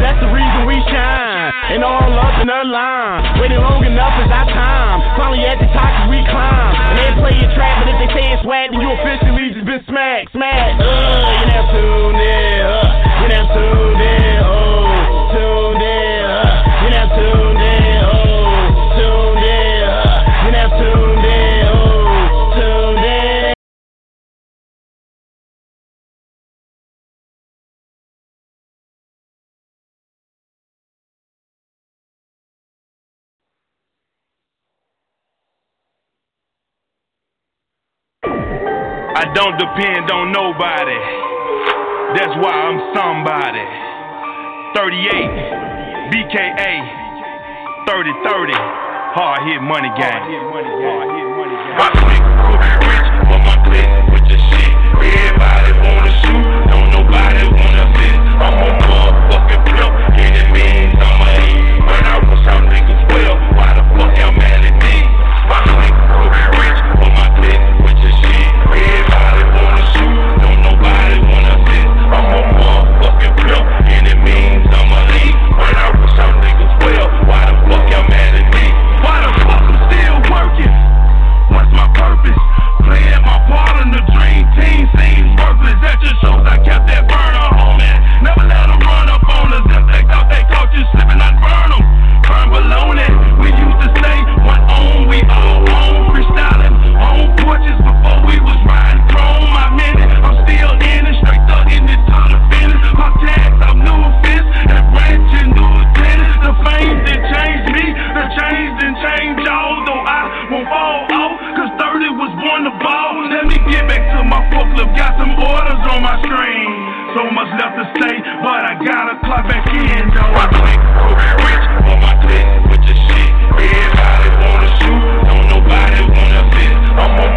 That's the reason we shine. And all up in the line. Waiting long enough is our time. Finally at the top as we climb. And they play your trap, but if they say it's whack, then you officially just been smacked, smacked. Uh, you now tuned in. Uh, you now tuned in. Oh, I don't depend on nobody. That's why I'm somebody. 38, BKA, 3030, hard hit money game. My clique crew rich, but my clique with the shit. Everybody wanna shoot, don't nobody wanna fit. I'm a motherfucking pimp, 30 was born to ball. Let me get back to my forklift. Got some orders on my screen. So much left to say, but I gotta clock back in, though. The shit. Everybody wanna shoot, don't nobody wanna fit. I'm a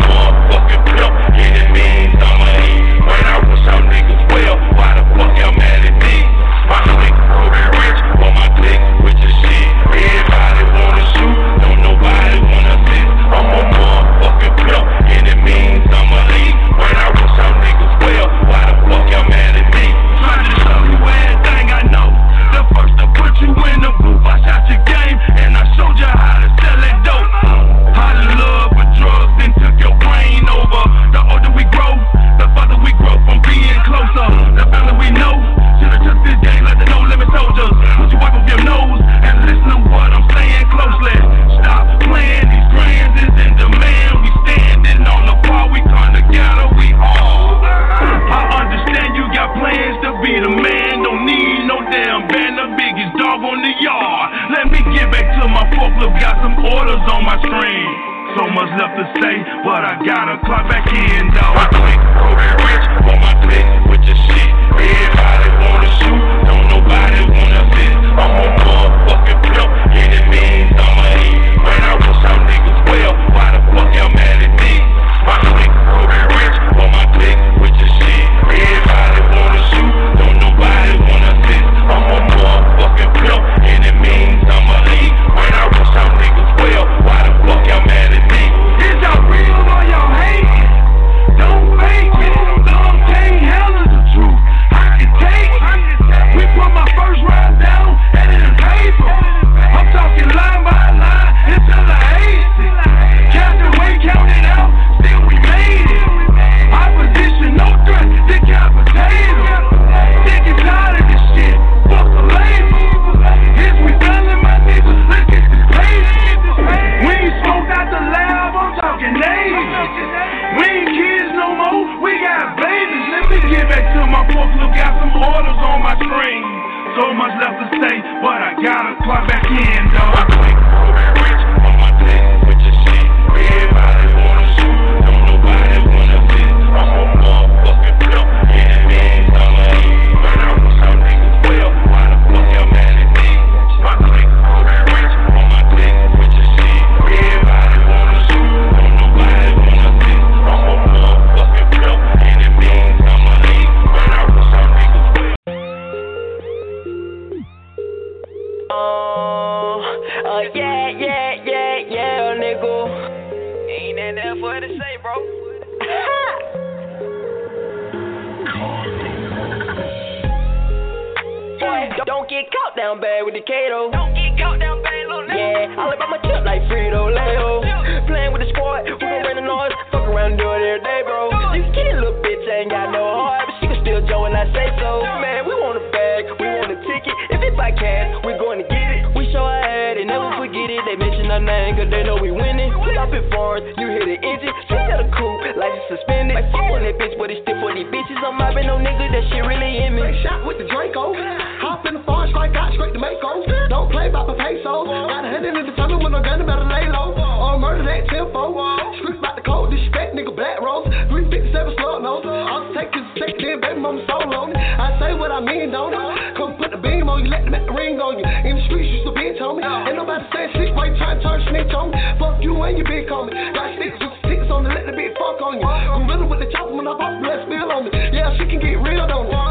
nigga, black rose. 357 slug nose. I'll take his second in, baby, mama soul on. I say what I mean, don't I? Come put the beam on you, let the ring on you. In the streets, you still bitch on me. Ain't nobody saying shit, you trying to turn snitch on me? Fuck you and your big homie. Got sticks with sticks on the let the big fuck on you. Gorilla with the chopper when I pop blood spill on me. Yeah, she can get real, don't it?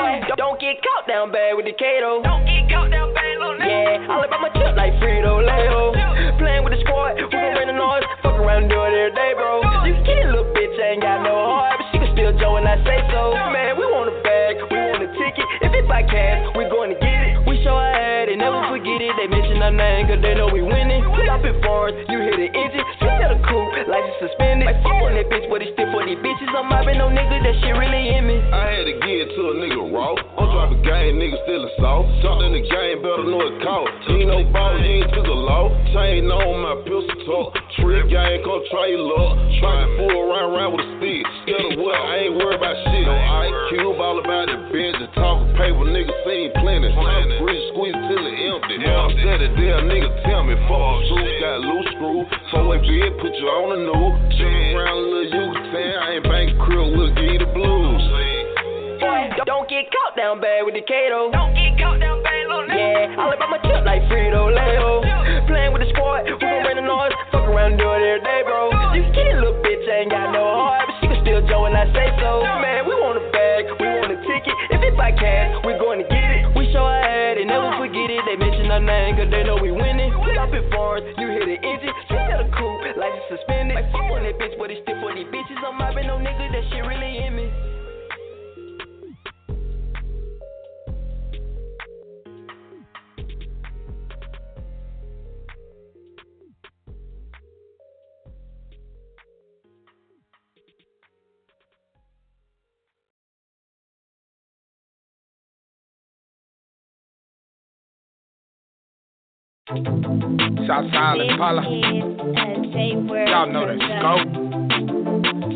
Boy, don't- get caught down bad with the Kato. Don't get caught down bad, little nigga. Yeah, all about my chip like Frito-Lay. Playing with the squad, we gon' bring the noise. Fuck around and do it every day, bro. You can a little bitch, ain't got no heart, but she can still Joe when I say so. Man, we want a bag, we want a ticket. If it's by cash, we going to get it. We show our head and never forget it. They mention our name, cause they know we winning. Pull up in foreign, you hear the engine. Straight out the coupe, like it's suspended. Like fuck on that bitch, but it's still for these bitches. I'm mobbing no nigga, that shit really in me. I had to get to a nigga raw. I'm dropping game, nigga still a soft. Jumped in the game, better know it caught. Ain't no ball, you ain't took a law. Chain on my pistol talk. Trick game, come try your luck. Try to fool around, around with a stick. Scared of what? I ain't worried about shit. No IQ, all about the bench. The talk of paper, nigga seen plenty. Talk rich, squeeze till it empty. I'm steady, damn nigga tell me. Fuck the truth, got loose screw. Four-way bid, put you on the new. Jump around, little you can tan. I ain't bank crib, we'll give the blues. Boy, don't- don't get caught down bad with the Kato. Don't get caught down bad, little nigga. Yeah, all about my chip like Frito-Lay. Playing with the squad, we gon' bring the noise. Fuck around do it every day, bro. You can get a little bitch, ain't got no heart, but she can still Joe when I say so. Man, we want a bag, we want a ticket. If it's by cash, we it. Mention name, cause they know we winning. Pull up in foreign, you hear the engine. Straight out the coupe, it's suspended. Like fuck on that bitch, but it's still for these bitches. I'm mobbing no nigga, that shit really in me. Southside Impala. Y'all know the scope.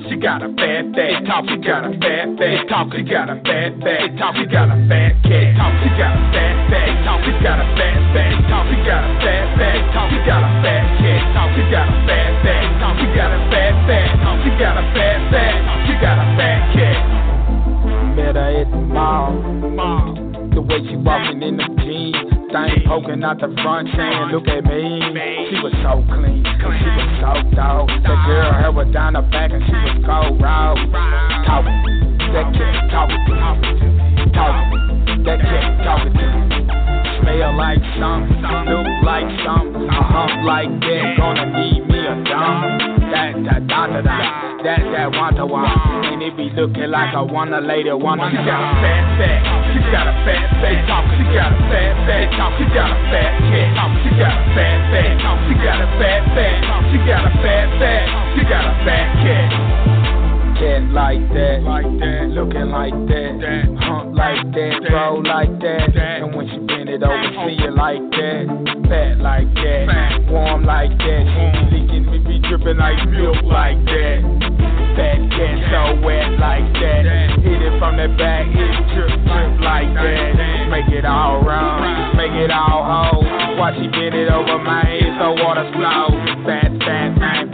She got a bad bag, talk. She got a bad bag, talk. She got a bad bag, talk. She got a bad cat, talk. She got a bad bag, talk. She got a bad bag, talk. She got a bad bag, talk. She got a bad cat, talk. She got a bad bag, talk. She got a bad bag, talk. She got a bad bag, talk. She got a bad cat. Met her at the mall. Mall. The way she walking in the jeans, thing poking out the front, saying, "Look at me." She was so clean, and she was so dope. That girl hair was down her back, and she was cold raw. Talk, that cat talking to me. Talk, that cat talking to me. Smell like something, look like something, a hump like that. Gonna need me a dome. That that da da da, that that wanta wa, and it be looking like I wanna later wanna. She got a fat fat, she got a fat talk. She got a fat talk. She got a fat talk. She got a fat talk. She got a fat talk. She got a fat fat. She got a fat cat. Cat like that, like that, looking like that, that. hump like that, roll like that, and when she bend it over, see it like that, fat like that, warm like that, she be leaking, me be dripping like milk like that, fat cat so wet like that, hit it from the back, hit trip, trip like that. Make it all round, make it all whole. Watch she bend it over my head so water flow. Fat,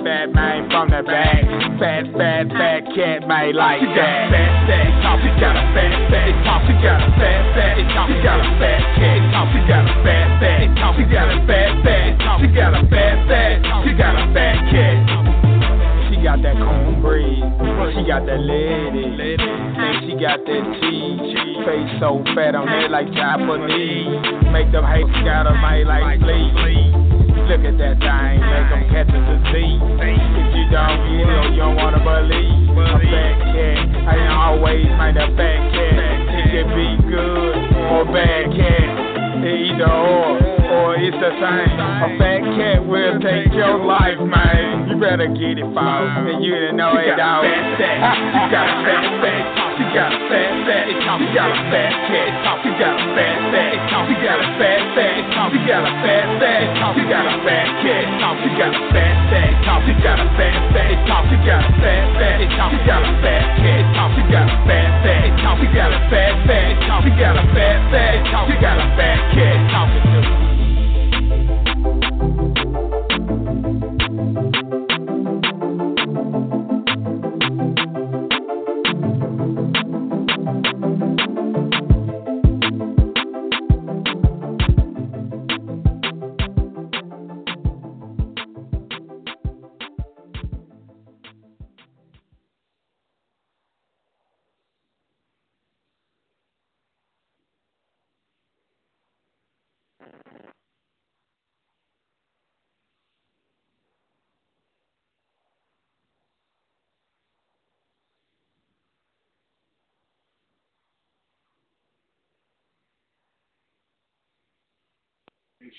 fat, man, from the back. Fat, fat, fat cat made like that. Fat, fat, talk, she got a fat, fat, talk, she got a fat, fat, talk, she got a fat cat, talk, she got a fat, fat, talk, she got a fat, fat, talk, she got a fat, fat, she got a fat cat She got that cornbread, she got that lady, and she got that cheese. Face so fat on it like Japanese. Make them hate got a made like fleas. Look at that thing, make them catch a disease. If you don't get it, you don't wanna believe. A fat cat, I ain't always find a fat cat. It can be good or bad cat, either or or it's the same. A fat cat will take your life, man. You better get it, folks, and you didn't know it, dog. You got a fat fat, you got a fat fat, you got a fat cat, you got a fat fat, you got a fat fat, you got a fat fat, you got a fat cat, you got a fat fat, you got a fat fat, you got a fat fat, you got a fat cat, you got a fat fat, you got a fat fat, you got a fat fat, you got a fat cat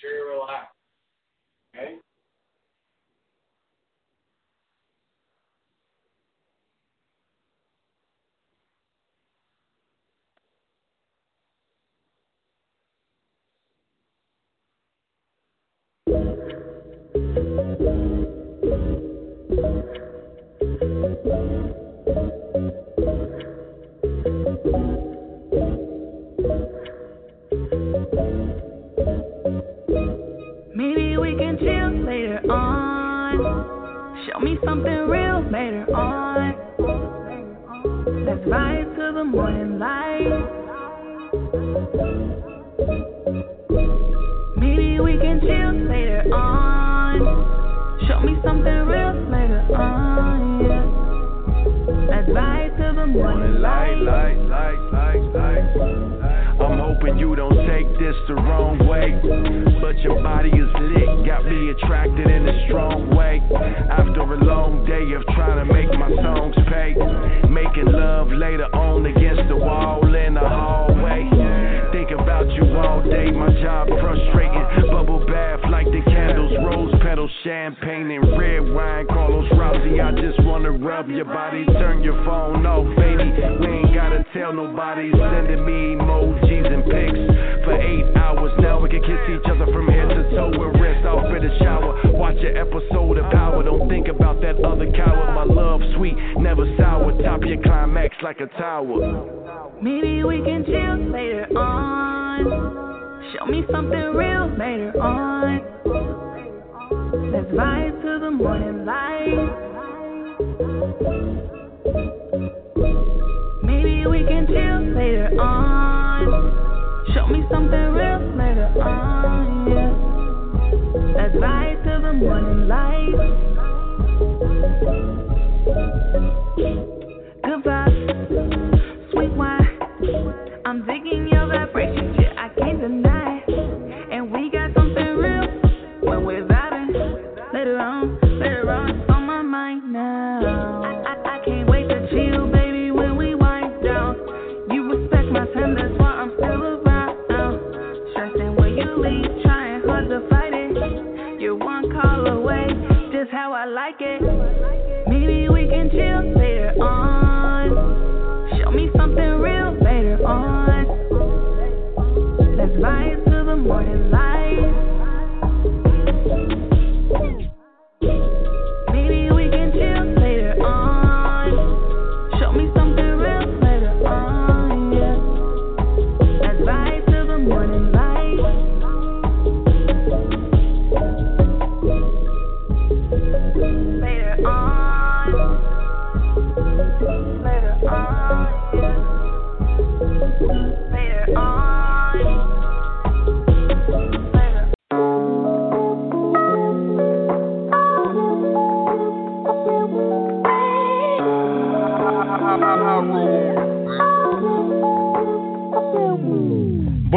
sure you relax. But your body is lit, got me attracted in a strong way. After a long day of trying to make my songs pay, making love later on against the wall in the hallway. Think about you all day, my job frustrating. Bubble bath like the candles, rose petals, champagne, and red wine. Carlos Rossi, I just wanna rub your body, turn your phone off, baby. We ain't gotta tell nobody, sending me emojis and pics for eight hours. Now we can kiss each other from head to toe and rest off in the shower. Watch an episode of Power, don't think about that other coward. My love sweet, never sour. Top your climax like a tower. Maybe we can chill later on. Show me something real later on. Let's ride to the morning light. Maybe we can chill later on. Show me something real later on. Yeah. Let's ride to the morning light. Good vibes, sweet wine. I'm digging your I can't deny. And we got something real when we're vibing. On, on, my mind now. I, I, I can't wait to chill, baby, when we wind down. You respect my time, that's why I'm still around. Stressing when you leave, trying hard to fight it. You're one call away, just how I like it. Maybe we can chill later on. Show me something real Let's ride to the morning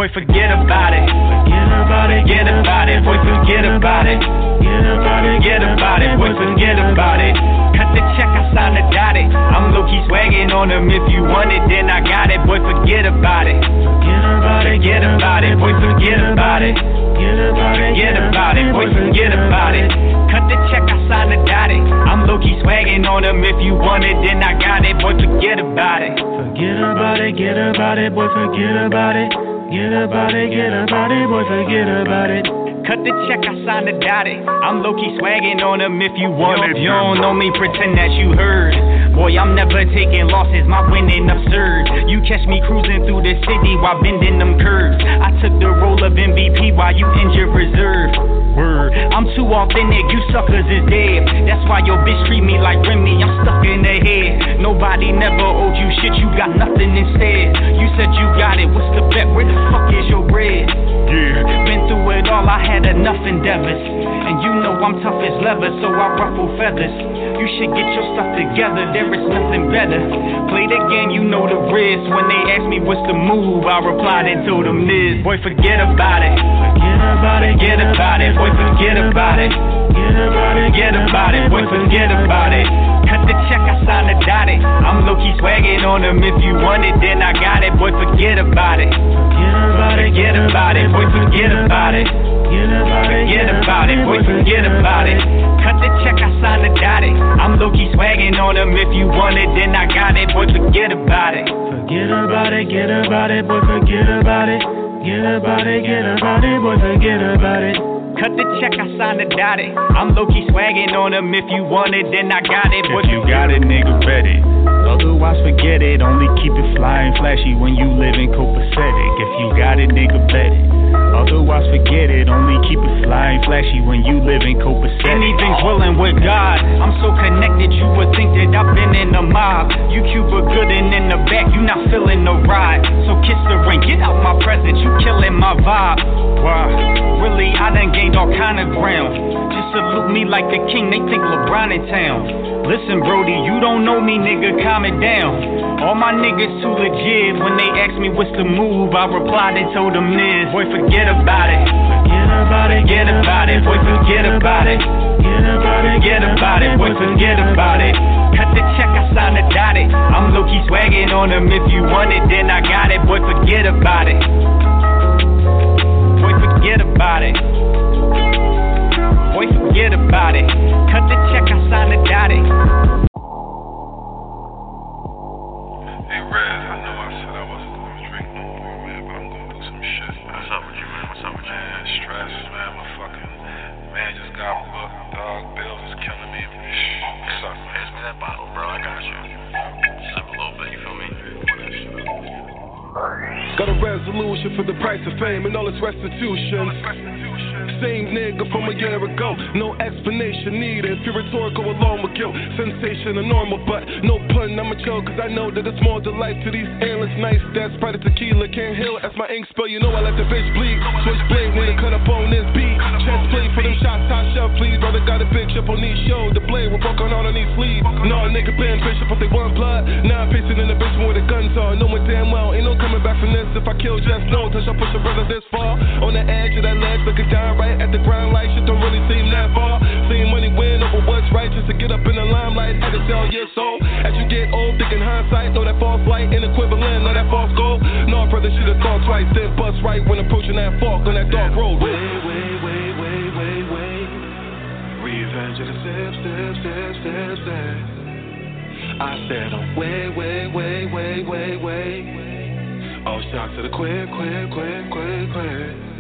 Boy, forget about it. Forget about it. Get about it. Boy, forget about it. Get about it. Get about it. Boy, forget about it. Cut the check, I signed the dotted. I'm low key swagging on them. If you want it, then I got it. Boy, forget about it. Forget about it. Get about it. Boy, forget about it. Get about it. Get about it. Boy, forget about it. Cut the check, I signed the dotted. I'm low key swagging on them. If you want it, then I got it. Boy, forget about it. Forget about it. Get about it. Boy, forget about it. Get about it, get about it, boy, forget about it. Cut the check, I signed the dotted. I'm low key swagging on them if you want it. if You don't know me, pretend that you heard. Boy, I'm never taking losses, my winning absurd. You catch me cruising through the city while bending them curves. I took the role of MVP while you injured reserve. Word, I'm too authentic, you suckers is dead. That's why your bitch treat me like Remy, I'm stuck in the head. Nobody never owed you shit, you got nothing instead. You said you got it, what's the bet? Where the fuck is your bread? Yeah, been through it all, I had enough endeavors. And you know I'm tough as leather, so I ruffle feathers. You should get your stuff together, there is nothing better. Play the game, you know the risk. When they ask me what's the move, I replied and told them this. Boy, forget about it. Forget about it, get about it. Boy, forget about it. Get about it, get about it. Boy, forget about it. Cut the check, I signed the dotted. I'm low key swagging on them. If you want it, then I got it. Boy, forget about it. Forget about it, get about it. Boy, forget about it. Get about it, get about it. Boy, forget about it. Cut the check, I signed the dotted. I'm low key swagging on them. If you want it, then I got it. Boy, forget about it. Forget about it, get about it. Boy, forget about it. Get about it, get about it. Boy, forget about it. Cut the check, I signed the dotted. I'm low key swagging on them. If you want it, then I got it. Boy, If you got it, nigga, bet it. Otherwise, forget it. Only keep it flying flashy when you live in copacetic. If you got it, nigga, bet it. Otherwise, forget it. Only keep it flying flashy when you live in copacetic. Anything's willing with God. I'm so connected, you would think that I've been in the mob. You Cuba good and in the back, you not feeling the ride. So kiss the ring, get out my presence, you killing my vibe. Wow, really, I done gained all kind of ground. Just salute me like a king, they think LeBron in town. Listen, Brody, you don't know me, nigga, calm it down. All my niggas too legit. When they ask me what's the move, I replied and told them this. Boy, forget about it. Forget about it, get about it. Boy, forget about it. Get about it, get about it. Boy, forget about it. Cut the check, I signed the dotted. I'm low key swagging on them. If you want it, then I got it. Boy, forget about it. Boy, forget about it. Boy, forget about it. Cut the check, I signed the dotted. Hey, Rez, I know I said I wasn't shit. What's up with you, man? What's up with you? Man, stress, man. My fucking man just got booked. Dog, bills is killing me. What's up, man? Pass me that bottle, bro. I got you. Sip a little bit, you feel me? Pour that shit up. Got a resolution for the price of fame and all its restitution. Same nigga from a year ago, no explanation needed. If you're rhetorical alone with guilt, sensation are normal, but no pun. I'm a chill, cause I know that it's more delight to these endless nights. That's Sprite tequila can't heal That's my ink spill. You know I let the bitch bleed. Switchblade, nigga, cut up on this beat. Chest plate for them shots, I shelf, please. Brother got a big chip on these show. The blade will fuck on all on these sleeves. No, nigga been bishop if they want blood. Now I'm pacing in the basement where the guns are. Knowing damn well, ain't no coming back from this. If I kill, just know. Touch, I push a brother this far. On the edge of that ledge, looking down right at the ground like shit don't really seem that far. Seeing money win over what's right just to get up in the limelight. Had to tell your soul. As you get old, thinking hindsight, know that false light, inequivalent, know that false gold. No, brother should have thought twice, then bust right when approaching that fork on that dark road. Wait, wait, wait, wait, wait, wait. Revenge of the steps, steps, steps, steps, steps. I said, oh, wait, wait, wait, wait, wait, wait. Oh, shout to the quick, quick, quick, quick, quick.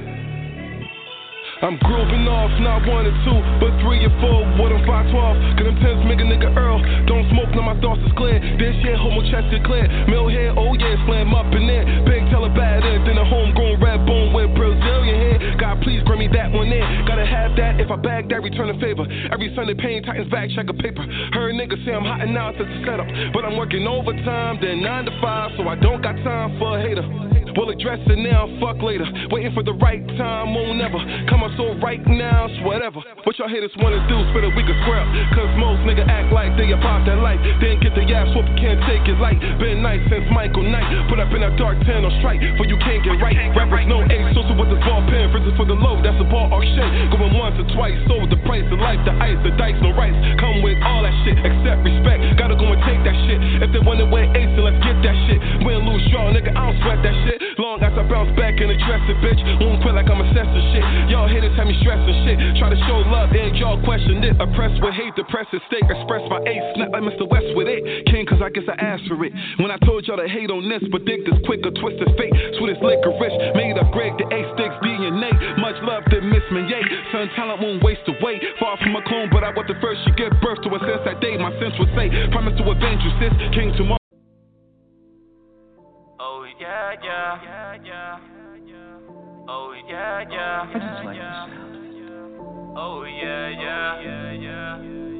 I'm grooving off, not one or two, but three or four. What I'm 512, cause them tens make a nigga Earl. Don't smoke, now my thoughts is clear. This shit, homo chest is clear. Mill hair, oh yeah, slam up in there. Big tell a bad end, then a homegrown red bone with Brazilian hair. God, please bring me that one in. Gotta have that. If I bag that, return the favor. Every Sunday, paying Titans back, check a paper. Heard niggas say I'm hot and now it's a setup. But I'm working overtime, then 9 to 5, so I don't got time for a hater. We'll address it now, fuck later. Waiting for the right time, won't never come on, so right now, it's whatever. What y'all haters wanna do, spit a week of scrap. Cause most nigga act like they about that life. Then get the yaps, whoop, can't take it light. Been nice since Michael Knight. Put up in that dark 10 on strike, for you can't get right. Rappers no ace, social with this ball pen. Friends for the low, that's a ball arc shit. Going once or twice, so the price of life, the ice, the dice, no rights. Come with all that shit, except respect. Gotta go and take that shit. If they wanna wear ace, then let's get that shit. Win, lose, draw, nigga, I don't sweat that shit. Long as I bounce back and address it, bitch. Won't quit like I'm assessing shit. Y'all haters have me stressing shit. Try to show love, and y'all question it. Oppressed with hate, depressed at stake. Expressed by ace, snap like Mr. West with it. King, cause I guess I asked for it. When I told y'all to hate on this, predict this quicker, twisted fate. Sweet as licorice, made up Greg, the A sticks, DNA. Much love to Miss Minye. Son, talent won't waste away. Far from a clone, but I was the first she give birth to a sense that day. My sense would say, promise to avenge you, sis. King tomorrow. Oh yeah, yeah. Oh yeah, yeah. I just like Oh yeah, yeah, yeah, yeah.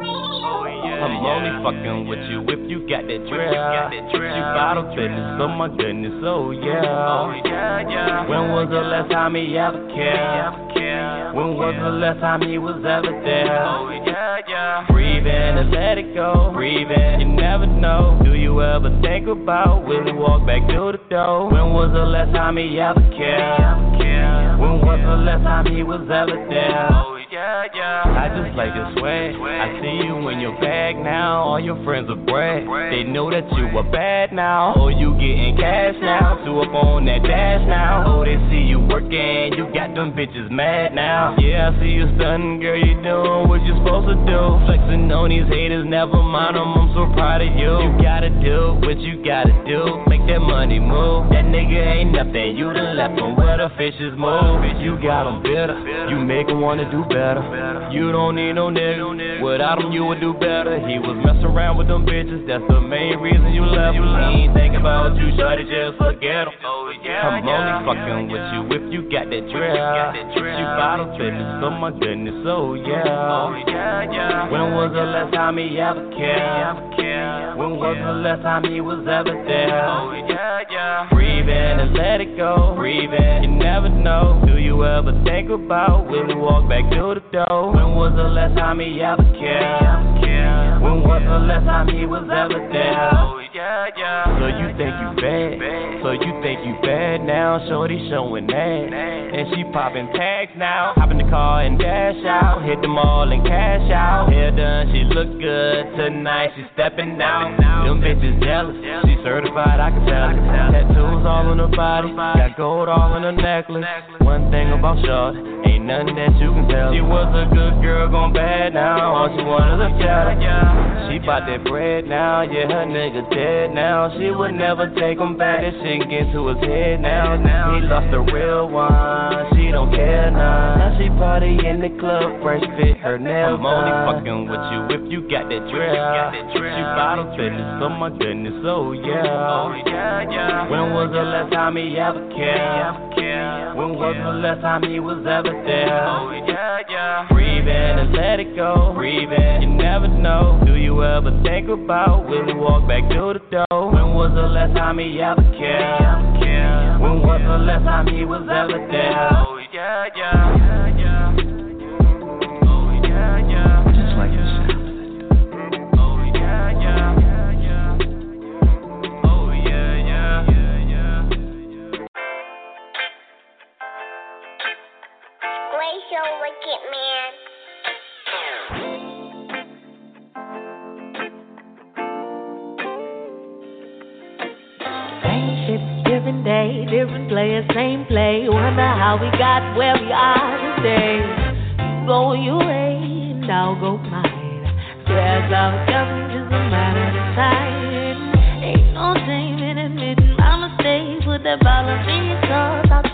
Oh yeah. I'm only fucking with you if you got that drip. If you bottle business, oh my goodness, oh yeah. Oh yeah, yeah. When was the last time he ever cared? When was the last time he was ever there? Oh yeah, yeah. Breathe in and let it go. Breathe in, you never know. Do you ever think about when we walk back through the door? When was the last time he ever cared? When was the last time he was ever there? Oh, Yeah, yeah. I just like this way. I see you in your bag now. All your friends are brag. They know that you are bad now. Oh, you getting cash now. Two up on that dash now. Oh, they see you working. You got them bitches mad now. Yeah, I see you stunning, girl. You doing what you supposed to do. Flexing on these haters, never mind them. I'm so proud of you. You gotta do what you gotta do. Make that money move. That nigga ain't nothing. You done left him where the fishes move. You got him bitter. You make him wanna do better. You don't need no nigga. Without him, you would do better. He was messing around with them bitches. That's the main reason you left him. He ain't thinking about you, shawty, just forget him. Oh, I'm only fucking with you if you got that drip. You bottle business, oh my goodness, oh yeah. Oh yeah. When was the last time he ever cared? When was the last time he was ever there? Oh yeah, yeah. Breathe in and let it go. Breathe in, you never know. Do you ever think about when we walk back through the door? When was the last time he ever cared? When was the last time he was ever there? Oh. So you think you bad? So you think you bad now? Shorty showing that, and she popping tags now. Hop in the car and dash out, hit the mall and cash out. Hair done, she look good tonight. She stepping down. Them bitches jealous. She certified, I can tell. Tattoos all on her body, got gold all on her necklace. One thing about short, ain't nothing that you can tell. She was a good girl, gone bad now. All she wanted a. She bought that bread now, yeah, her nigga dead now. She would never take him back. That shit get to his head now. He lost the real one, she don't care now. Now she party in the club, fresh fit, her nails. I'm only fucking with you if you got that drip. You bottle business, oh my goodness, oh yeah. When was the last time he ever cared? When was the last time he was ever there? Oh yeah, yeah. Breathe and let it go. Breathe in, you never know. Do you ever think about when we walk back through the door? When was the last time he ever cared? When was the last time he was ever there? Oh yeah, yeah. Where's your wicked man? Different day, different players, same play. Wonder how we got where we are today. You go your way, and I'll go mine. Swear love doesn't just a matter of time. Ain't no shame in admitting my mistakes. Put that on me, cause thought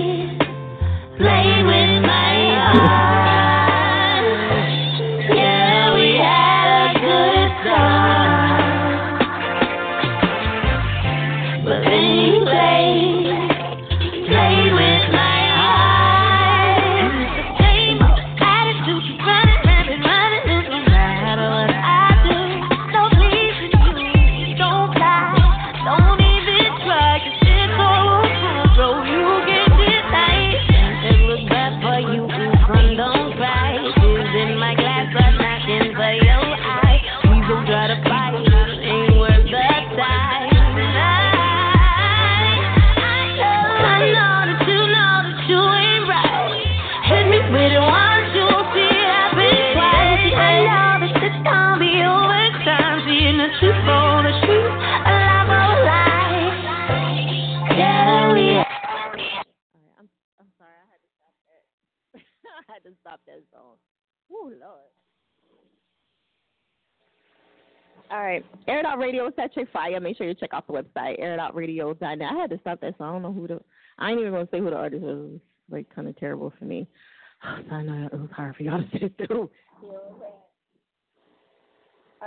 Yeah. Ooh, Lord. All right, Air It Out Radio is such a fire. Make sure you check out the website, airitoutradio.net. I had to stop that so I don't know who the. I ain't even gonna say who the artist was. It was like kind of terrible for me. So I know it was hard for y'all to sit through. All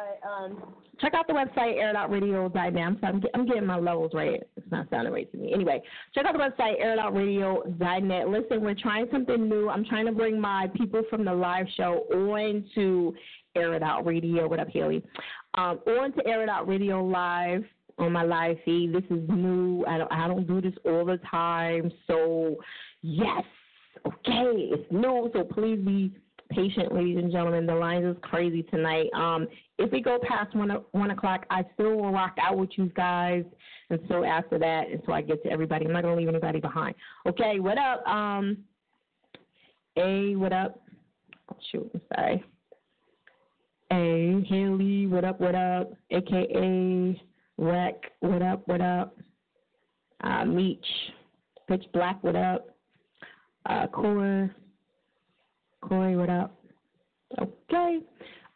right, um, check out the website. I'm, sorry, I'm, I'm getting my levels right. It's not sounding right to me. Anyway, check out the website, airitoutradio.net. Listen, we're trying something new. I'm trying to bring my people from the live show on to Air It Out Radio. What up, Haley? Um, on to Air It Out Radio Live on my live feed. This is new. I don't, I don't do this all the time. So, yes, okay, it's new. So please be patient, ladies and gentlemen. The lines is crazy tonight. Um, if we go past one one o'clock, I still will rock out with you guys until after that, until I get to everybody. I'm not gonna leave anybody behind. Okay, what up? Um, A, what up? Shoot, I'm sorry. A, Haley, what up? What up? AKA Rec, what up? What up? Uh, Meech, Pitch Black, what up? Uh, Core, Corey, what up? Okay.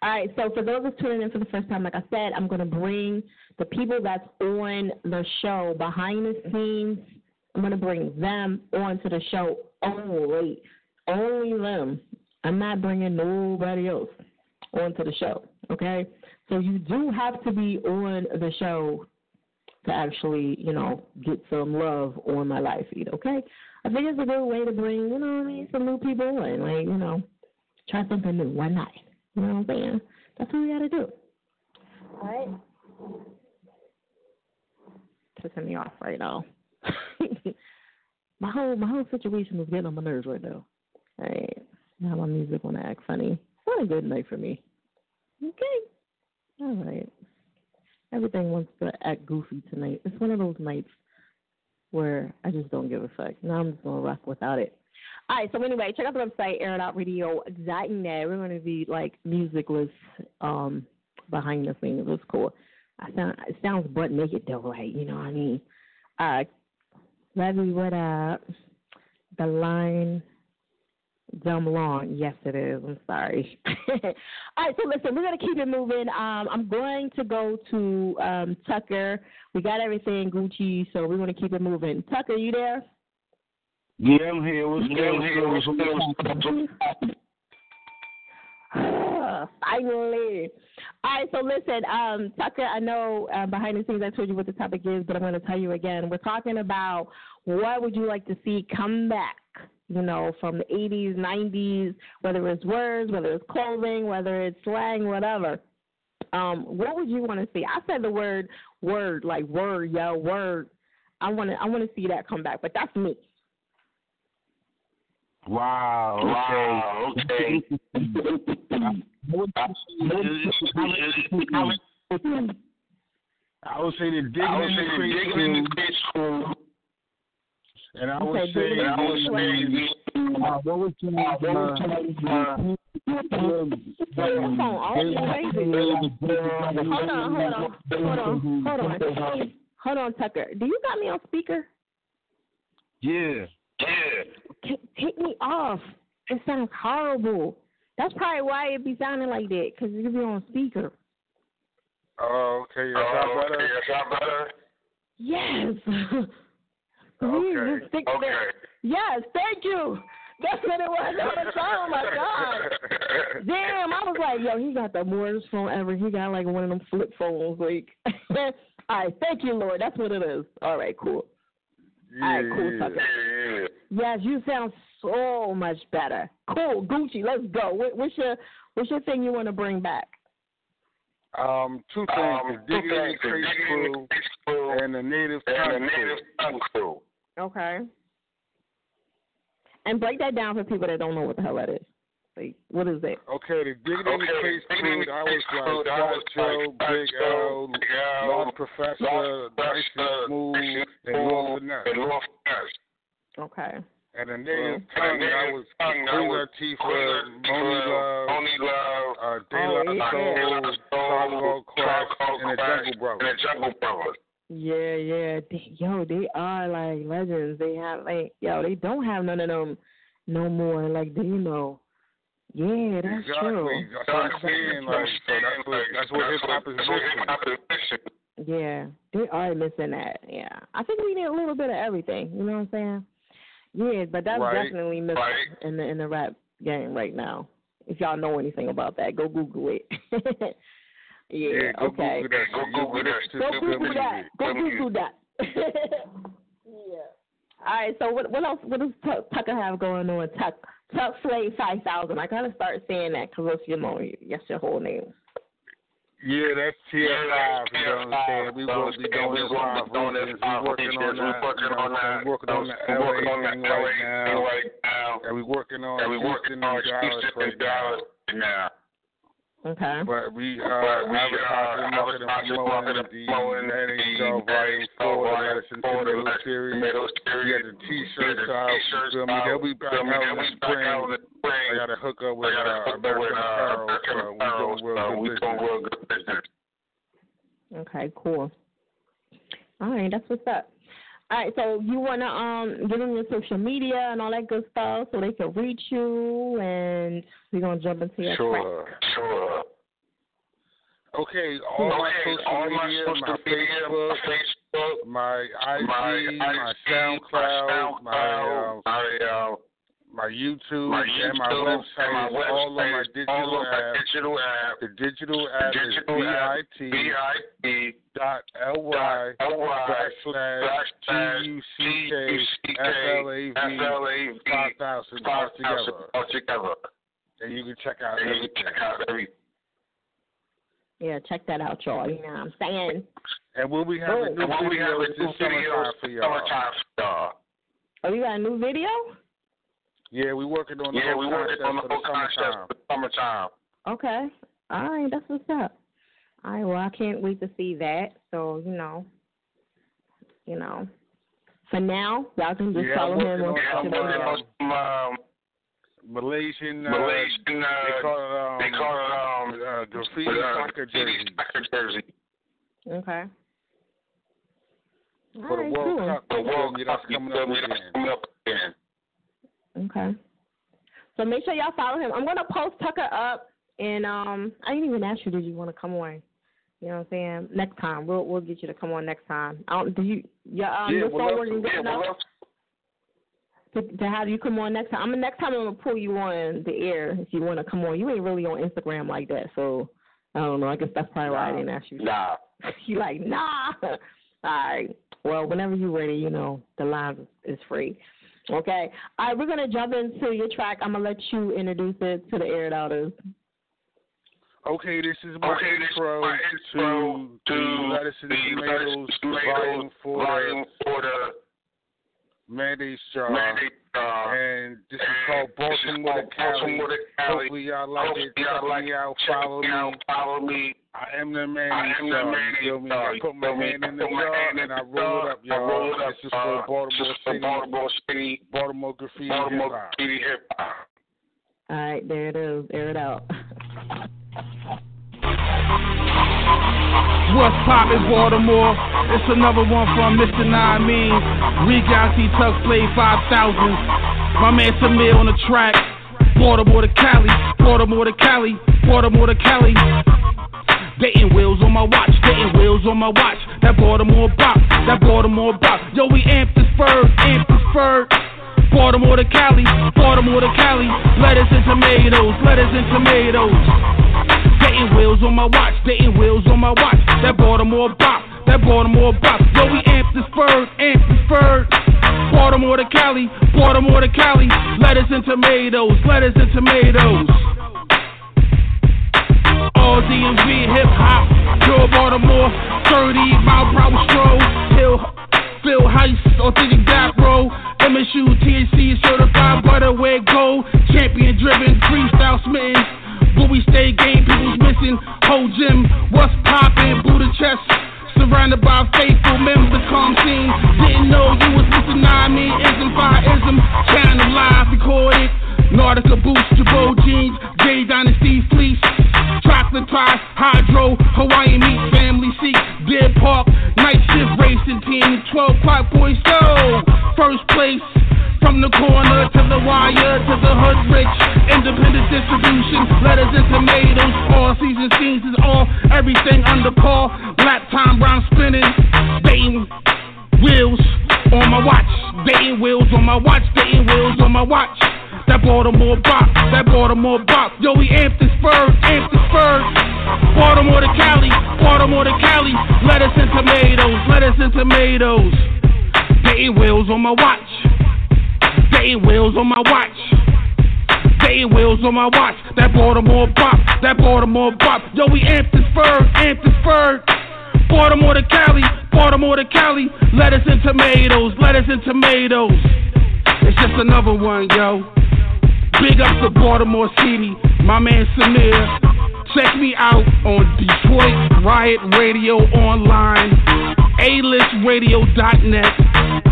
All right, so for those that's tuning in for the first time, like I said, I'm going to bring the people that's on the show behind the scenes. I'm going to bring them onto the show oh, only. Only them. I'm not bringing nobody else onto the show, okay? So you do have to be on the show to actually, you know, get some love on my live feed, okay? I think it's a good way to bring, you know what I mean, some new people in. Like, you know, try something new. Why not? You know what I'm saying? That's what we got to do. All right. Pissing me off right now. my whole my whole situation is getting on my nerves right now. All right. Now my music want to act funny. It's not a good night for me. Okay. All right. Everything wants to act goofy tonight. It's one of those nights where I just don't give a fuck. Now I'm just gonna rock without it. All right, so anyway, check out the website, airitoutradio.net. We're gonna be like musicless um behind the scenes. It's cool. I sound it sounds butt naked though, like, you know what I mean? Uh Levy, what up? The line dumb long. Yes, it is. I'm sorry. All right, so listen, we're gonna keep it moving. Um, I'm going to go to um, Tucker. We got everything Gucci, so we're gonna keep it moving. Tucker, you there? Yeah, I'm here. What's good? What's good? What's good? Finally. All right, so listen, um, Tucker, I know uh, behind the scenes I told you what the topic is, but I'm going to tell you again. We're talking about what would you like to see come back, you know, from the 80s, 90s, whether it's words, whether it's clothing, whether it's slang, whatever. Um, what would you want to see? I said the word word, like word, yo, word. I want to, I want to see that come back, but that's me. Wow. Wow, Okay. I would say the digging in the the crate the school, and I would Okay, say, digging I would the say, uh, what was your Uh, what was your- uh, Your phone all crazy. Hold on, hold on, hold on, hold on. Hold on, Tucker. Do you got me on speaker? Yeah. Yeah. Take, take me off. It sounds horrible. That's probably why it be sounding like that, because you be on speaker. Oh, okay. Yes, Oh, I okay, yes, I better. Yes. Please, Okay. just stick to that. Yes, thank you. That's what it was. That's what it was. Oh my god. Damn, I was like, yo, he got the worst phone ever. He got like one of them flip phones. Like, all right, thank you, Lord. That's what it is. All right, cool. All right, cool, Yeah. Tucker. Yes, you sound so much better. Cool, Gucci. Let's go. What, what's your What's your thing you want to bring back? Um, two things: Um, the Digging the Crates Crew and the Native Tongue Crew. Okay. And break that down for people that don't know what the hell that is. Like, what is that? Okay, the Digging in the Crates Crew. I was like Fat Joe, Big L, Lord Professor, Dyson Smooth, and Lord Finesse. Okay. And the Native Tongue. That was Queen Latifah, Monie Love, uh, De Oh, La yeah. Soul, Tribe Quest, and the Jungle Brothers. Yeah, yeah. They, yo, they are like legends. They have like yo, they don't have none of them no more. Like do you know? Yeah, that's Exactly. true. That's what I'm saying. Like, so that's what that's what hip hop is missing. Yeah, they are missing that. Yeah, I think we need a little bit of everything. You know what I'm saying? Yeah, but that's Right, definitely missing right. in the in the rap game right now. If y'all know anything about that, go Google it. yeah, okay. go okay. Google that. Go You'll get Google that. Go Google that. yeah. All right. So what what else? What does Tuck, Tucker have going on? Tuck Tuck Flav Five Thousand. I gotta start saying that because that's your know that's your whole name. Yeah, that's tier five. You know what I'm saying? We will be doing this five regions. We working on that. You know what I'm saying? We working on the LA thing right now. And we working on Houston and Dallas right now. Okay. But we uh, advertising, marketing, promoting the Manning Show Volume 4, the Medicine Tomato Series. We got the T-shirts out. You feel me? They'll be back out in the spring. I got to hook up with uh, American Apparel, so we doing real good business. Okay, cool. All right, that's what's up. All right, so you wanna um give them your social media and all that good stuff so they can reach you, and we're gonna jump into your Sure, track. sure. Okay, all my social media, my Facebook, my IG, my SoundCloud, my um, my YouTube, and my website, is all on my digital app. The digital app is bit dot ly backslash T U C K F L A V five thousand all together. And you can check out everything. Yeah, check that out, y'all. You know what I'm saying? And we'll be having new videos this summertime for y'all. Oh, you got a new video? Yeah, we working on the Yeah, whole we working concept on the for the whole concept for the summertime. Okay. All right, that's what's up. All right, well, I can't wait to see that. So, you know, you know, for now, y'all can just Yeah, follow I'm him working on on social some, media. um, Malaysian, uh, Malaysian, uh, they call it, um, they call it, um, uh, graffiti uh, soccer jersey soccer jersey. Okay. for the Alright, World cool. Cup. The World? Cup, That's coming up again. Coming up again. Okay. So make sure y'all follow him. I'm gonna post Tucker up, and um, I didn't even ask you. Did you want to come on? You know what I'm saying? Next time, we'll we'll get you to come on next time. I don't. Do you? Yeah. Um, Yeah, your phone to. good enough to, to have you come on next time. I'm mean, next time I'm gonna pull you on the air if you want to come on. You ain't really on Instagram like that, so I don't know. I guess that's probably why I didn't ask you. Nah. you like nah. All right. Well, whenever you're ready, you know the line is free. Okay. All right, we're gonna jump into your track. I'm gonna let you introduce it to the air outers. Okay, this is my Okay, this is intro my intro to to the Lettuce and Tomatoes Lettuce and Volume Tomatoes 4 Volume for the Mayonnaise Jar. Mayonnaise Jar. And this is And called this is Baltimore to called Cali. Baltimore to Cali. Hopefully y'all like Hopefully it. y'all Check like me out. Follow me me. out. Follow me. I am the I am the jar. You mayonnaise feel me? I put my You hand in the Put my jar and I the roll it jar. up, I y'all. roll it up, This is for uh, Baltimore this is for City. Baltimore City. Baltimore graffiti Baltimore hip graffiti hip hop. All right, there it is. Air it out. What's poppin', Baltimore? It's another one from Mr. Nine Mean. Regality Tuck Flav 5000. My man Samir on the track. Baltimore to Cali, Baltimore to Cali, Baltimore to Cali. Dating wheels on my watch, dating wheels on my watch. That Baltimore bop, that Baltimore bop. Yo, we amped this bird, amped this bird. Baltimore to Cali, Baltimore to Cali. Lettuce and tomatoes, lettuce and tomatoes. Dating wheels on my watch, dating wheels on my watch. That Baltimore bop, that Baltimore bop. Yo, we amped this bird, amped this bird. Baltimore to Cali, Baltimore to Cali. Lettuce and tomatoes, lettuce and tomatoes. All DMV hip hop, pure Baltimore, 30 mile per hour stroll, Phil Heist, authentic dap roll, MSU, THC certified butterware gold, champion driven, freestyle smitten. We stay game, people's missing. Whole gym, what's poppin'? Buddha chest, surrounded by faithful members. Calm scene, didn't know you was missing. Nine me ism, fire ism, channel live recorded. Nautica boots, Jabot jeans, J Dynasty fleece, chocolate pie, hydro, Hawaiian meat, family seat, Dead Park, night shift racing team, 12 clock boys go. First place, from the corner to the wire to the hood rich, independent distribution, letters and tomatoes, all season scenes is all everything under par. Lap time brown spinning, baiting wheels on my watch, baiting wheels on my watch, baiting wheels on my watch. That Baltimore bop, that Baltimore bop. Yo, we amped this bird, amped this bird. Baltimore to Cali, Baltimore to Cali. Lettuce and tomatoes, lettuce and tomatoes. Dating wheels on my watch. Dating wheels on my watch. Dating wheels on my watch. That Baltimore bop, that Baltimore bop. Yo, we amped this bird, amped this bird. Baltimore to Cali, Baltimore to Cali. Lettuce and tomatoes, lettuce and tomatoes. It's just another one, yo. Big up to Baltimore City, my man Samir. Check me out on Detroit Riot Radio Online, A-listradio.net,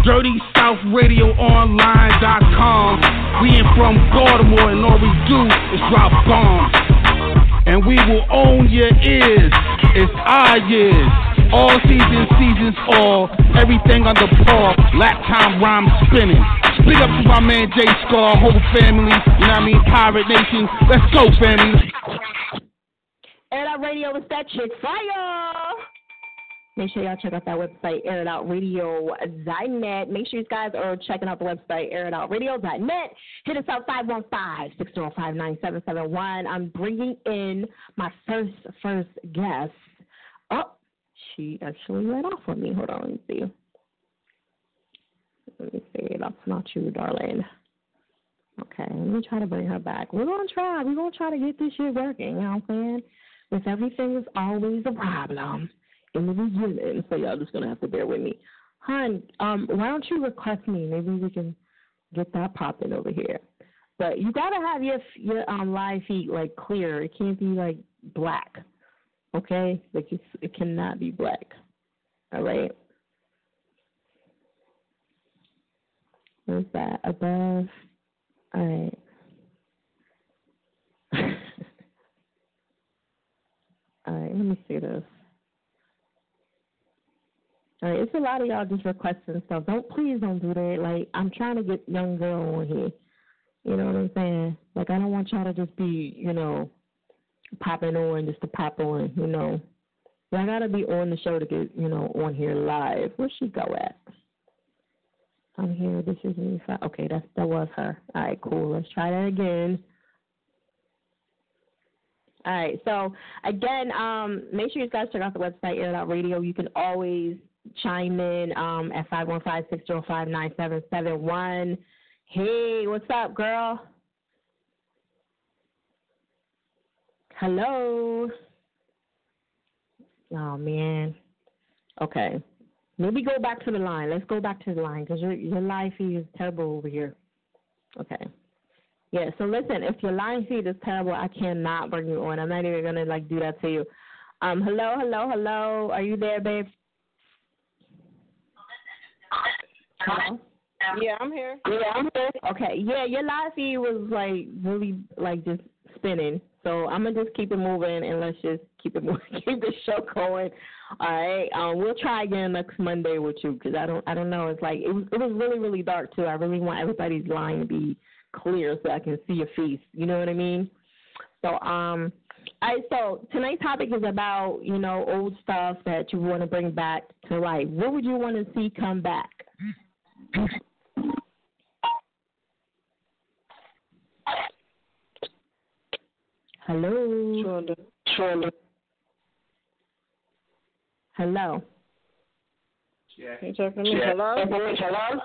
DirtySouthRadioOnline.com. We ain't from Baltimore and all we do is drop bombs. And we will own your ears. It's our years. All seasons, seasons, all. Everything under par. Lap time rhyme spinning. Big up to my man J Scar, whole family. You know what I mean? Pirate Nation. Let's go, family. Air Out Radio is that chick fire. Make sure y'all check out that website, airitoutradio.net. Make sure you guys are checking out the website, airitoutradio.net. Hit us up 515-605-9771. I'm bringing in my first, first guest. She actually let off on me. Hold on, let me see. Let me see. That's not you, darling. Okay, let me try to bring her back. We're gonna try. We're gonna try to get this shit working. You know what I'm saying? With everything is always a problem in the beginning, so y'all just gonna have to bear with me. Hun, um, why don't you request me? Maybe we can get that popping over here. But you gotta have your your um live feed like clear. It can't be like black. Okay, like it's, it cannot be black. All right. Where's that above? All right. All right, let me see this. All right, it's a lot of y'all just requesting stuff. Don't please don't do that. Like I'm trying to get young girl on here. You know what I'm saying? Like I don't want y'all to just be, you know, popping on just to pop on. You know, but I gotta be on the show to get, you know, on here live. Where she go at? I'm here. This is me. Okay, that's that was her. All right, cool. Let's try that again. All right. So again, um, make sure you guys check out the website Air Out Radio. You can always chime in um, at five one five six zero five nine seven seven one. Hey, what's up, girl? Hello. Oh man. Okay. Maybe go back to the line. Let's go back to the line because your your live feed is terrible over here. Okay. Yeah. So listen, if your line feed is terrible, I cannot bring you on. I'm not even gonna like do that to you. Um. Hello. Hello. Hello. Are you there, babe? Hello. Yeah, I'm here. Yeah, I'm here. Okay. Yeah, your live feed was like really like just spinning. So I'm gonna just keep it moving and let's just keep it moving, keep the show going. All right. Um, we'll try again next Monday with you because I don't I don't know. It's like it was it was really really dark too. I really want everybody's line to be clear so I can see your face. You know what I mean? So um, right, so tonight's topic is about, you know, old stuff that you want to bring back to life. What would you want to see come back? Hello. Shonda. Shonda. Hello. Yeah. You talking to me? Hello? Hello?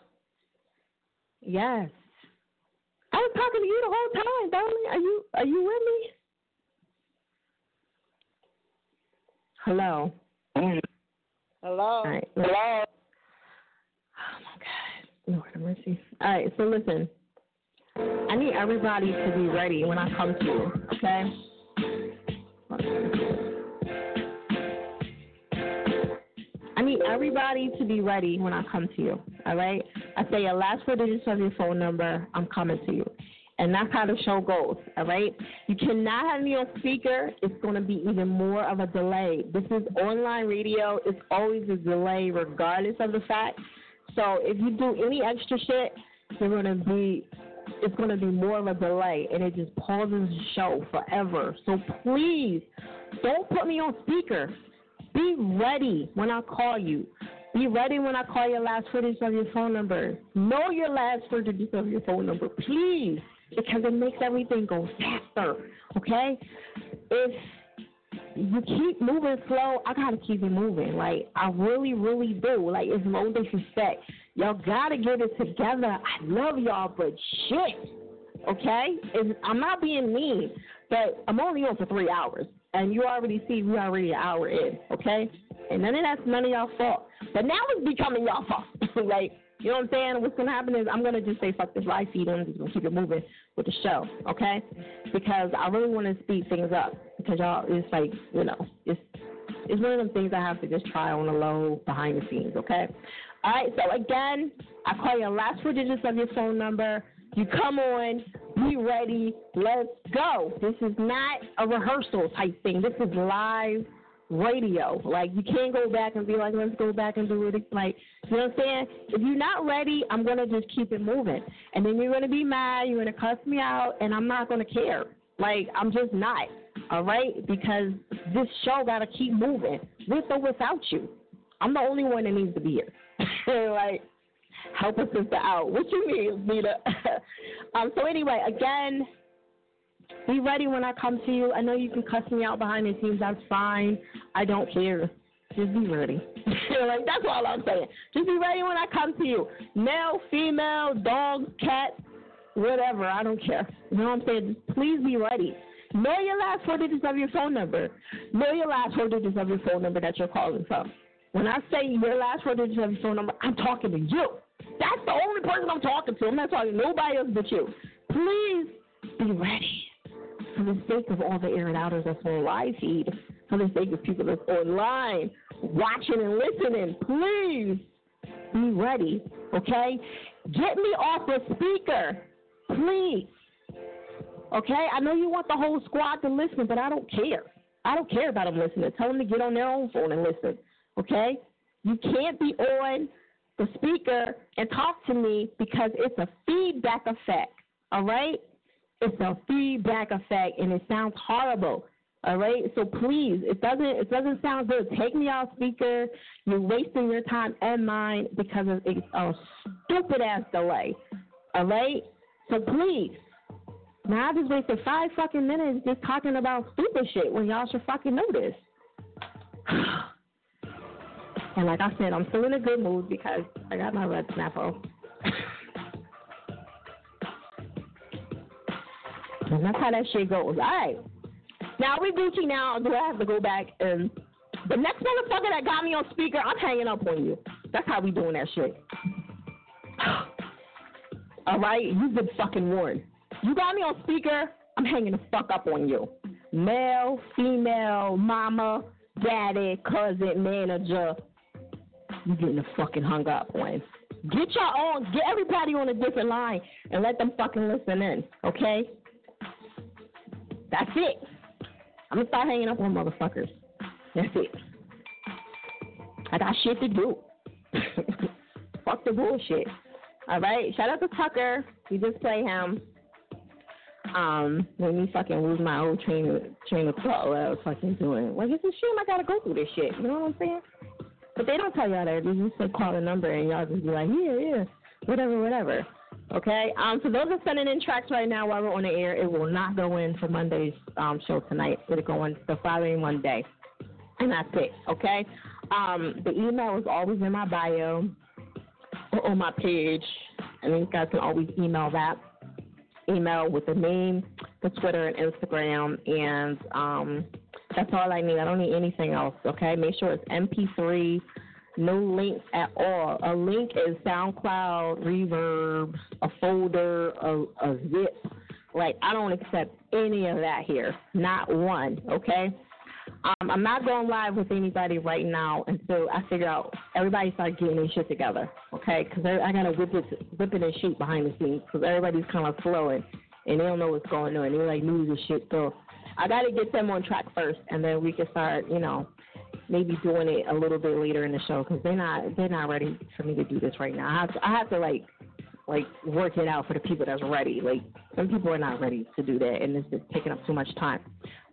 Yes. I was talking to you the whole time, darling. Are you are you with me? Hello. Hello? All right. Hello? Oh my God. Lord have mercy. All right, so listen. I need everybody to be ready when I come to you, okay? I need everybody to be ready when I come to you, all right? I say your last four digits of your phone number, I'm coming to you. And that's how the show goes, all right? You cannot have me on speaker. It's going to be even more of a delay. This is online radio. It's always a delay regardless of the fact. So if you do any extra shit, you're going to be it's going to be more of a delay and it just pauses the show forever. So please don't put me on speaker. Be ready when I call you. Be ready when I call your last digits of your phone number. Know your last digits of your phone number, please, because it makes everything go faster. Okay? If you keep moving slow, I gotta keep it moving. Like I really, really do. Like it's no disrespect. Y'all gotta get it together. I love y'all, but shit. Okay? It's, I'm not being mean, but I'm only on for three hours. And you already see we already an hour in, okay? And none of that's none of y'all fault. But now it's becoming y'all fault. like, you know what I'm saying? What's gonna happen is I'm gonna just say fuck this live feed and I'm just gonna keep it moving with the show, okay? Because I really wanna speed things up. Because y'all it's like, you know, it's it's one of them things I have to just try on the low behind the scenes, okay? All right, so again, I call you your last four digits of your phone number. You come on, be ready, let's go. This is not a rehearsal type thing. This is live radio. Like you can't go back and be like, let's go back and do it. Like you know what I'm saying? If you're not ready, I'm gonna just keep it moving, and then you're gonna be mad. You're gonna cuss me out, and I'm not gonna care. Like I'm just not. All right, because this show gotta keep moving with or without you. I'm the only one that needs to be here. like help a sister out. What you mean, Vita? um. So anyway, again. Be ready when I come to you. I know you can cuss me out behind the scenes. That's fine. I don't care. Just be ready. like that's all I'm saying. Just be ready when I come to you. Male, female, dog, cat, whatever. I don't care. You know what I'm saying? Just please be ready. Know your last four digits of your phone number. Know your last four digits of your phone number that you're calling from. When I say your last four digits of your phone number, I'm talking to you. That's the only person I'm talking to. I'm not talking to nobody else but you. Please be ready for the sake of all the air and outers that's on live feed, for the sake of people that's online, watching and listening, please be ready, okay? Get me off the speaker, please. Okay? I know you want the whole squad to listen, but I don't care. I don't care about them listening. Tell them to get on their own phone and listen, okay? You can't be on the speaker and talk to me because it's a feedback effect, all right? It's a feedback effect, and it sounds horrible. All right, so please, it doesn't it doesn't sound good. Take me off speaker. You're wasting your time and mine because of a stupid ass delay. All right, so please. Now I just wasted five fucking minutes just talking about stupid shit when y'all should fucking know this. and like I said, I'm still in a good mood because I got my red snapper. And that's how that shit goes. All right. Now we Gucci now. Do I have to go back and the next motherfucker that got me on speaker, I'm hanging up on you. That's how we doing that shit. All right, you've been fucking warned. You got me on speaker, I'm hanging the fuck up on you. Male, female, mama, daddy, cousin, manager. You getting the fucking hung up on. Get your own, get everybody on a different line and let them fucking listen in, okay? That's it. I'm gonna start hanging up on motherfuckers. That's it. I got shit to do. Fuck the bullshit. All right. Shout out to Tucker. We just play him. um, made me fucking lose my old train of train of thought what I was fucking doing. Like it's a shame I gotta go through this shit. You know what I'm saying? But they don't tell y'all that. They just say call the number and y'all just be like, yeah, yeah, whatever, whatever. Okay. Um. So those are sending in tracks right now while we're on the air. It will not go in for Monday's um show tonight. It'll go in the following Monday, and that's it. Okay. Um. The email is always in my bio or on my page, and you guys can always email that email with the name, the Twitter and Instagram, and um, that's all I need. I don't need anything else. Okay, make sure it's MP3, no links at all. A link is SoundCloud, Reverb, a folder, a, a zip. Like I don't accept any of that here, not one. Okay. Um, I'm not going live with anybody right now until I figure out everybody start getting their shit together, okay? Because I gotta whip it, whip it and shoot behind the scenes because everybody's kind of flowing and they don't know what's going on. They're like new to shit, so I gotta get them on track first, and then we can start, you know, maybe doing it a little bit later in the show because they're not they're not ready for me to do this right now. I have to, I have to like like work it out for the people that's ready. Like some people are not ready to do that, and it's just taking up too much time.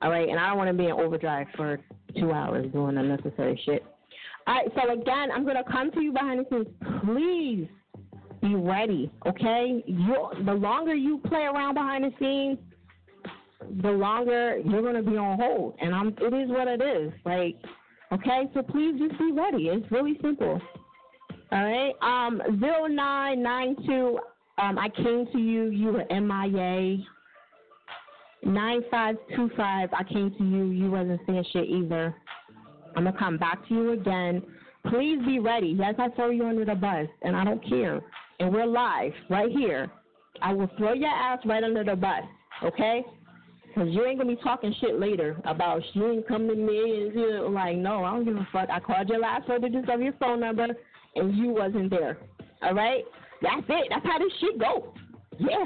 All right, and I don't want to be in overdrive for two hours doing unnecessary shit. All right, so again, I'm gonna come to you behind the scenes. Please be ready, okay? You the longer you play around behind the scenes, the longer you're gonna be on hold, and I'm. It is what it is. Like, okay, so please just be ready. It's really simple. All right. Um, zero nine nine two. Um, I came to you. You were MIA. Nine five two five. I came to you. You wasn't saying shit either. I'm gonna come back to you again. Please be ready. Yes, I throw you under the bus, and I don't care. And we're live right here. I will throw your ass right under the bus. Okay? Because you ain't gonna be talking shit later about you ain't come to me and you like no, I don't give a fuck. I called your last four digits of your phone number and you wasn't there. All right? That's it. That's how this shit go. Yeah.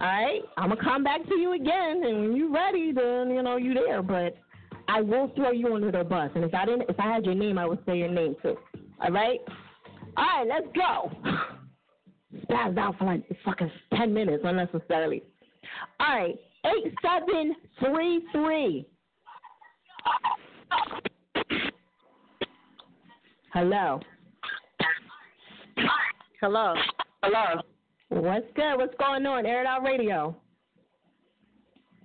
All right? I'm going to come back to you again, and when you're ready, then, you know, you there. But I will throw you under the bus. And if I didn't, if I had your name, I would say your name, too. All right? All right, let's go. Spazzed out for like fucking 10 minutes unnecessarily. All right, 8733. Hello. Hello. Hello. What's good? What's going on? Air It Out Radio.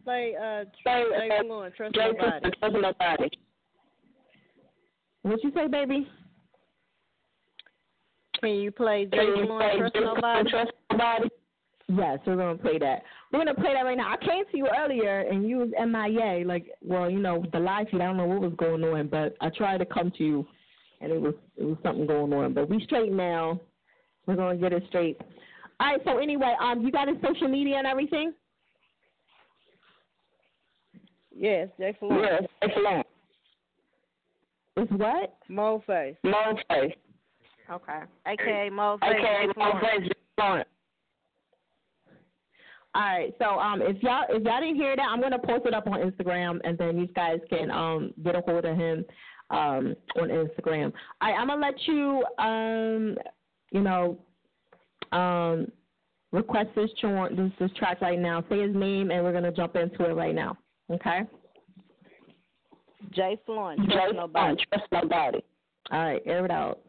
Play uh Jay Fluent, trust nobody. Trust nobody. What you say, baby? Can you play Jay Fluent, trust nobody? Trust nobody. Yes, we're gonna play that. We're gonna play that right now. I came to you earlier and you was MIA. Like, well, you know, the live feed. I don't know what was going on, but I tried to come to you, and it was it was something going on. But we straight now. We're gonna get it straight. All right. So anyway, um, you got his social media and everything. Yes, Fluent. Yes, Fluent. It's what? Mo Face. Mo Face. Okay. AKA Mo Face. AKA Mo Face. All right, so um, if y'all if y'all didn't hear that, I'm gonna post it up on Instagram, and then you guys can um get a hold of him um on Instagram. All right, I'm gonna let you um you know um request this tune this this track right now. Say his name, and we're gonna jump into it right now. Okay. Jay Fluent. Trust Jay nobody. Trust nobody. All right, air it out.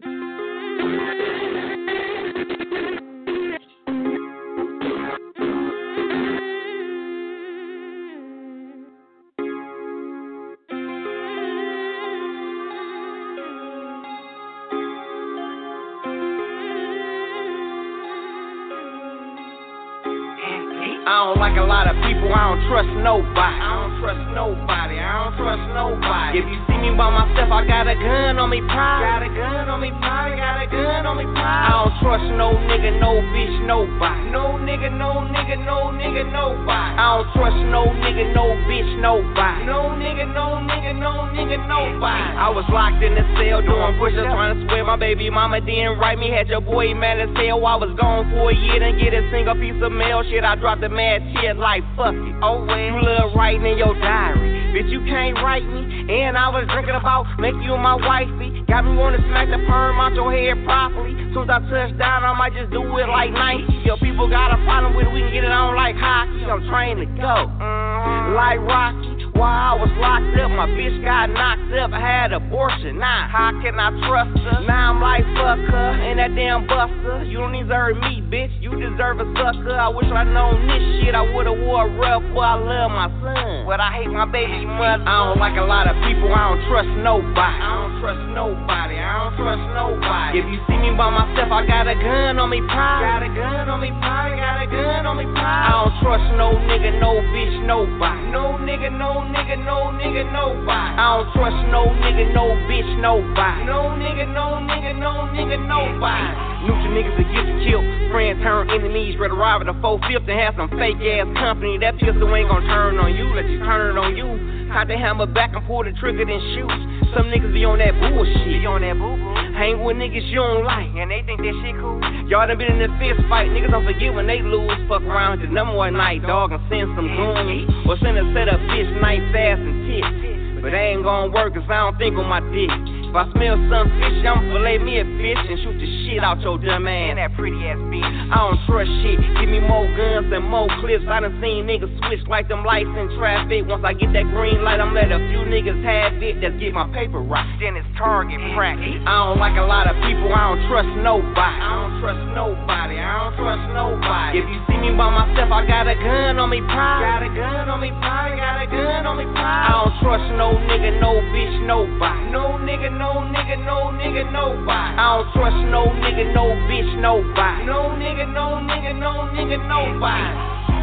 Like a lot of people, I don't trust nobody. I don't trust nobody, I don't trust nobody. If you see me by myself, I got a gun on me, pride. Got a gun on me, pride. Got a gun on me, pride. I don't trust no nigga, no bitch, nobody. No nigga, no nigga, no nigga, nobody. I don't trust no nigga, no bitch, nobody. No nigga, no nigga, no nigga, nobody. I was locked in the cell doing push-ups, trying to swear my baby mama didn't write me. Had your boy mad as hell. I was gone for a year, didn't get a single piece of mail. Shit, I dropped the mad shit like fuck it. Oh well, you love writing in your diary. Bitch, you can't write me. And I was drinking about make you and my wifey. Got me wanna smack the perm out your head properly. Soon as I touch down, I might just do it like Nike. Yo, people got a problem with it, we can get it on like hockey. I'm trained to go. Mm-hmm. Like Rocky. While I was locked up, my bitch got knocked up. I had abortion. Nah, how can I trust her? Now I'm like, fuck her and that damn buster. You don't deserve me, bitch. You deserve a sucker. I wish I known this shit. I would've wore rough, but I love my son. But I hate my baby mother. I don't like a lot of people. I don't trust nobody. I don't trust nobody. I don't trust nobody. If you see me by myself, I got a gun on me, pride. Got a gun on me, pride. Got a gun on me, pride. I don't trust no nigga, no bitch, nobody. No nigga, no nigga, no nigga, nobody. I don't trust no nigga, no bitch, nobody. No nigga, no nigga, no nigga, nobody. Neutral niggas that get you killed. Friends turn enemies. Rather ride with a 4 5th and have some fake ass company. That pistol ain't gonna turn on you. Let you turn it on you. Cock the hammer back and pull the trigger, then shoot. Some niggas be on that bullshit. Be on that boo Hang with niggas you don't like, and they think that shit cool. Y'all done been in a fist fight. Niggas don't forget when they lose. Fuck around the number one night, dog, and send some goons. Or send a set of bitch nice ass and tits. But they ain't gonna work cause I don't think on my dick. If I smell some fish, I'ma fillet me a fish and shoot the shit out your dumb ass. And that pretty ass bitch. I don't trust shit. Give me more guns and more clips. I done seen niggas switch like them lights in traffic. Once I get that green light, I'm let a few niggas have it. Just get my paper right. Then it's target practice. I don't like a lot of people. I don't trust nobody. I don't trust nobody. I don't trust nobody. If you see me by myself, I got a gun on me, pride. Got a gun on me, pride. Got a gun on me, pride. I don't trust no nigga, no bitch, nobody. No nigga, no nigga, no nigga, nobody. I don't trust no nigga, no bitch, nobody. No nigga, no nigga, no nigga, nobody.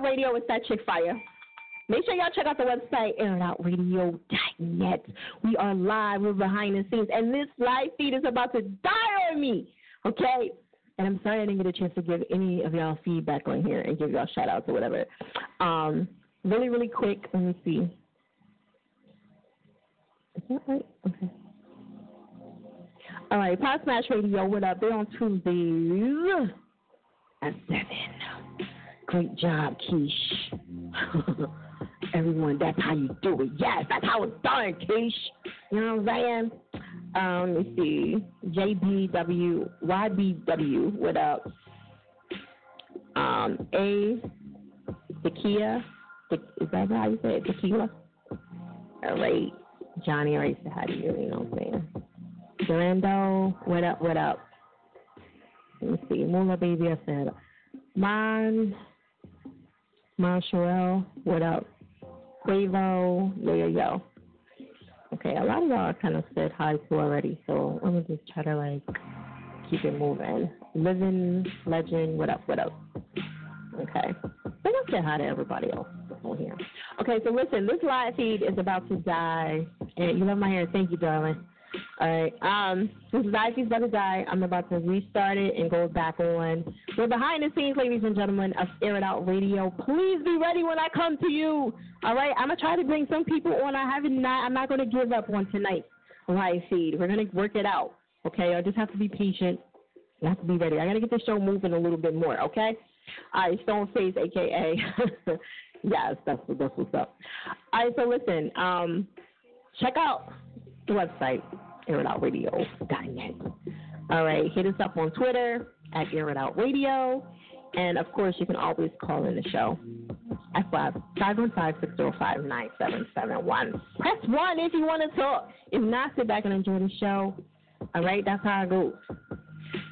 Out Radio is that chick fire. Make sure y'all check out the website, airitoutradio.net. We are live, we're behind the scenes, and this live feed is about to die on me, okay? And I'm sorry I didn't get a chance to give any of y'all feedback on here and give y'all shout outs or whatever. Um, really, really quick, let me see. Is that right? Okay. All right, Pop Smash Radio, what up? They're on Tuesdays at 7. Great job, Keish. Everyone, that's how you do it. Yes, that's how it's done, Keish. You know what I'm saying? Um, let me see. JBW, YBW, what up? Um, A, Tequila. Te- Is that how you say it? Tequila? All right. Johnny already said hi to you, you know what I'm saying? Durando, what up, what up? Let me see. Mula Baby, I said. Moncherel, what up? Quavo, yo, yo, yo. Okay, a lot of y'all kind of said hi to already, so I'm gonna just try to like keep it moving. Living legend, what up, what up? Okay, then I'll say hi to everybody else on here. Okay, so listen, this live feed is about to die, and you love my hair. Thank you, darling. All right. Um, since feed's about to die, I'm about to restart it and go back on. We're behind the scenes, ladies and gentlemen, of Air It Out Radio. Please be ready when I come to you. All right. I'm gonna try to bring some people on. I haven't. Not, I'm not gonna give up on tonight's live feed. We're gonna work it out. Okay. I just have to be patient. You have to be ready. I gotta get the show moving a little bit more. Okay. All right. Stone Face, aka. yes, that's that's what's up. All right. So listen. Um, check out the website, airitoutradio.net. All right, hit us up on Twitter at Air It Out Radio. And of course, you can always call in the show at 515-605-9771. Press 1 if you want to talk. If not, sit back and enjoy the show. All right, that's how it goes.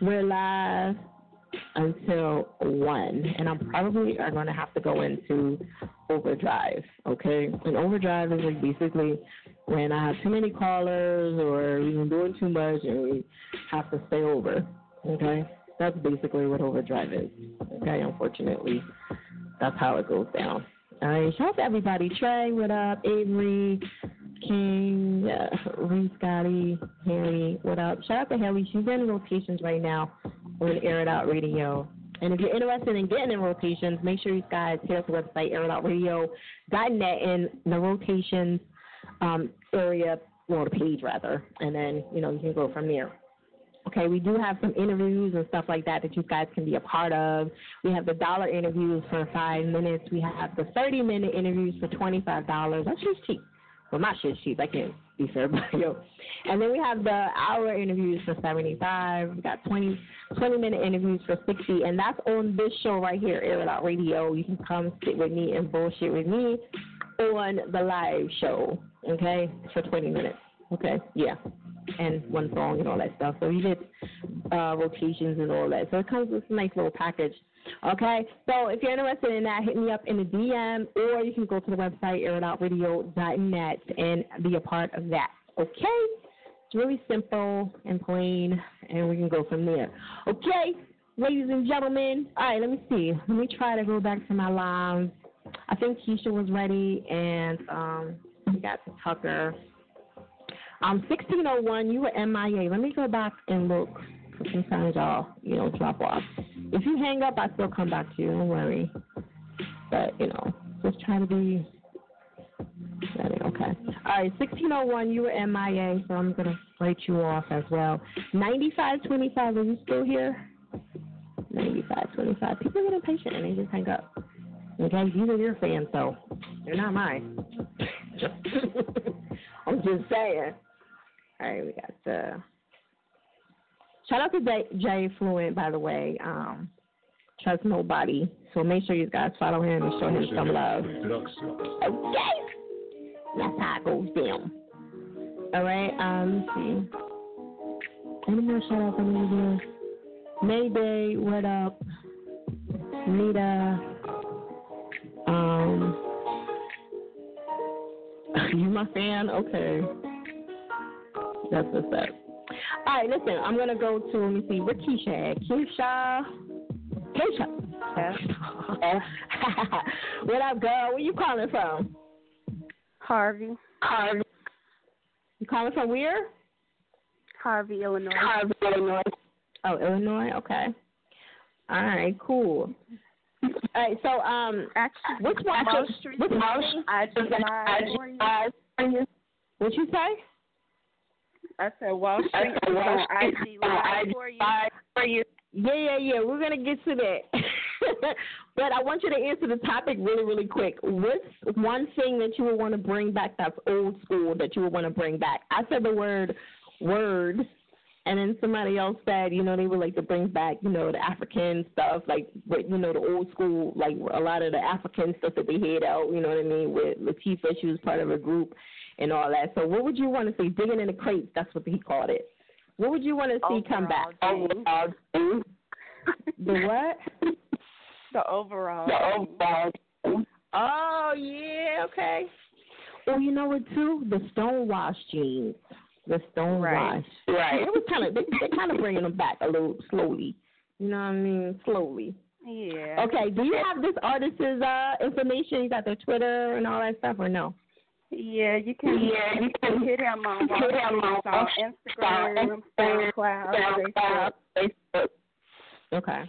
We're live until 1. And I'm probably are going to have to go into overdrive, okay? And overdrive is like basically when I have too many callers or we've doing too much and we have to stay over. Okay? That's basically what overdrive is. Okay, unfortunately. That's how it goes down. All right, shout out to everybody. Trey, what up? Avery, King, uh, Scotty, Haley, what up? Shout out to Haley. She's in rotations right now on Air It Out Radio. And if you're interested in getting in rotations, make sure you guys hit up the website, airitoutradio.net, in the rotations um, area, the page rather, and then, you know, you can go from there. Okay, we do have some interviews and stuff like that that you guys can be a part of. We have the dollar interviews for five minutes. We have the 30 minute interviews for $25. That's just cheap. Well, my shit's cheap. I can't be fair, but yo. And then we have the hour interviews for 75. We got 20, 20 minute interviews for 60. And that's on this show right here, Air Out Radio. You can come sit with me and bullshit with me on the live show, okay, for 20 minutes. Okay, yeah and one song and all that stuff. So you get uh, rotations and all that. So it comes with a nice little package. Okay, so if you're interested in that, hit me up in the DM, or you can go to the website airitoutradio.net and be a part of that. Okay, it's really simple and plain, and we can go from there. Okay, ladies and gentlemen. All right, let me see. Let me try to go back to my lines. I think Keisha was ready, and um, we got to Tucker. Um, 1601, you were MIA. Let me go back and look. Sometimes I'll, you know, drop off. If you hang up, I still come back to you. Don't worry. But, you know, just try to be ready. Okay. All right, 1601, you were MIA, so I'm going to write you off as well. 9525, are you still here? 9525. People get impatient and they just hang up. Okay, these are your fans, so they're not mine. I'm just saying. All right, we got the. Shout out to Jay, Jay Fluent, by the way. Um, trust nobody. So make sure you guys follow him and show him some love. Okay. That's how it goes down. All right. Um, let's see. Any more shout outs I need to do? Mayday, what up? Nita. Um, you my fan? Okay. That's what's up. All right, listen, I'm gonna go to let me see where Keisha at. Keisha. Keisha. what up, girl? Where you calling from? Harvey. Harvey. You calling from where? Harvey, Illinois. Harvey, Illinois. Oh, Illinois. Okay. All right. Cool. All right. So, um, actually, which one? Wall Street. Which Wall I just you. What you say? I said Wall Street is on IG live for you. For you. Yeah, yeah, yeah. We're gonna get to that. but I want you to answer the topic really, really quick. What's one thing that you would want to bring back that's old school that you would want to bring back? I said the word word, and then somebody else said, you know, they would like to bring back, you know, the African stuff, like, but you know, the old school, like a lot of the African stuff that they had out. You know what I mean? With Latifah, she was part of a group and all that. So, what would you want to see? Digging in the crates, that's what he called it. What would you want to see overall come back? Overall the what? The overall. The overall. Oh yeah, okay. Oh, you know what too? The stonewash jeans. The stonewash. Right. Right. It was kind of they they kind of bringing them back a little slowly. You know what I mean? Slowly. Yeah. Okay. Do you have this artist's uh, information? You got their Twitter and all that stuff, or no? Yeah, you can. Yeah, you can hit him on, hit him on on Instagram, SoundCloud, Facebook. Okay.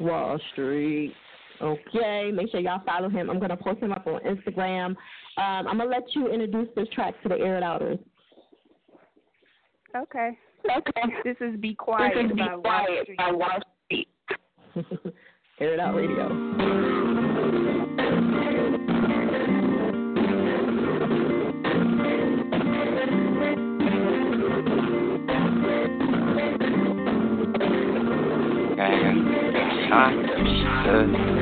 Wall Street. Okay, make sure y'all follow him. I'm gonna post him up on Instagram. Um, I'm gonna let you introduce this track to the air it outers. Okay. Okay. This is Be Quiet This is Be by Wall Quiet Street. by Wall Street. air it out radio. Come on.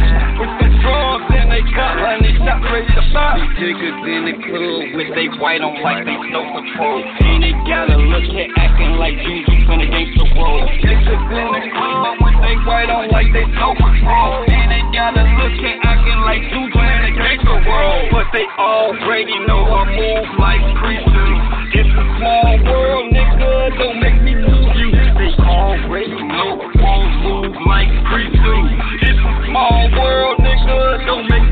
Shots ready to fire. Niggas in the club with they white on like they no control. And they gotta look at acting like Jesus in a gangster role. Niggas in the club with they white on like they no control. And they gotta look at acting like Juju in a gangster role. But they already know I move like creatures. It's a small world, nigga. Don't make me move you. They already know I won't move like creatures. It's a small world, nigga. Don't make.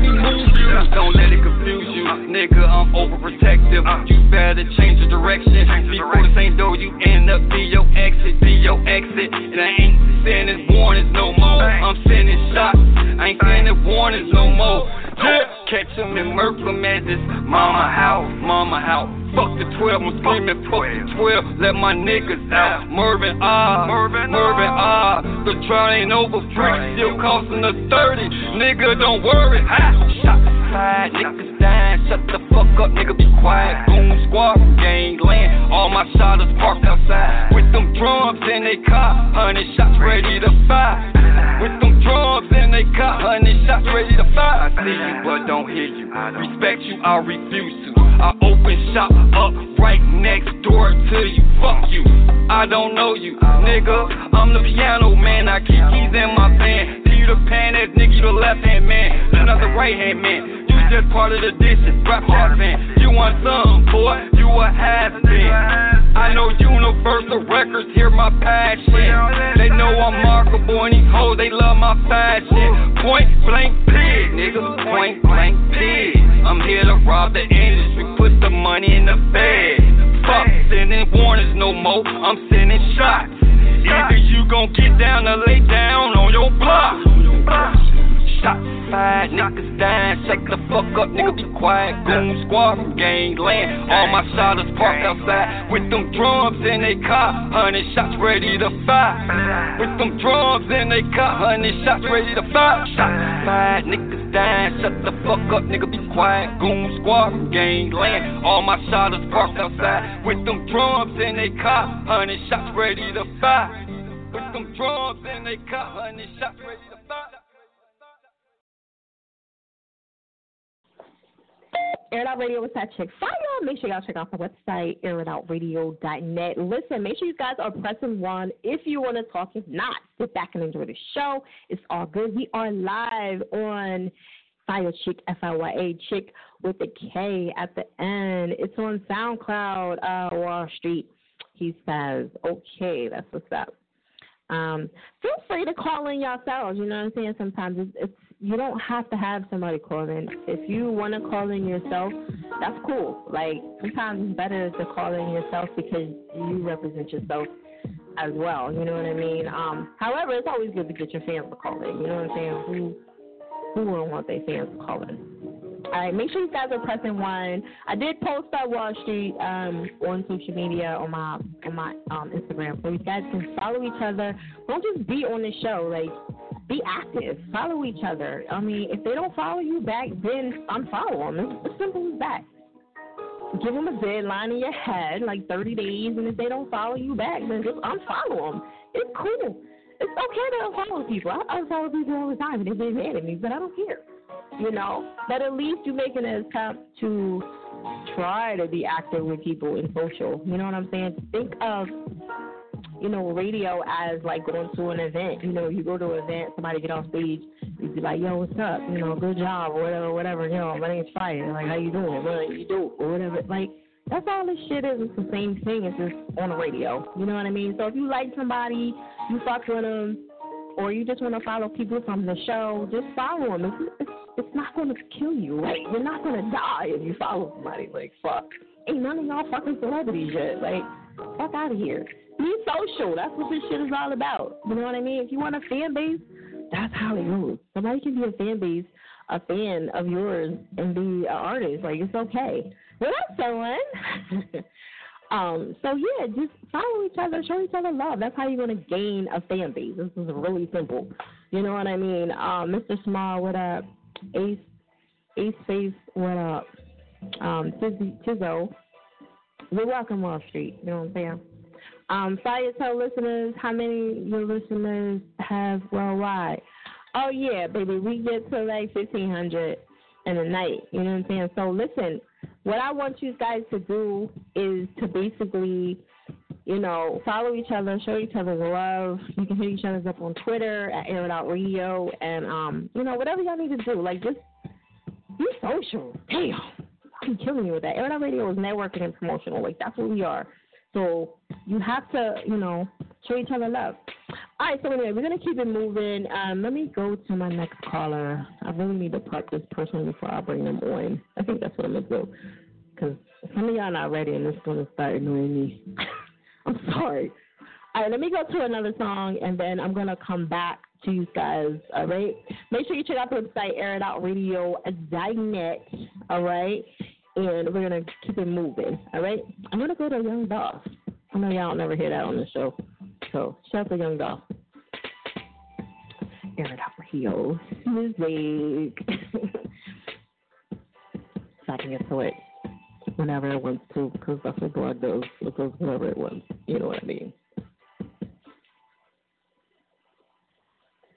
Don't let it confuse you, uh, nigga. I'm overprotective. Uh. You better change the direction. Before the same door, you end up be your exit, be your exit. And I ain't sending warnings no more. I'm sending shots. I ain't sending warnings no more. Yeah. Catch him in Merklem at this mama house, mama house. Fuck the 12, I'm screaming, fuck the 12, let my niggas out. Mervin ah, Mervin, Mervin ah. The trial ain't over, freak still costing us 30. Nigga, don't worry. Ah, shot side, niggas dying. Shut the fuck up, nigga, be quiet. Goon squad from gangland. All my shotters parked outside. With them drums in they car, hundred shots ready to fire. With them drums in they car, hundred shots ready to fire. I see you, but don't hear you. Respect you, I refuse to. I open shop up right next door to you. Fuck you. I don't know you, nigga. I'm the piano man. I keep keys in my band. Peter Pan, that nigga, you the left hand man. The right hand man. Just part of the dishes. Rap fan. You want some, boy? You a has been. I know Universal Records hear my passion. They know I'm markable and these hoes they love my fashion. Point blank pig, niggas. Point blank pig. I'm here to rob the industry. Put the money in the bag. Fuck sending warnings no more. I'm sending shots. Either you gon' get down or lay down on your block. Shot fired, niggas dying. Shake the fuck up, nigga, be quiet. Goon squad from gangland. All my shotters parked outside with them drums in they car. Hundred shots ready to fire. With them drums in they car. Hundred shots ready to fire. Shot fired, niggas dying. Shut the fuck up, nigga, be quiet. Goon squad from gangland. All my shotters parked outside with them drums in they car. Hundred shots ready to fire. With them drums in they car. Hundred shots ready to fire. Air It Out Radio with that chick fire. Make sure y'all check out the website, airitoutradio.net. Listen, make sure you guys are pressing one if you want to talk. If not, sit back and enjoy the show. It's all good. We are live on Fire Chick, F I Y A Chick with a K at the end. It's on SoundCloud, uh, Wall Street. He says, okay, that's what's up. Um, feel free to call in yourselves. You know what I'm saying? Sometimes it's, it's you don't have to have somebody call in. If you want to call in yourself, that's cool. Like sometimes it's better to call in yourself because you represent yourself as well. You know what I mean? Um, however, it's always good to get your fans to call in. You know what I'm saying? Who who wouldn't want their fans to call in? All right, make sure you guys are pressing one. I did post on Wall Street um, on social media on my on my um, Instagram, so you guys can follow each other. Don't just be on the show, like be active. Follow each other. I mean, if they don't follow you back, then unfollow them. It's as simple as that. Give them a deadline in your head, like 30 days, and if they don't follow you back, then just unfollow them. It's cool. It's okay to unfollow people. I unfollow people all the time, and they get mad at me, but I don't care you know. But at least you're making an attempt to try to be active with people in social. You know what I'm saying? Think of you know, radio as like going to an event. You know, you go to an event, somebody get off stage, you be like, "Yo, what's up? You know, good job, or whatever, whatever. You know, my name's Fire. Like, how you doing? What you do, or whatever. Like, that's all this shit is. It's the same thing. It's just on the radio. You know what I mean? So if you like somebody, you fuck with them, or you just want to follow people from the show, just follow them. It's, it's, it's not going to kill you. Like, you're not going to die if you follow somebody. Like, fuck. Ain't none of y'all fucking celebrities yet. Like, fuck out of here. Be social. That's what this shit is all about. You know what I mean? If you want a fan base, that's how it goes. Somebody can be a fan base, a fan of yours, and be an artist. Like, it's okay. What up, someone? Um, so yeah, just follow each other, show each other love. That's how you're gonna gain a fan base. This is really simple. You know what I mean? Um, Mr. Small, what up? Ace Ace Face, what up? Um, Tizzo. You're welcome, Wall Street. You know what I'm saying? Um, Fire tell listeners how many your listeners have worldwide. Oh yeah, baby, we get to like fifteen hundred in the night. You know what I'm saying? So listen, what I want you guys to do is to basically, you know, follow each other, show each other love. You can hit each other up on Twitter at Air It Out Radio, and um, you know, whatever y'all need to do. Like just be social. Damn, I'm killing you with that. Air It Out Radio is networking and promotional. Like that's what we are. So you have to, you know, show each other love. All right, so anyway, we're gonna keep it moving. Um, let me go to my next caller. I really need to park this person before I bring them on. I think that's what I'm gonna do, because some of y'all not ready, and it's gonna start annoying me. I'm sorry. All right, let me go to another song, and then I'm gonna come back to you guys. All right. Make sure you check out the website airitoutradio.net. All right, and we're gonna keep it moving. All right. I'm gonna go to Young Dolph. I know y'all never hear that on the show. So shout out to Young Dolph. Air it out radio music. so I can to whenever it wants to, because that's what God does. Goes whenever it wants. You know what I mean?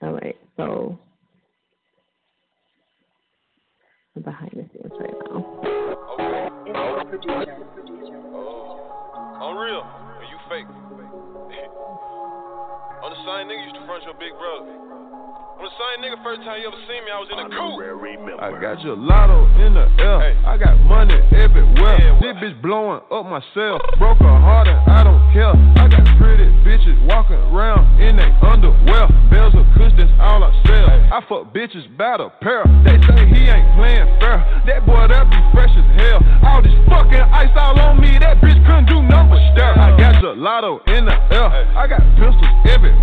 All right, so I'm behind the scenes right now. Oh, unreal. Are you fake? I'm the same nigga used to front your big brother. I'm the same nigga first time you ever seen me, I was in. I got your lotto in the air. I got money everywhere. This bitch blowing up my cell. Broke her heart and I don't care. I got pretty bitches walking around in they underwear. Bells of that's all I sell. I fuck bitches by the pair. They say he ain't playing fair. That boy that be fresh as hell. All this fucking ice all on me. That bitch couldn't do nothing but stare. I got your lotto in the air. I got pistols everywhere.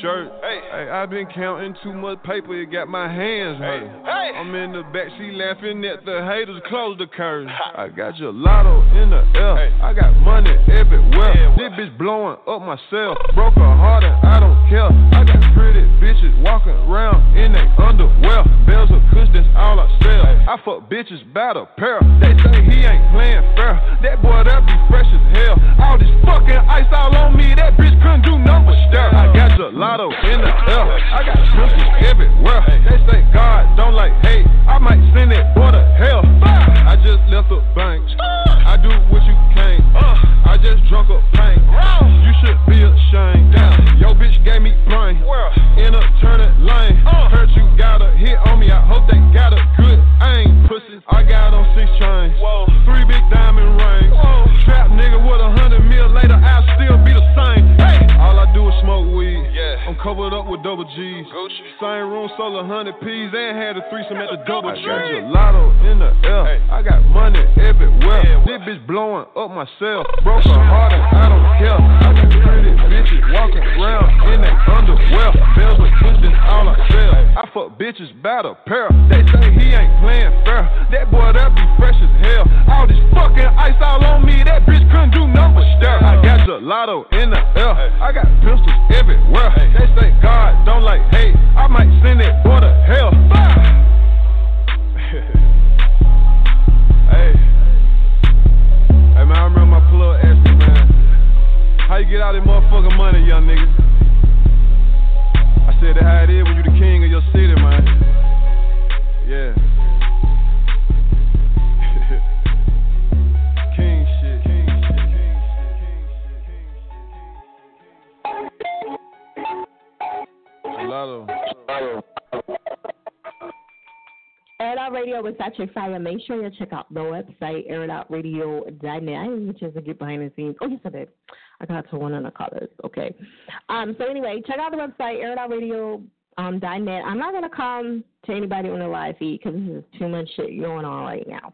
Shirt. Hey. hey, I been counting too much paper, it got my hands hurt. Hey. I'm in the back, she laughing at the haters, close the curtain. I got your lotto in the air. I got money everywhere. this bitch blowing up my cell. Broke her heart and I don't care. I got pretty bitches walking around in they underwear. Bells of that's all I sell. I fuck bitches by the pair. They say he ain't playing fair. That boy that be fresh as hell. All this fucking ice all on me. That bitch couldn't do nothing but stare. I got your lotto in the air. I got pistols everywhere. They say God don't like hate. I might send it boy to hell. I just left the bank. I do what you can't. I just drunk a paint. You should be ashamed. Yo, bitch gave me brain. In a turning lane. Heard you got a hit on me. I hope they got a good aim. Pussy, I got on six chains. Three big diamond rings. Trap nigga with a hundred mil later, I'll still be the same. Hey, all I do is smoke weed. Yeah. I'm covered up with double G's. Gucci. Same room, sold a hundred P's and had a threesome at the double G. I got lotto in the air. I got money everywhere. This bitch blowing up my cell. I don't care. I bitches walking around in underwear. Bells pushing all I. I fuck bitches by the pair. They say he ain't playing fair. That boy that be fresh as hell. All this fucking ice all on me. That bitch couldn't do nothing but stare. I got lotto in the air. I got pistols everywhere. They say God don't like hate. I might send that boy to hell. hey. Hey man, I remember how you get all this motherfucking money, young nigga? I said that how it is when you the king of your city, man. Yeah. king shit. King shit. King Lotto. Air It Out Radio with Satchel Fire. Make sure you check out the website, airitoutradio.net. I didn't get a to get behind the scenes. Oh, yes, I did. I got to one of the colors. Okay. Um, so, anyway, check out the website, airitoutradio.net. Um, .net. I'm not going to come to anybody on the live feed because this is too much shit going on right now.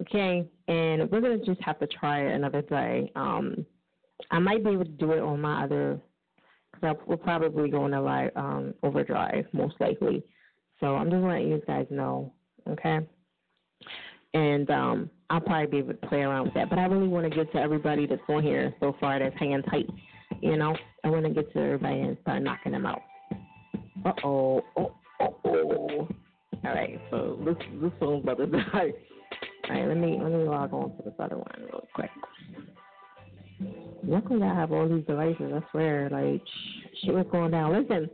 Okay. And we're going to just have to try it another day. Um, I might be able to do it on my other, because we're probably going to live um, overdrive most likely. So I'm just letting you guys know, okay? And um, I'll probably be able to play around with that. But I really want to get to everybody that's on here so far that's hanging tight. You know, I want to get to everybody and start knocking them out. Uh oh. Oh oh. All right. So this this phone's about to die. All right. Let me let me log on to this other one real quick. Y'all gotta have all these devices. I swear, like shit was going down. Listen,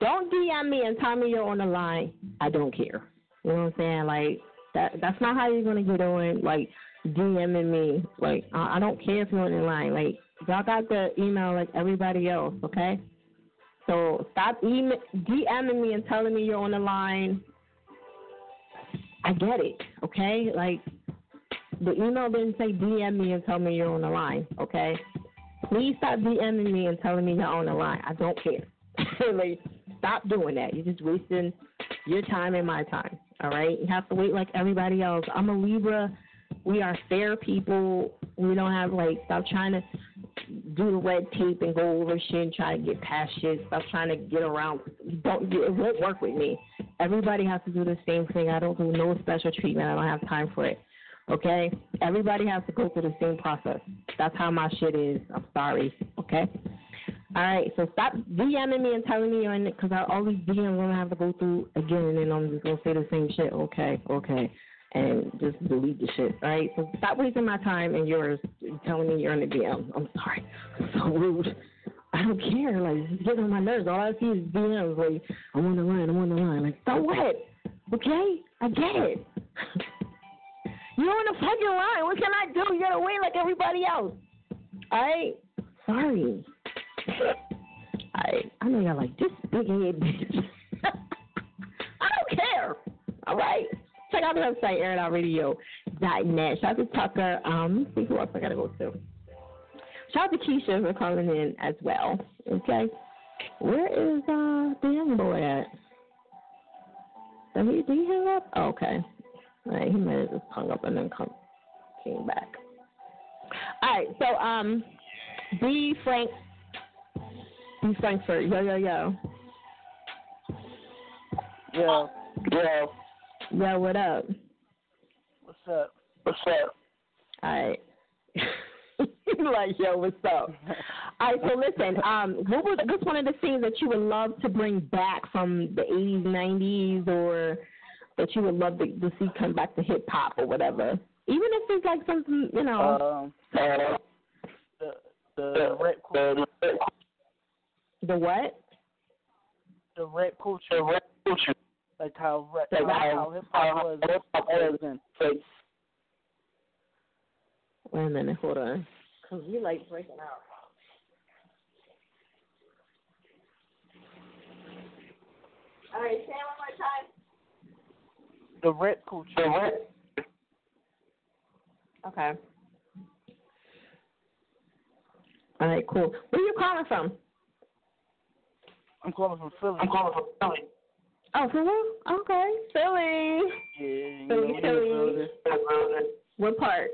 don't DM me and tell me you're on the line. I don't care. You know what I'm saying? Like that. That's not how you're gonna get on. Like DMing me. Like I, I don't care if you're on the line. Like y'all got the email like everybody else. Okay. So stop email, DMing me and telling me you're on the line. I get it. Okay. Like the email didn't say DM me and tell me you're on the line. Okay. Please stop DMing me and telling me you're on the line. I don't care. like, stop doing that. You're just wasting your time and my time. All right. You have to wait like everybody else. I'm a Libra. We are fair people. We don't have like stop trying to do the red tape and go over shit and try to get past shit. Stop trying to get around. Don't it won't work with me. Everybody has to do the same thing. I don't do no special treatment. I don't have time for it. Okay? Everybody has to go through the same process. That's how my shit is. I'm sorry. Okay? All right, so stop DMing me and telling me you're in it because I always DM I'm gonna have to go through again and then I'm just gonna say the same shit. Okay, okay, and just delete the shit. All right, so stop wasting my time and yours telling me you're in the DM. I'm sorry, I'm so rude. I don't care. Like, it's getting on my nerves. All I see is DMs. Like, I'm on the line. I'm on the line. Like, so what? Okay, I get it. You're on the fucking line. What can I do? You gotta wait like everybody else. All right. Sorry. I I know y'all like this big head bitch. I don't care. All right. Check out the website, airitoutradio.net. Shout out to Tucker. Um, see who else I gotta go to. Shout out to Keisha for calling in as well. Okay. Where is uh the young boy at? Did he, did he hang up? Oh, okay. All right, he might have just hung up and then come came back. All right, so um, B Frank, B Frankford, yo yo yo. Yo. Yo. Yo, what up? What's up? What's up? All right. like, yo, what's up? All right, so listen, um, what was what's one of the things that you would love to bring back from the 80s, 90s, or that you would love to, to see come back to hip hop or whatever? Even if it's like something, you know. Um, the the rap culture. The what? The rap culture. Rap culture. Like how rap, Like how, how- how hip hop was back then. Wait a minute, hold on. Cause you like breaking out. All right, say it one more time. The rap culture. Okay. All right, cool. Where are you calling from? I'm calling from Philly. I'm calling from Philly. Oh, from where? Okay, Philly. Yeah, you Philly, know, we in the Philly. building. What part?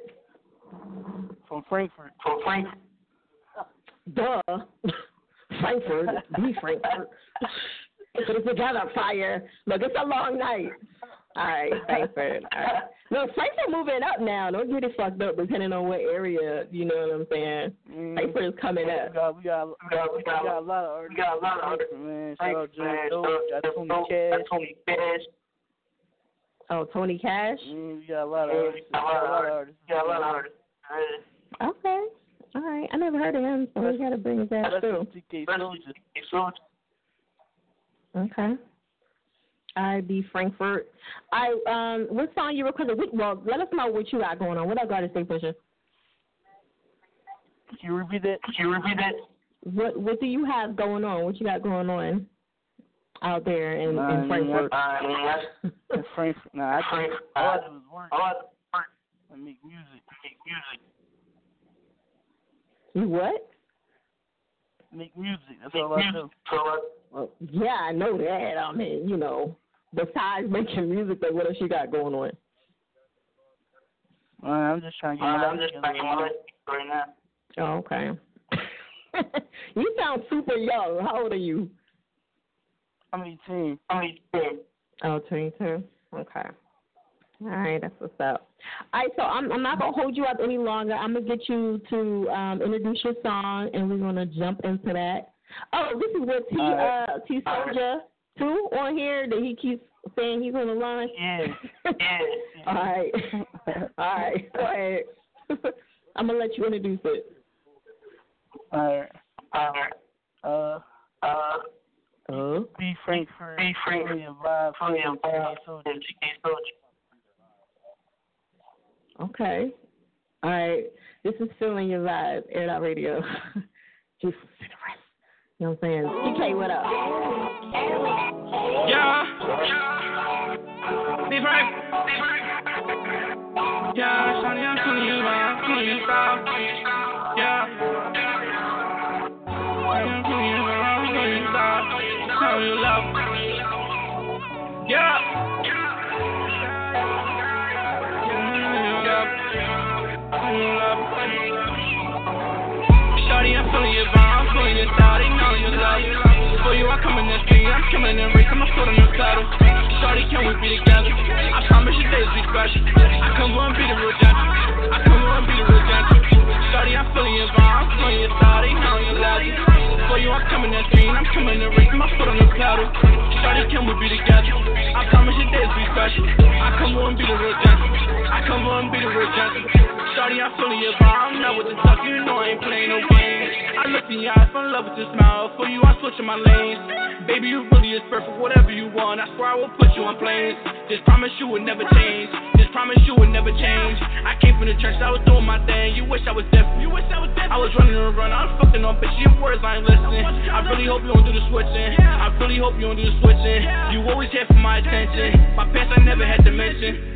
From Frankford. From Frankford. Duh. Frankford. Be Frankford. Put it together, fire. Look, it's a long night. All right, Frankford. All right. No, Frankford moving up now. Don't get it fucked up depending on what area, you know what I'm saying? Mm. Frankford is coming We up. got, we got, we got, we got a lot of artists. We got a lot of artists, man. Shout out Joe Doe, got Tony Cash. Tony Cash. Oh, Tony Cash? Mm, we got a lot of artists. We got a lot of artists. Got a lot of artists. Okay. All right. I never heard of him, so we got to bring that through. Okay. I be Frankford. I um, what song you? We- Well, let us know what you got going on. What I got to say, Pusha? Can you repeat that? Can you repeat that? What What do you have going on? What you got going on out there in, Nah, in Frankford? In Frankford. Nah, I can't. All I do is work. All I do is work. I make music. Make music. You what? Make music. That's all I do. Well, yeah, I know that. I mean, you know, besides making music, like what else you got going on? Uh, I'm just trying to get my I'm life just trying to get my right now. Oh, okay. you sound super young. How old are you? I'm 18. I'm 18. Oh, 22. Okay. All right, that's what's up. All right, so I'm I'm not gonna hold you up any longer. I'm gonna get you to um, introduce your song, and we're gonna jump into that. Oh, this is with T All uh, T Soldier too on here that he keeps saying he's on the line. Yes. yes. All right. All right. Go ahead. I'm gonna let you introduce it. All right. All right. Uh. Uh. Uh. Be Frankford. Be Frankford. Your vibe. For your. Soldier. Soldier. Okay. All right. This is feeling your vibe. Air Out Radio. Just you know what I'm saying? CK, what up? Yeah. Be frank. Yeah, Shawty, I'm feeling you, man. I'm feeling your style. Yeah. I'm feeling you, man. I'm feeling your style. Tell me you love. Yeah. Feeling your. They know you love. For you, I come in the street. I'm killing and race. I'm a foot on the pedal. Shawty, can we be together? I promise your days be special. I come on, be the real gentle. I come on, be the real gentle. Shawty, I'm feeling your vibe. I'm feeling your style. They know you love. For you, I come in the street. I'm killing and race. I'm a foot on the pedal. Shawty, can we be together? I promise your days be special. I come on, be the real gentle. I come on, be the real gentle. Shawty, I'm feeling your vibe. I'm not with the talk. You know I ain't playing no games. I look in your eyes, fall in love with your smile. For you, I switch in my lanes. Baby, you really is perfect. Whatever you want, I swear I will put you on planes. Just promise you would never change. Just promise you would never change. I came from the church, I was doing my thing. You wish I was different. You wish I was different. I was running and running. I was fucking on bitch. Your words I ain't listening. I really hope you don't do the switching. I really hope you don't do the switching. You always here for my attention. My past I never had to mention.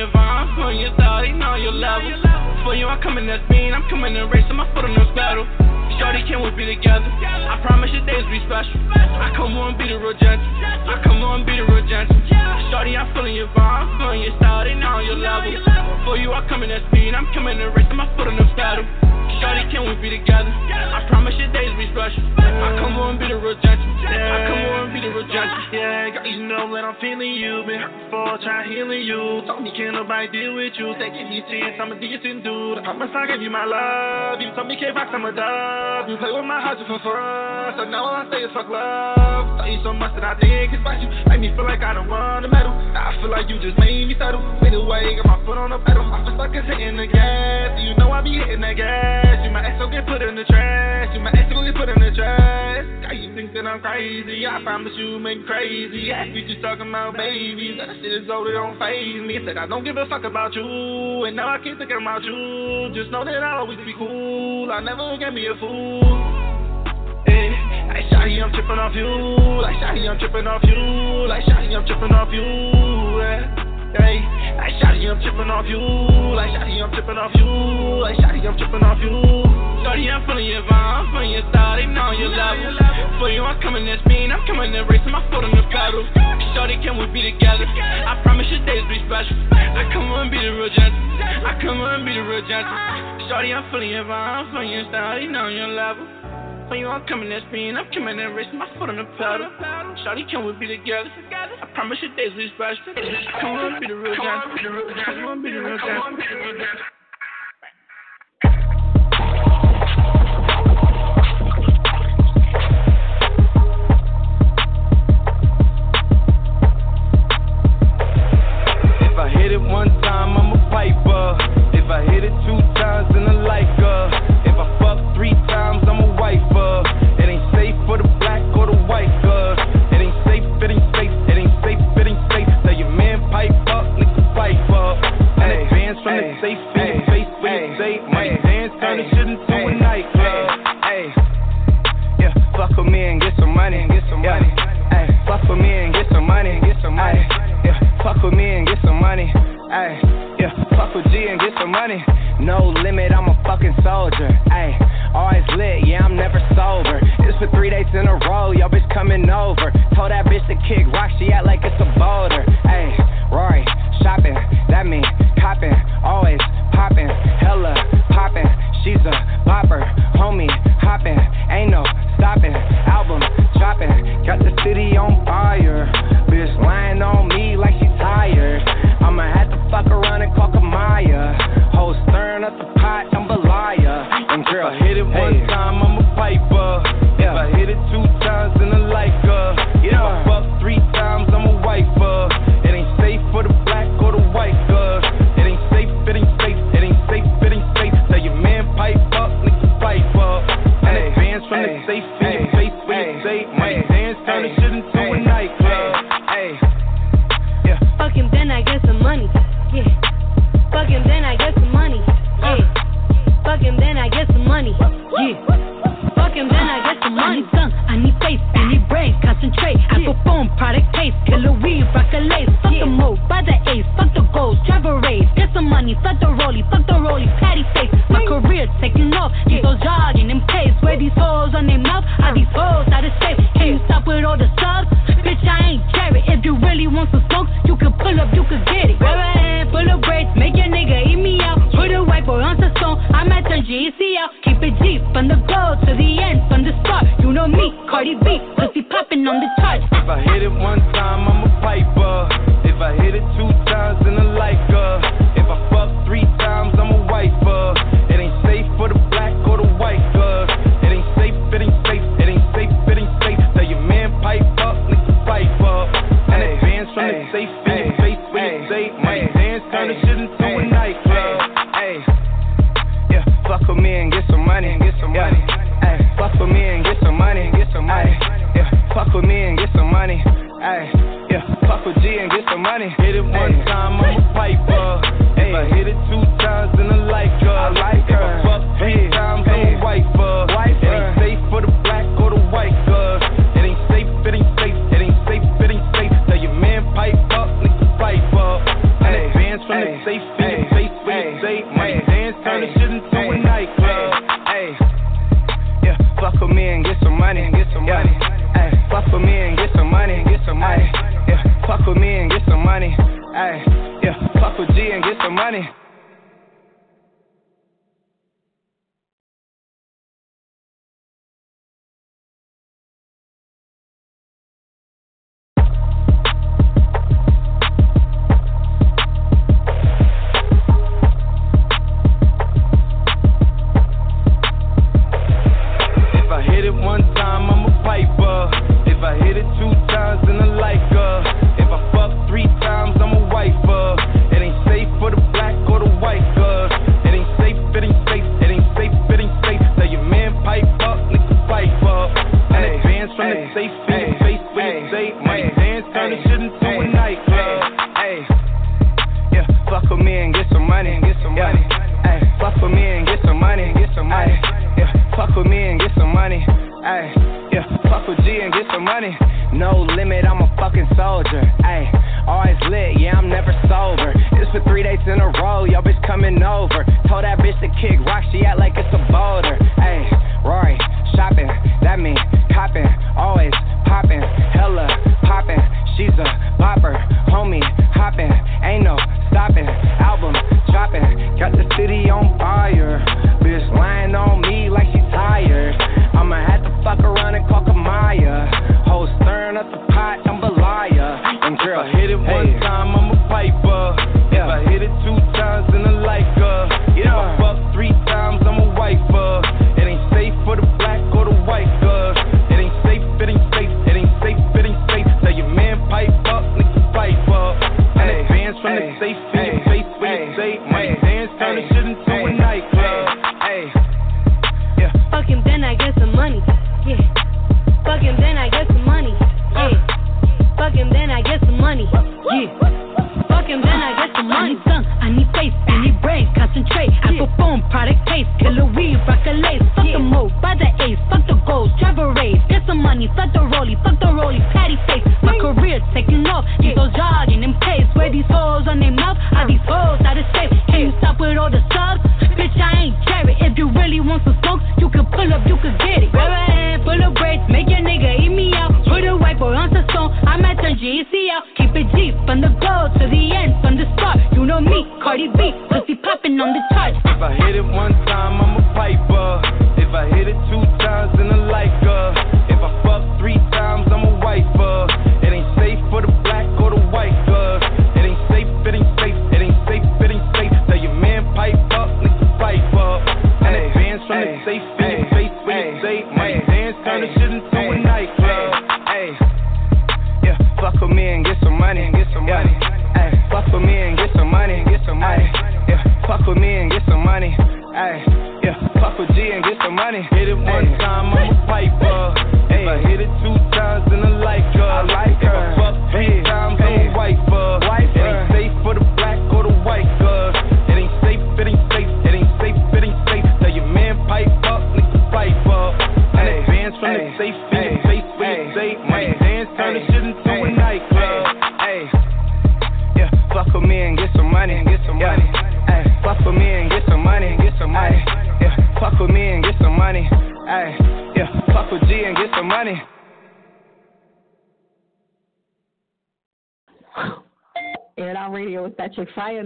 Your vibe, feeling your style, they know your level. For you, I'm coming that speed, I'm coming to race, my foot on the pedal. Shawty, can we be together? I promise your days be special. I come on, be the real gentle. I come on, be the real gentle. Shawty, I'm feeling your vibe, feeling your style, they know your level. For you, I'm coming that speed, I'm coming to race, my foot on the pedal. Shawty, can we be together? I promise your days will be special. I come on, be the real gentle. I come on, be the real gentle. Yeah, girl, you know that I'm feeling you. Been hurt before, try healing you. Told me can't nobody deal with you. Taking these chance, I'm a decent dude. I promise I give you my love. You told me can't box, I'm a dub. You play with my heart just for fun. So now all I say is fuck love. Tell you so much that I think it's about you. Make me feel like I don't want the medal. I feel like you just made me settle. Made away, got my foot on the pedal. I feel like it's hitting the gas. You know I be hitting that gas. You my ex, so get put in the trash. You my ex, so get put in the trash. God, you think that I'm crazy? I promise you make me crazy. Yeah, you just talking about babies. That shit is old, it don't phase me. Said I don't give a fuck about you, and now I keep thinking about you. Just know that I'll always be cool. I never get me a fool. Like Shotty, I'm tripping off you. Like Shotty, I'm tripping off you. Like Shotty, I'm tripping off you. Yeah. Hey, like Shotty, I'm tripping off you. Like Shotty, I'm tripping off you. Like Shotty, I'm tripping off you. Shorty, I'm feeling your vibe, I'm feeling your style, they know your level. For you, I'm coming to speed, I'm coming to race, my foot on the pedal. Shorty, can we be together? I promise your days be special. I come on, be the real gentle. I come on, be the real gentle. Shorty, I'm feeling your vibe, I'm feeling your style, they know your level. For you, I'm coming to speed, I'm coming to race, my foot on the pedal. Shorty, can we be together? I promise your days be special. Come on, be the real gentle. Come on, be the real gentle. If I hit it one time, I'm a piper. If I hit it two times, then I like her. If I three times, I'm a wifer. It ain't safe for the black or the white girl. It ain't safe, it ain't safe, it ain't safe, it ain't safe. Tell your man pipe up, nigga pipe up. And advance from the safe in your face when you say money dance, turn the shit into a nightclub. Hey, yeah, fuck with me and get some money, get some money. Hey, fuck with me and get some money, and get some money. Yeah, fuck with me and get some money. Ay, yeah, fuck with G and get some money. No limit, I'm a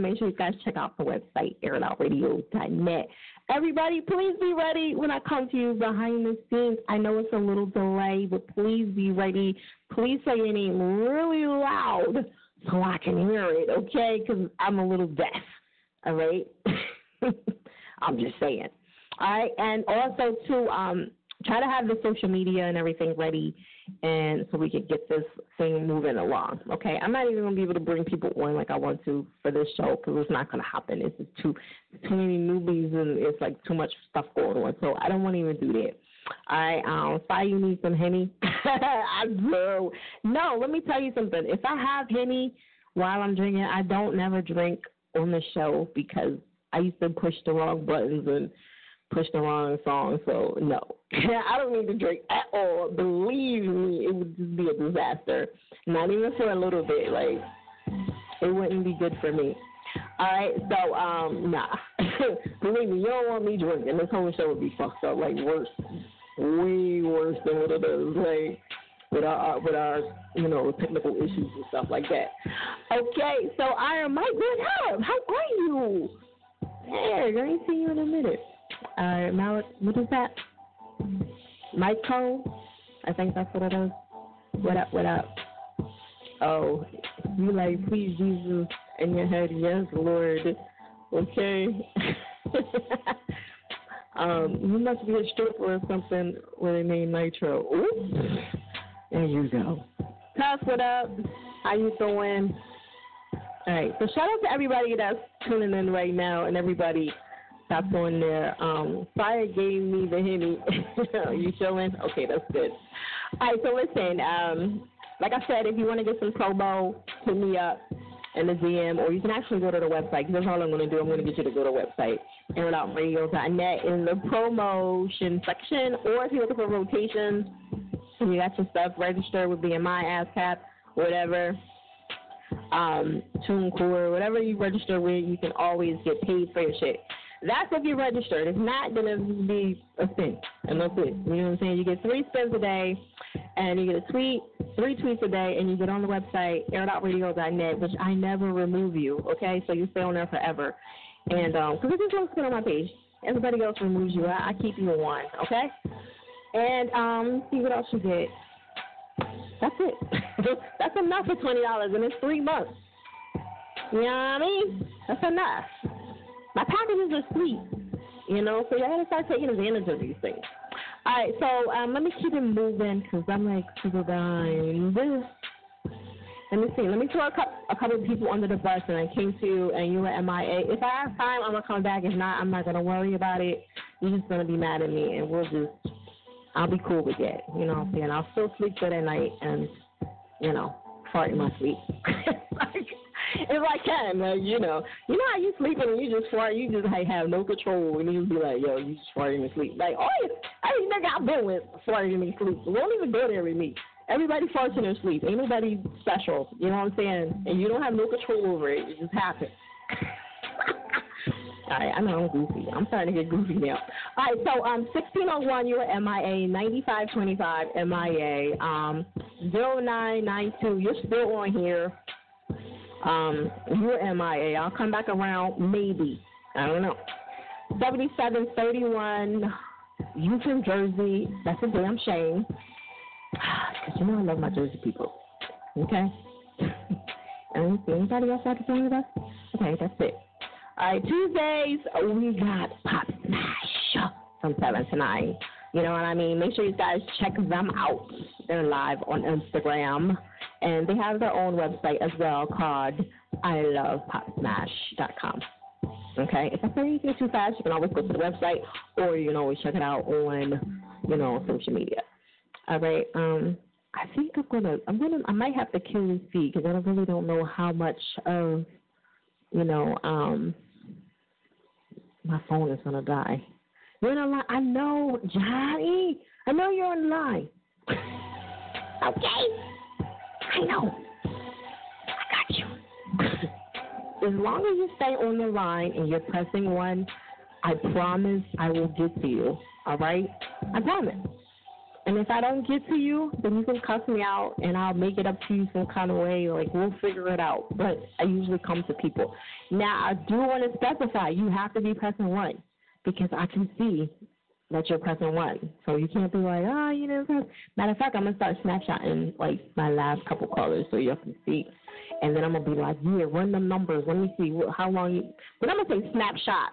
Make sure you guys check out the website, airitoutradio.net. Everybody, please be ready when I come to you behind the scenes. I know it's a little delay, but please be ready. Please say your name really loud so I can hear it, okay? Because I'm a little deaf, all right? I'm just saying. All right, and also, to um, try to have the social media and everything ready and so we can get this thing moving along. Okay, I'm not even gonna be able to bring people on like I want to for this show because it's not gonna happen. It's just too too many newbies and it's like too much stuff going on. So I don't want to even do that. All right, um, sorry you need some henny. I do. No, let me tell you something. If I have henny while I'm drinking, I don't never drink on the show because I used to push the wrong buttons and push the wrong song. So no, I don't need to drink at all. Believe me, it would just be a disaster. Not even for a little bit. Like it wouldn't be good for me. All right, so um, nah. Believe me, you don't want me drinking. This whole show would be fucked up, like worse, way worse than what it is. Like with our with our you know technical issues and stuff like that. Okay, so Iron Mike, what up? How are you? Hey, I ain't seen you in a minute. Uh, now what is that? Michael? I think that's what it is. What up, what up? Oh, you like, please, Jesus, in your head, yes, Lord. Okay. um, you must be a stripper or something with a name Nitro. Oops. There you go. Toss, what up? How you doing? All right. So shout out to everybody that's tuning in right now and everybody that's on there. Um, Fire gave me the henny. You showing? Okay, that's good. All right, so listen. Um, like I said, if you want to get some promo, hit me up in the DM, or you can actually go to the website. Because that's all I'm going to do. I'm going to get you to go to the website, airitoutradio.net, in the promotion section, or if you're looking for rotations, you got your stuff registered with BMI, ASCAP, whatever, um, TuneCore, whatever you register with, you can always get paid for your shit. That's if you're registered. If not, then it'll be a spin. And that's it. You know what I'm saying? You get three spins a day, and you get a tweet, three tweets a day, and you get on the website, airitoutradio.net, which I never remove you, okay? So you stay on there forever. And, because um, it just looks good on my page. Everybody else removes you. I, I keep you on, okay? And, um, see what else you get. That's it. That's enough for $20, and it's three months. You know what I mean? That's enough. My packages are sweet, you know, so y'all gotta start taking advantage of these things. All right, so um, let me keep it moving because I'm like super behind. Let me see. Let me throw a couple, a couple of people under the bus, and I came to you, and you were MIA. If I have time, I'm gonna come back. If not, I'm not gonna worry about it. You're just gonna be mad at me, and we'll just. I'll be cool with that. You know what I'm saying? I'll still sleep good at night, and you know, fart in my sleep. like, if I can, you know, you know how you sleeping and you just fart, you just like, have no control, and you be like, yo, you just farting in sleep. Like, oh, I ain't nigga I've been with farting in sleep. So don't even go there with me. Everybody farts in their sleep. Ain't nobody special. You know what I'm saying? And you don't have no control over it. It just happens. All right, I know I'm goofy. I'm starting to get goofy now. All right, so um, 1601, you are MIA, 9525 MIA, um, 0992, you're still on here. Um, you're MIA. I'll come back around maybe. I don't know. 7731, you from Jersey. That's a damn shame. Because you know I love my Jersey people. Okay? anybody else like to with us? Okay, that's it. All right, Tuesdays, we got Pop Smash from 7 to 9. You know what I mean? Make sure you guys check them out. They're live on Instagram And they have their own website as well called ilovepopsmash.com. Okay, if I say anything too fast, you can always go to the website, or you can always check it out on, you know, social media. All right. Um, I think I'm gonna, I'm gonna, I might have to kill this feed because I really don't know how much of, you know, um, my phone is gonna die. You're in a line. I know, Johnny. I know you're in line. okay. I know. I got you. as long as you stay on the line and you're pressing one, I promise I will get to you. All right? I promise. And if I don't get to you, then you can cuss me out and I'll make it up to you some kind of way. Like, we'll figure it out. But I usually come to people. Now, I do want to specify you have to be pressing one because I can see that you're pressing one. So you can't be like, oh, you didn't press. Matter of fact, I'm going to start snapshotting like my last couple callers so you can see. And then I'm going to be like, yeah, run the numbers. Let me see how long you. Then I'm going to say snapshot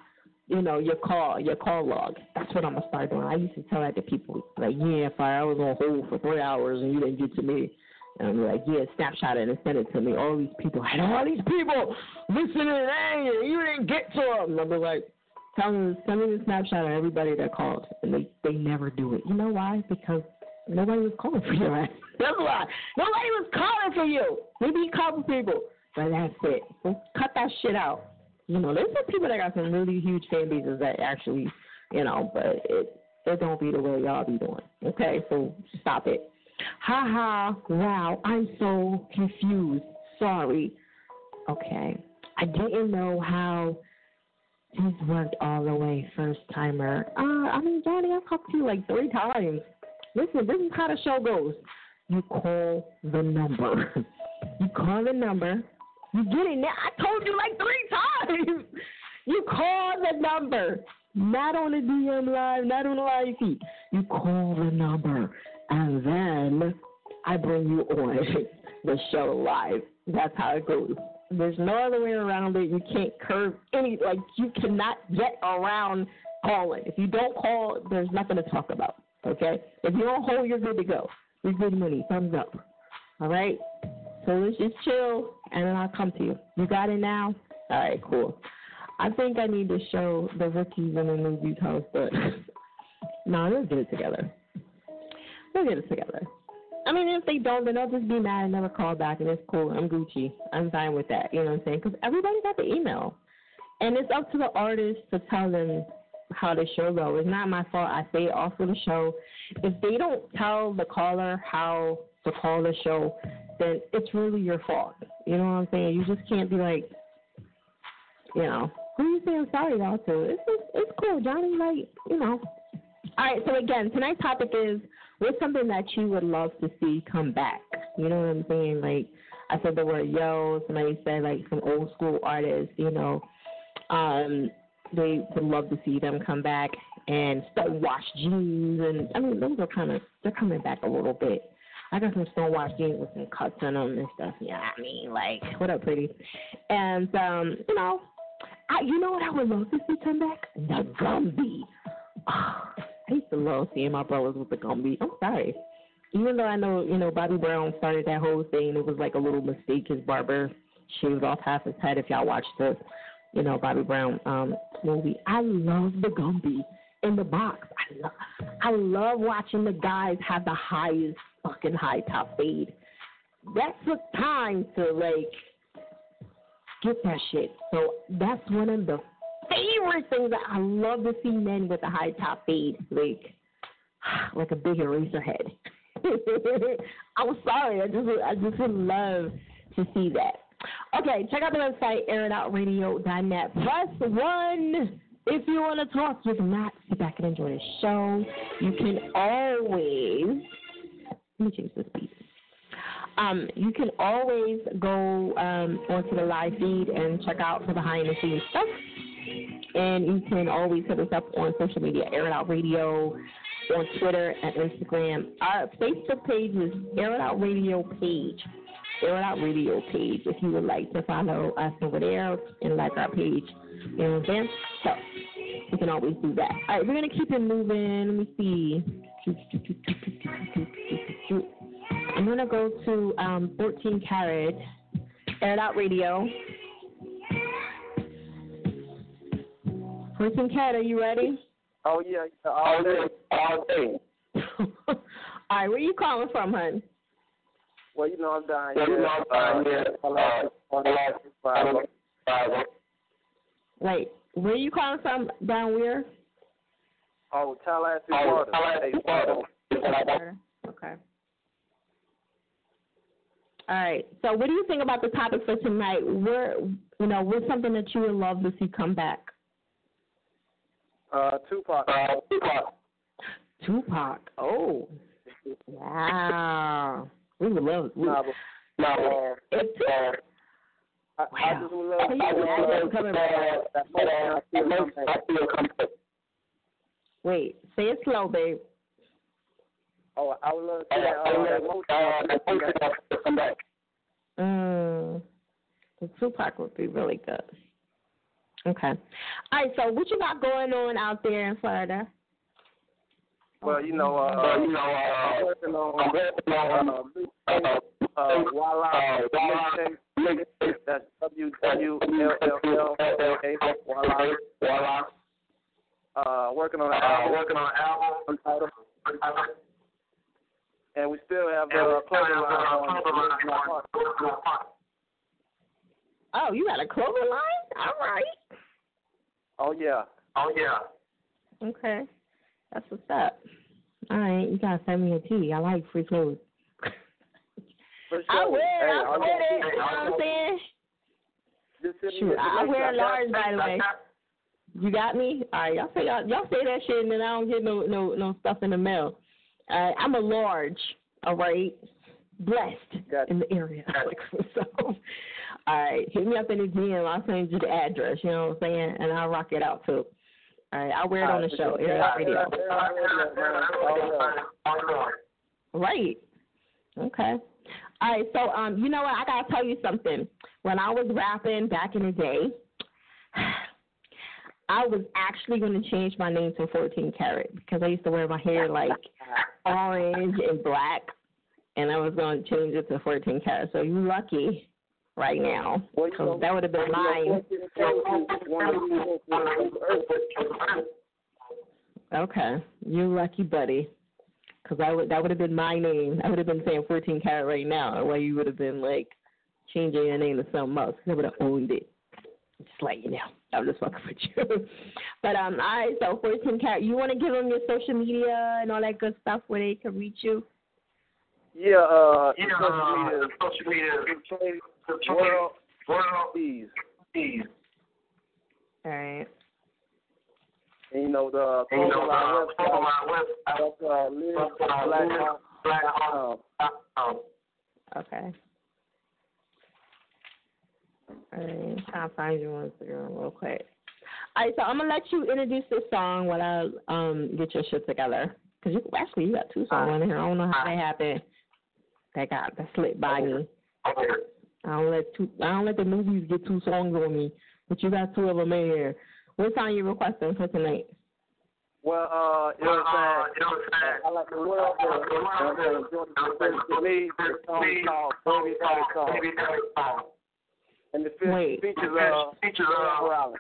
you know, your call, your call log. That's what I'm gonna start doing. I used to tell that to people, like, yeah, if I was on hold for three hours and you didn't get to me, and I'm like, yeah, snapshot it and send it to me. All these people, I know all these people listening and you didn't get to them. And I'm like, tell them, send me the snapshot of everybody that called, and they they never do it. You know why? Because nobody was calling for you. That's why. Nobody was calling for you. Maybe a couple people, but that's it. Cut that shit out. You know, there's some people that got some really huge fan bases that actually, you know, but it it don't be the way y'all be doing. Okay, so stop it. Ha ha! Wow, I'm so confused. Sorry. Okay, I didn't know how this worked all the way. First timer. Uh, I mean, Johnny, I've talked to you like three times. Listen, this is how the show goes. You call the number. you call the number. You get it now. I told you like three times. You call the number. Not on the DM live, not on the live feed. You call the number. And then I bring you on the show live. That's how it goes. There's no other way around it. You can't curve any, like, you cannot get around calling. If you don't call, there's nothing to talk about. Okay? If you don't hold, you're good to go. You're good money. Thumbs up. All right? So let's just chill, and then I'll come to you. You got it now? All right, cool. I think I need to show the rookies and the new Utahs, but no, let's get it together. We'll get it together. I mean, if they don't, then they'll just be mad and never call back, and it's cool. I'm Gucci. I'm fine with that. You know what I'm saying? Because everybody got the email, and it's up to the artist to tell them how the show goes. It's not my fault. I say it off of the show. If they don't tell the caller how to call the show, then it's really your fault. You know what I'm saying? You just can't be like, you know, who you saying sorry about to? It's just, it's cool, Johnny. Like, you know. All right. So again, tonight's topic is what's something that you would love to see come back. You know what I'm saying? Like I said the word yo. Somebody said like some old school artists. You know, um, they would love to see them come back and stone wash jeans and I mean those are kind of they're coming back a little bit. I got some Stonewash jeans with some cuts in them and stuff. Yeah, I mean, like, what up, pretty? And um, you know, I you know what I would love to see come back? The Gumby. Oh, I used to love seeing my brothers with the Gumby. I'm sorry. Even though I know, you know, Bobby Brown started that whole thing, it was like a little mistake. His barber shaved off half his head. If y'all watched the, you know, Bobby Brown um movie, I love the Gumby in the box. I love, I love watching the guys have the highest fucking high top fade. That took time to like get that shit. So that's one of the favorite things that I love to see men with a high top fade, like like a big eraser head. I'm sorry, I just I just would love to see that. Okay, check out the website airitoutradio.net. Plus one if you want to talk, you cannot sit back and enjoy the show. You can always let me change this piece. Um, you can always go um, onto the live feed and check out for the behind the scenes stuff. And you can always hit us up on social media, Air It Out Radio, on Twitter and Instagram. Our Facebook page is Air It Out Radio page. Air It Out Radio page if you would like to follow us over there and like our page. You know what I'm saying? So you can always do that. All right, we're gonna keep it moving. Let me see. I'm gonna go to um, 14 Carat, Air It Out Radio. 14 Carat, are you ready? Oh yeah, all day, all day. All right, where you calling from, hun? Well, you know I'm dying. Well, you know I'm dying, Uh, uh, Wait, where are you calling from? Down where? Oh, Tallahassee, Florida. Hey, Florida. Okay. All right. So, what do you think about the topic for tonight? Where, you know, what's something that you would love to see come back? Uh, Tupac. Tupac. Tupac. Oh. Wow. We would love. We, Nah, but, nah, uh, if uh, I, I just would love Can you imagine coming back? that motion I feel come back. Wait, say it slow, babe. Oh, I would love to see that, uh, that motion uh, come back. Mm, the Tupac would be really good. Okay. All right. So, what you got going on out there in Florida? Well, you know, uh, you know, uh, I'm working on, I'm working on, uh, uh, Walla, mixtape. That's W W L L L A. Walla, Walla. Uh, working on an album. Working on an album. And we still have uh, clothing line on. Oh, you got a clothing line? All right. Oh yeah. Oh yeah. Okay. That's what's up. All right, you gotta send me a tea. I like free clothes. For I sure. wear Hey. I I'm wear it. You know what I'm saying? Just Shoot, I wear a large, by the way. You got me? All right, y'all say y'all, y'all say that shit, and then I don't get no no no stuff in the mail. All right, I'm a large. All right, blessed in the area. Like, so, all right, hit me up in the DM. I'll send you the address. You know what I'm saying, and I'll rock it out too. All right, I'll wear it on the show. Air Out radio. Right. Okay. All right. So, um, you know what? I gotta tell you something. When I was rapping back in the day, I was actually going to change my name to 14 Carat because I used to wear my hair like orange and black, and I was going to change it to 14 Carat. So you lucky right now because that would have been mine. Okay, you lucky, buddy. Because I would that would have been my name. I would have been saying 14 Carat right now, while you would have been like changing your name to something else. I would have owned it. Just let you know. I'm just fucking with you. but um, all right. So 14 Carat, you want to give them your social media and all that good stuff where they can reach you? Yeah, uh, Yeah, social uh, media, social media, world, world, peace, peace. All right. And you know the And you know, clothing line the clothing website. That's uh, Liz Black Black Okay. All right, trying to find you on Instagram real quick. All right, so I'm gonna let you introduce this song while I um get your shit together. Cause you actually you got two songs in here. I don't know how that happened. That got that slipped by me. I don't let two. I don't let the movies get two songs on me. But you got two of them in here. What song you requesting for tonight? Well, uh, you know what I'm saying? I like the world. To me, the song is called Baby Daddy Song. And the fe- Wait. features uh, the features uh, Morales.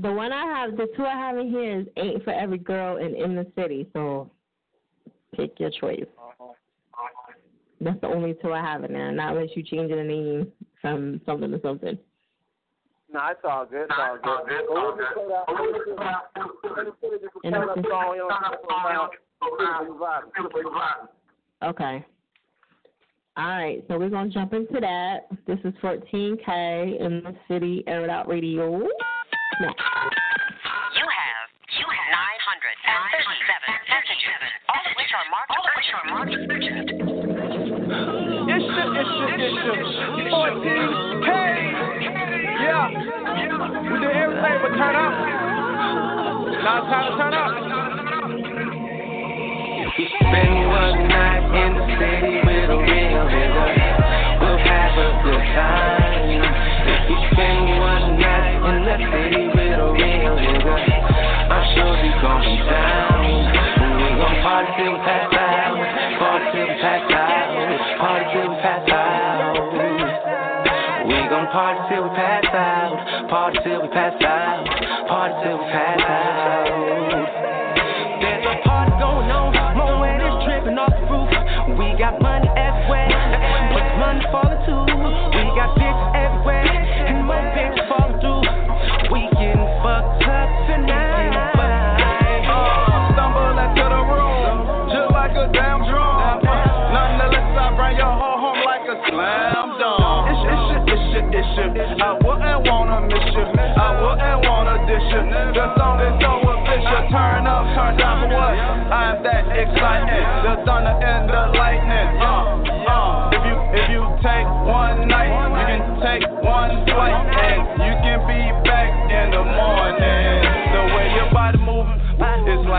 The one I have, the two I have in here is "Ain't for Every Girl" and "In the City." So pick your choice. That's the only two I have in there. Not unless you change the name from something to something. No, it's all good. It's all good. But we'll just put out- we'll just- we'll just put it- just And it's just- song, you know, around- around- Okay. All right, so we're gonna jump into that. This is 14K in the city, Air It Out Radio. Next. You have you have 937 messages, all of which are marked urgent. Shit. 14K. Yeah. We did everything but turn up. Now it's time to turn up. You spend one night in the city with a real nigga. We'll have a good time. You spend one night in the city with a real nigga, I'm sure you gon' be down. We gon' party till we pass out, party till we pass out. Party till we pass out. Gon' party till we pass out. Party till we pass out. Party till we pass out. There's a party going on. More when it's dripping off the roof. We got money everywhere. But money falling too. We got bitches everywhere. And more bitches falling through. We getting fucked up tonight. Stumble into the room, just like a damn drum. Nonetheless, I bring your whole home like a slam dunk. It's it's it's it's shit. I wouldn't wanna miss you. I wouldn't wanna dish you. The song is so official. Turn up, turn down for what? I'm that exciting. The thunder and the lightning. Uh, uh. If you if you take one night, you can take one flight, and you can be back in the morning.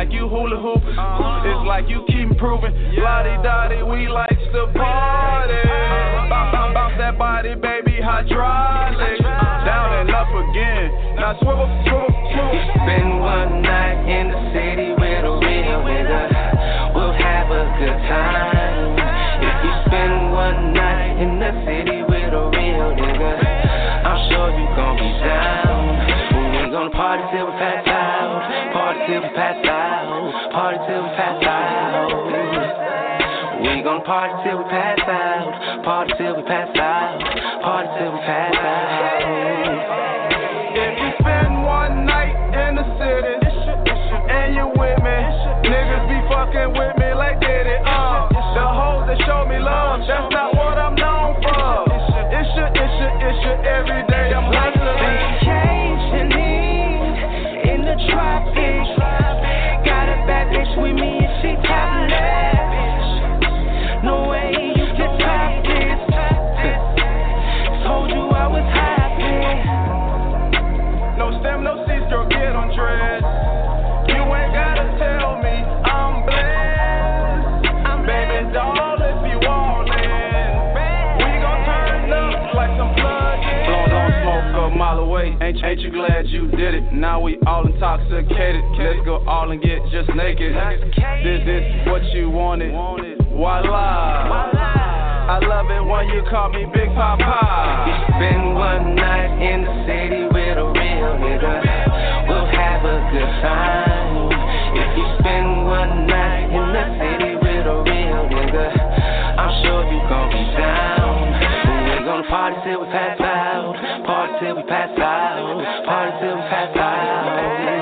Like you hula hoop. Uh-huh. It's like you keep improving. Lodi dodi, we likes to party. Bounce, bounce, bounce that body, baby, hydraulic. Uh-huh. Down and up again. Now swivel, swivel, swivel. Spend one night in the city with a real nigga. We'll have a good time. If you spend one night in the city with a real nigga, I'm sure you gon' be down. Gonna party till we pass out. Party till we pass out. Party till we pass out. We gonna party till we pass out. Party till we pass out. Party till we pass out. Ain't, ain't you glad you did it? Now we all intoxicated. Let's go all and get just naked. This is what you wanted. Voila. I love it when you call me Big Papa. Spend one night in the city with a real nigga. We'll have a good time. If you spend one night in the city with a real nigga, I'm sure you gon' be down. We gonna party till we pass out. Party till we pass out. Party till we pass out.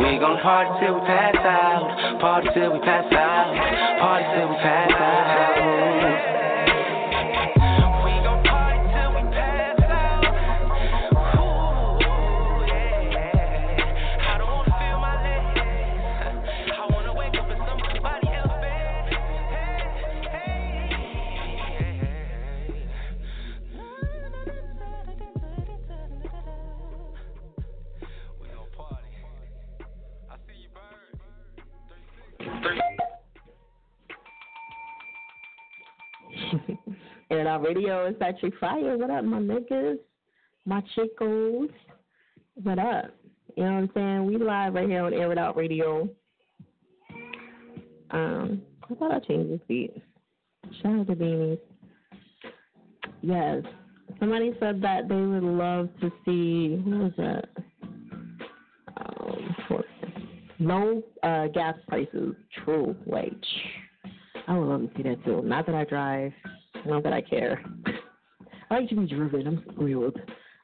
We gon' party till we pass out. Party till we pass out. Party till we pass out. It Out Radio is actually fire. What up, my niggas? My chicos? What up? You know what I'm saying? We live right here on Air It Out Radio. Um, I thought I changed the beat. Shout out to Beanies. Yes. Somebody said that they would love to see who was that? Um, low uh, gas prices. True. Like, I would love to see that too. Not that I drive. Not that I care. I like to be driven. I'm spoiled.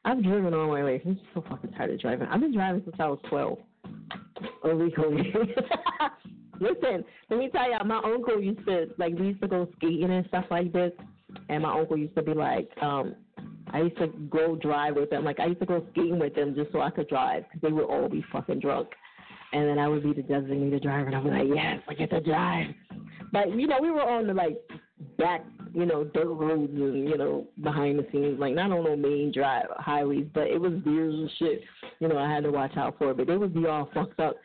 I've driven all my life. I'm so fucking tired of driving. I've been driving since I was 12. Illegally. Listen, let me tell y'all, my uncle used to, like, we used to go skating and stuff like this. And my uncle used to be like, um, I used to go drive with them. Like, I used to go skating with them just so I could drive because they would all be fucking drunk. And then I would be the designated driver, and be like, yes, I get to drive. But, you know, we were on the, like, back, you know, dirt roads and, you know, behind the scenes, like, not on no main drive highways, but it was years and shit, you know, I had to watch out for. But they would be all fucked up.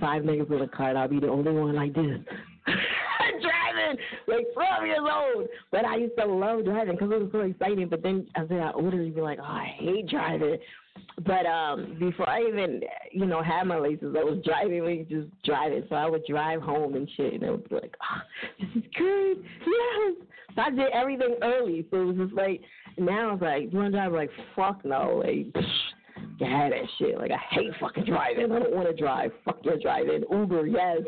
Five niggas in a car, I'll be the only one like this. driving like 12 years old. But I used to love driving because it was so exciting. But then as I older, you'd be like, oh, I hate driving. But um before I even, you know, had my license, I was driving, like just driving. So I would drive home and shit, and I would be like, oh, this is good. Yes. So I did everything early. So it was just like now it's like, you want to drive? Like fuck no, like. You had that shit. Like I hate fucking driving. I don't want to drive. Fuck your driving. Uber, yes.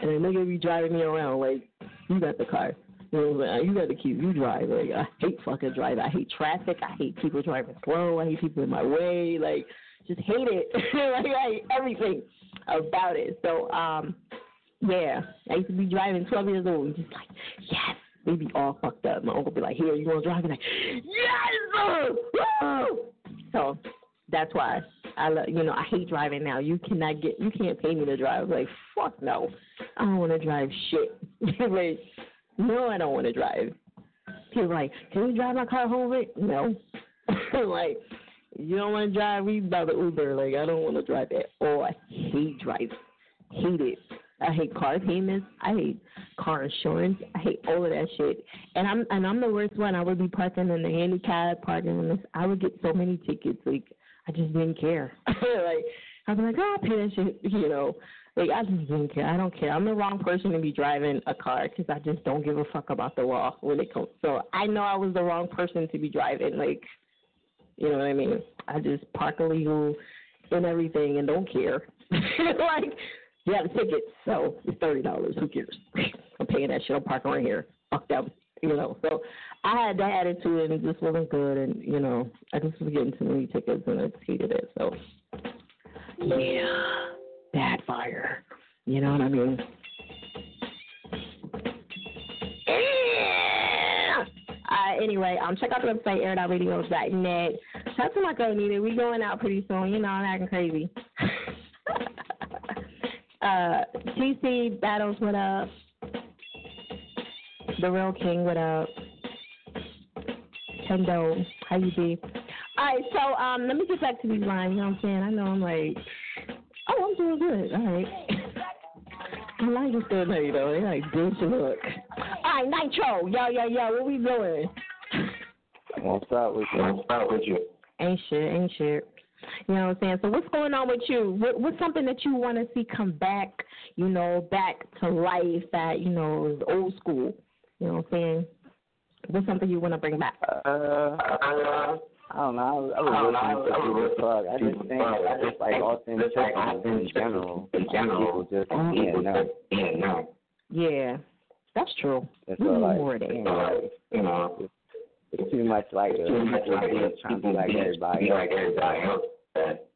And then nigga be driving me around like you got the car. You know? You got the keep you drive. Like I hate fucking driving. I hate traffic. I hate people driving slow. I hate people in my way. Like just hate it. like I hate everything about it. So um yeah, I used to be driving 12 years old just like yes. They be all fucked up. My uncle be like, "Here, you want to drive?" Like, "Yes!" Woo! So that's why I love, you know, I hate driving now. You cannot get, you can't pay me to drive. Like, fuck no. I don't want to drive shit. like, no, I don't want to drive. People like, can you drive my car home, Rick? No. like, you don't want to drive, we by the Uber. Like, I don't want to drive at all. I hate driving. Hate it. I hate car payments. I hate car insurance. I hate all of that shit. And I'm and I'm the worst one. I would be parking in the handicap, parking in this. I would get so many tickets. Like I just didn't care. like I'd be like, oh, I'll pay that shit. You know, like I just didn't care. I don't care. I'm the wrong person to be driving a car because I just don't give a fuck about the law when it comes. So I know I was the wrong person to be driving. Like, you know what I mean? I just park illegal and everything and don't care. like you have a ticket, so it's thirty dollars. Who cares? I'm paying that shit. I'm parking right here. Fuck that. You know. So I had that attitude, and it just wasn't good. And you know, I just was getting too many tickets, and I just hated it. So yeah, bad fire. You know what I mean? Uh, anyway, um, check out the website air.radios.net. Shout out to my girl Nita. We going out pretty soon. You know, I'm acting crazy. uh, TC Battles, what up? The Real King, what up? Kendo, how you be? All right, so um, let me get back to these lines. You know what I'm saying? I know I'm like, oh, I'm doing good. All right. I like this good you though. They like good to look. All right, Nitro, yo, yo, yo, what we doing? What's up with you? What's up with you? Ain't shit, ain't shit. You know what I'm saying? So what's going on with you? What, what's something that you want to see come back, you know, back to life that, you know, is old school? You know what I'm saying? What's something you want to bring back? Uh, I don't know. I, I was listening to people talk. I just think I just like authenticity in general. In general, people just being no, being no. Yeah, that's true. It's we need like, more of that. Like, you know, it's too much like a too much like a, trying to be like everybody else. Like.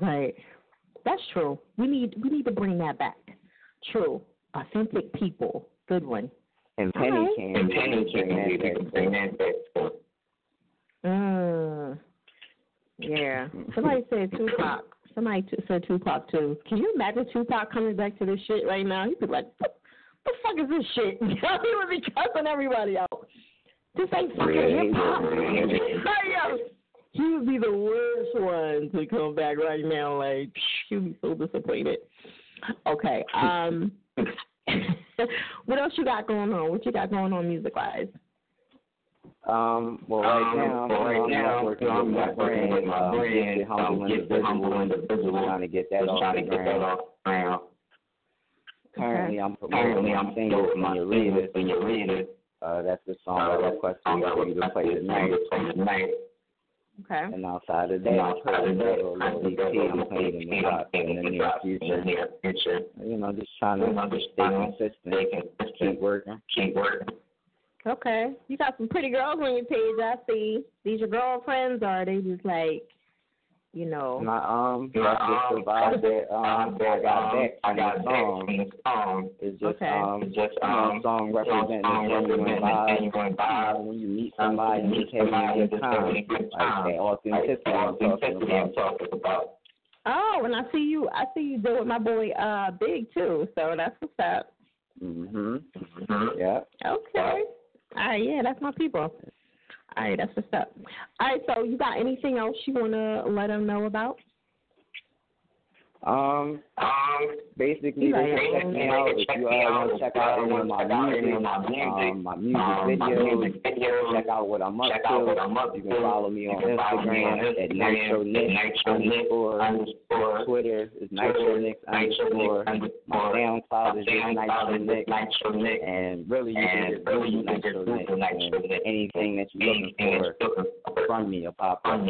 Right. That's true. We need we need to bring that back. True. Authentic people. Good one. And Penny Alright. can and Penny can bring that back. Mm. Yeah. Somebody said Tupac. Somebody t- said Tupac too. Can you imagine Tupac coming back to this shit right now? He'd be like, "What the fuck is this shit?" he would be cussing everybody out. This ain't fucking hip hop. He would be the worst one to come back right now. Like he would be so disappointed. Okay. Um. what else you got going on? What you got going on music wise? Um, well, right now, well, right I'm now, working I'm with my working brand, with my uh, brand, Get Humble um, Get Individual, Humble Individual, trying to get that off trying the to get that ground. off the ground. Currently, I'm promoting Currently, my I'm single promoting when my you read single it. when you read it. Uh, that's the song Uh, I requested song I for you to play tonight. Okay. And outside of that, And I'm outside of putting that, I'm EP to drop in the near future. future. You know, just trying to You know, stay consistent, stay consistent. keep working. Keep working. Okay. You got some pretty girls on your page, I see. These your girlfriends or are they just like, you know My um, My, that's just um, the vibe that um that, I got um, back I from got the song. from the song. It's just Okay. um, It's just, you know, um, song representing song the genuine representing vibe. genuine You vibe. know, when you meet somebody and meet just having a somebody good and just having a time, like that authenticity I'm talking about. Oh, and I see you. I see you do with my boy uh Big too. So that's what's up. Mhm. Mhm. Yeah. Okay. All right. Yeah, that's my people. All right, that's what's up. All right. So you got anything else you wanna let them know about? Um, basically, they can check me out if you uh, want to check out any of my music, um, my music videos. Check out what I'm up to. You can follow me on Instagram at Nitro Nick underscore. Twitter is Nitro Nick underscore. My SoundCloud is just Nitro Nick. And really, you can just Google Nitro Nick. And anything that you're looking for from me will pop up.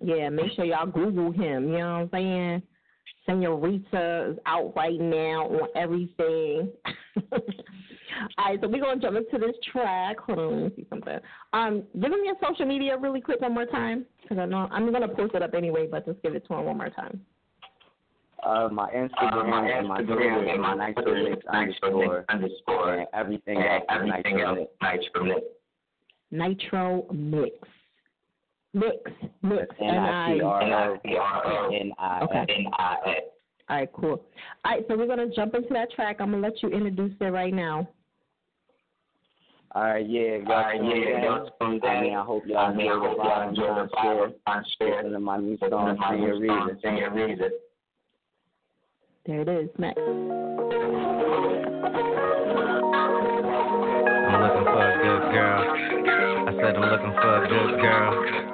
Yeah, make sure y'all Google him. You know what I'm saying? Senorita is out right now on everything. All right, so we're gonna jump into this track. Hold on, let me see something. Um, give him your social media really quick one more time, because I know I'm gonna post it up anyway, but just give it to him one more time. Uh, my Instagram, uh, my and my Twitter and my Nitro Nick underscore underscore and everything else is Nitro Nick. Nitro Nick. Mix, mix, N I T R O N I N I S. All right, cool. All right, so we're gonna jump into that track. I'm gonna let you introduce it right now. All right, yeah, y'all right, yeah, y'all from that. I mean, I hope y'all enjoy the vibe and share, share. Listen to my new song, Senorita. Senorita. There it is, next. I'm looking for a good girl. I said I'm looking for a good girl.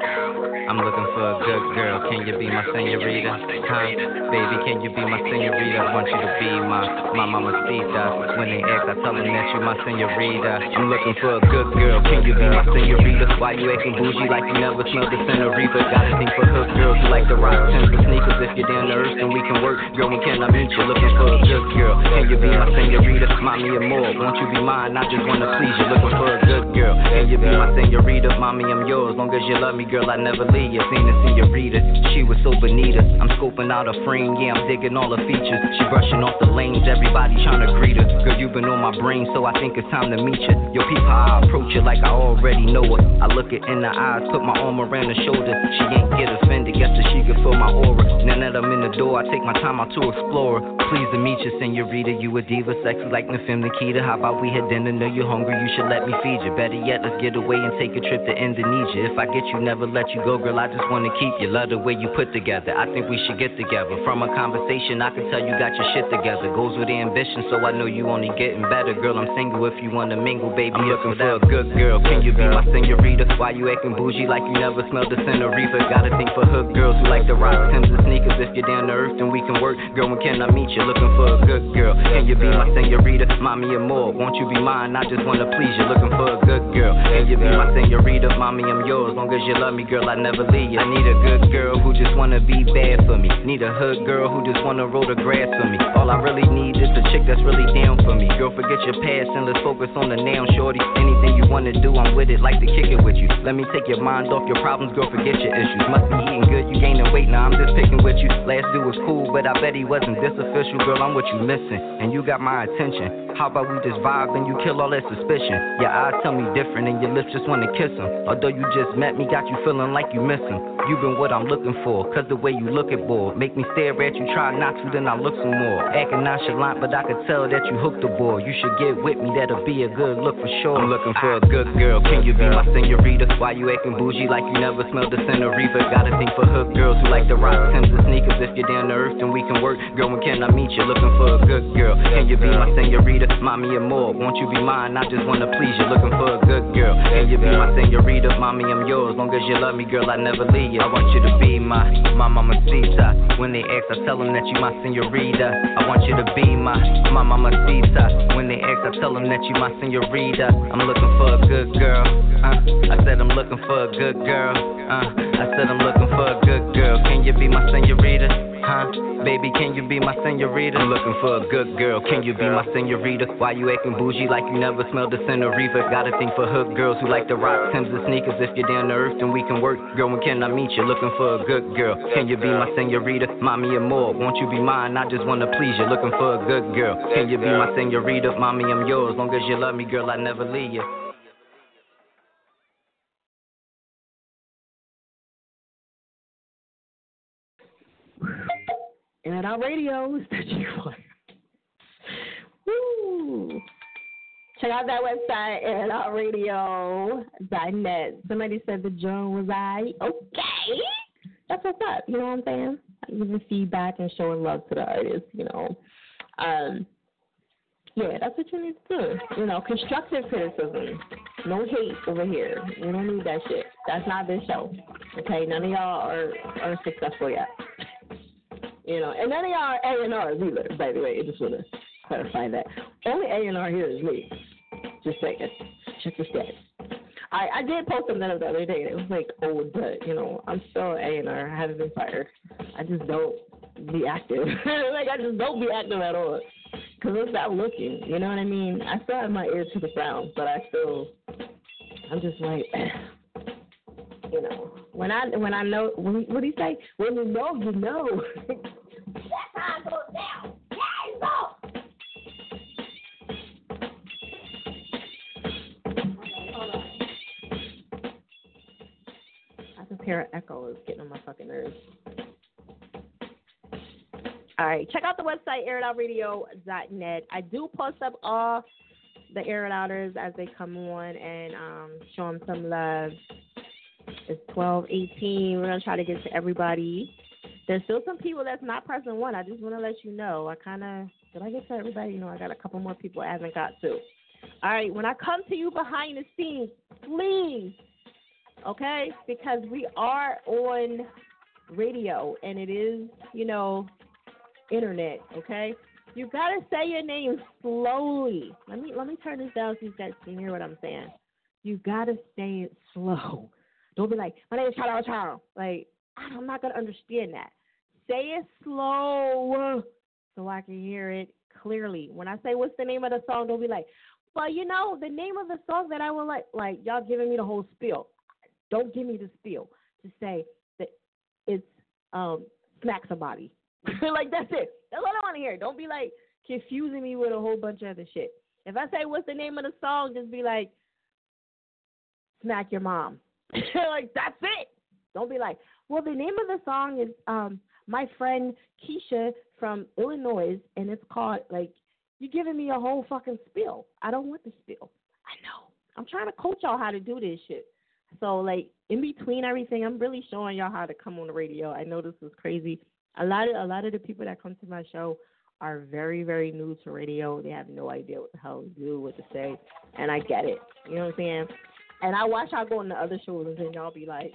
A good girl. Can you be my senorita? Huh? Baby, can you be my senorita? I want you to be my, my mama's mamacita. When they ask, I tell them that you're my senorita. I'm looking for a good girl. Can you be my senorita? Why you acting bougie like you never smelled the senorita? Got a thing for hood girls who like the rock, Timbs, and sneakers. If you're down to earth, then we can work. Girl, when can I meet you? Looking for a good girl. Can you be my senorita? Mommy or more. Won't you be mine? I just wanna please you. Looking for a good girl. Can you be my senorita? Mommy, I'm yours. Long as you love me, girl, I never leave you. Seen the senorita, she was so bonita. I'm scoping out her frame, yeah, I'm digging all her features. She brushing off the lanes, everybody trying to greet her. Girl, you been on my brain, so I think it's time to meet you. Yo, how I approach it like I already know her. I look it in the eyes, put my arm around her shoulder. She ain't get offended, guess that she can feel my aura. Now that I'm in the door, I take my time out to explore her. Pleased to meet you, senorita. You a diva, sexy like Nefim Nikita. How about we had dinner? Know you're hungry, you should let me feed you. Better yet, let's get away and take a trip to Indonesia. If I get you, never let you go, girl. I just wanna keep you. Love the way you put together. I think we should get together. From a conversation, I can tell you got your shit together. Goes with the ambition, so I know you only getting better. Girl, I'm single if you wanna mingle, baby. I'm looking for a good girl. Can you be my senorita? Why you acting bougie like you never smelled the senorita? Gotta think for hood girls who like the rock, Timbs, and sneakers. If you're down to earth, then we can work. Girl, when can I meet you? Looking for a good girl. Can you be my senorita? Mommy or more. Won't you be mine? I just wanna please you. Looking for a good girl. Can you be my senorita? Mommy, I'm yours. Long as you love me, girl, I never leave you. Need a good girl who just wanna be bad for me. Need a hood girl who just wanna roll the grass for me. All I really need is a chick that's really down for me. Girl, forget your past and let's focus on the now, shorty. Anything you wanna do, I'm with it. Like to kick it with you. Let me take your mind off your problems, girl. Forget your issues. Must be eating good, you gaining weight. Now I'm just picking with you. Last dude was cool, but I bet he wasn't this official. Girl, I'm what you missing, and you got my attention. How about we just vibe and you kill all that suspicion? Your eyes tell me different, and your lips just wanna kiss them. Although you just met me, got you feeling like you missing. You been what I'm looking for, cause the way you look at boy make me stare at you, try not to, then I look some more. Acting nonchalant, but I could tell that you hooked the boy. You should get with me, that'll be a good look for sure. I'm looking for a good girl, can you be my senorita? Why you acting bougie like you never smelled the senorita? Gotta think for hood girls who like the rock, Timbs, and sneakers. If you're down to earth, then we can work. Girl, when can I meet you? Looking for a good girl, can you be my senorita? Mommy or more, won't you be mine? I just wanna please you. Looking for a good girl, can you be my senorita? Mommy, I'm yours. Long as you love me, girl, I never leave I want you to be my, my mamacita. When they ask, I tell them that you my senorita. I want you to be my, my mamacita. When they ask, I tell them that you my senorita. I'm looking for a good girl. Uh, I said I'm looking for a good girl. Uh, I said I'm looking for a good girl. Can you be my senorita? Huh? Baby, can you be my senorita? I'm looking for a good girl. Can you be my senorita? Why you acting bougie like you never smelled the senorita? Got a thing for hood girls who like to rock, Timbs, and sneakers. If you're down to earth, then we can work. Girl, when can I meet you? Looking for a good girl. Can you be my senorita? Mommy and more. Won't you be mine? I just wanna please you. Looking for a good girl. Can you be my senorita? Mommy, I'm yours. Long as you love me, girl, I never leave you. And our radio is the G1. Woo! Check out that website at outradio.net. Somebody said the drone was I. Okay. That's what's up. You know what I'm saying? giving feedback and showing love to the artist. You know, um, yeah, that's what you need to do. You know, constructive criticism. No hate over here. We don't need that shit. That's not this show. Okay, none of y'all are are successful yet. You know, and of y'all are A and R's either. By the way, I just want to clarify that. Only A and R here is me. Just saying. Check the stats. I I did post something the other day. And it was like old, but you know, I'm still A and R. I haven't been fired. I just don't be active. like I just don't be active at all. Cause it's not looking. You know what I mean? I still have my ear to the ground, but I still, I'm just like, you know, when I when I know when, what do you say? When you know, you know. That's how it goes down. Yeah, I just hear an echo. It's getting on my fucking nerves. All right, check out the website airitoutradio.net. I do post up all the air outers as they come on and um, show them some love. It's twelve eighteen. We're gonna try to get to everybody. There's still some people that's not pressing one. I just want to let you know. I kind of did I get to everybody? You know, I got a couple more people I haven't got to. All right, when I come to you behind the scenes, please, okay, because we are on radio and it is, you know, internet, okay? You gotta say your name slowly. Let me let me turn this down so you guys can hear what I'm saying. You gotta say it slow. Don't be like, my name is Charles Charles. Like, I'm not gonna understand that. Say it slow so I can hear it clearly. When I say what's the name of the song, don't be like, well, you know, the name of the song that I would like like y'all giving me the whole spiel. Don't give me the spiel. Just say that it's um smack somebody. like that's it. That's all I want to hear. Don't be like confusing me with a whole bunch of other shit. If I say what's the name of the song, just be like smack your mom. like that's it. Don't be like, well, the name of the song is um my friend Keisha from Illinois, and it's called like you're giving me a whole fucking spiel. I don't want the spiel. I know. I'm trying to coach y'all how to do this shit. So like in between everything, I'm really showing y'all how to come on the radio. I know this is crazy. A lot of a lot of the people that come to my show are very very new to radio. They have no idea what the hell to do, what to say, and I get it. You know what I'm saying? And I watch y'all go on the other shows and y'all be like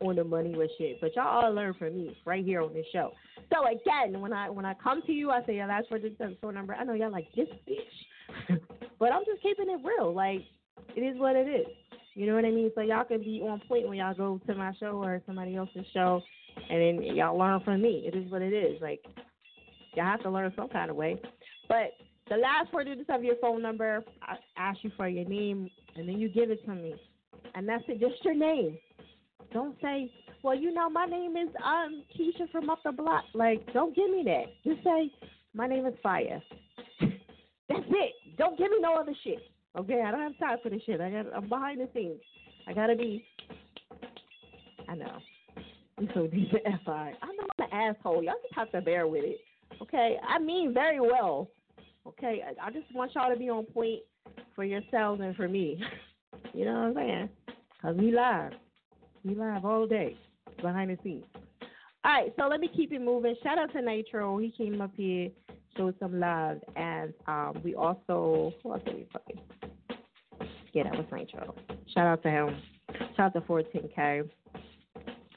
on the money with shit. But y'all all learn from me right here on this show. So again, when I when I come to you, I say, yeah, that's for the phone number. I know y'all like this bitch, but I'm just keeping it real. Like it is what it is. You know what I mean? So y'all can be on point when y'all go to my show or somebody else's show, and then y'all learn from me. It is what it is. Like y'all have to learn some kind of way. But the last four digits of your phone number, I ask you for your name, and then you give it to me, and that's it. Just your name. Don't say, well, you know, my name is um Keisha from up the block. Like, don't give me that. Just say, my name is Fire. That's it. Don't give me no other shit. Okay, I don't have time for this shit. I got I'm behind the scenes. I gotta be. I know. I'm so deep FI. I know I'm an asshole. Y'all just have to bear with it. Okay, I mean very well. Okay, I, I just want y'all to be on point for yourselves and for me. you know what I'm saying? Cause we live. We live all day behind the scenes. All right, so let me keep it moving. Shout out to Nitro. He came up here, showed some love, and um, we also who else did we play? Yeah, that was Nitro. Shout out to him. Shout out to 14K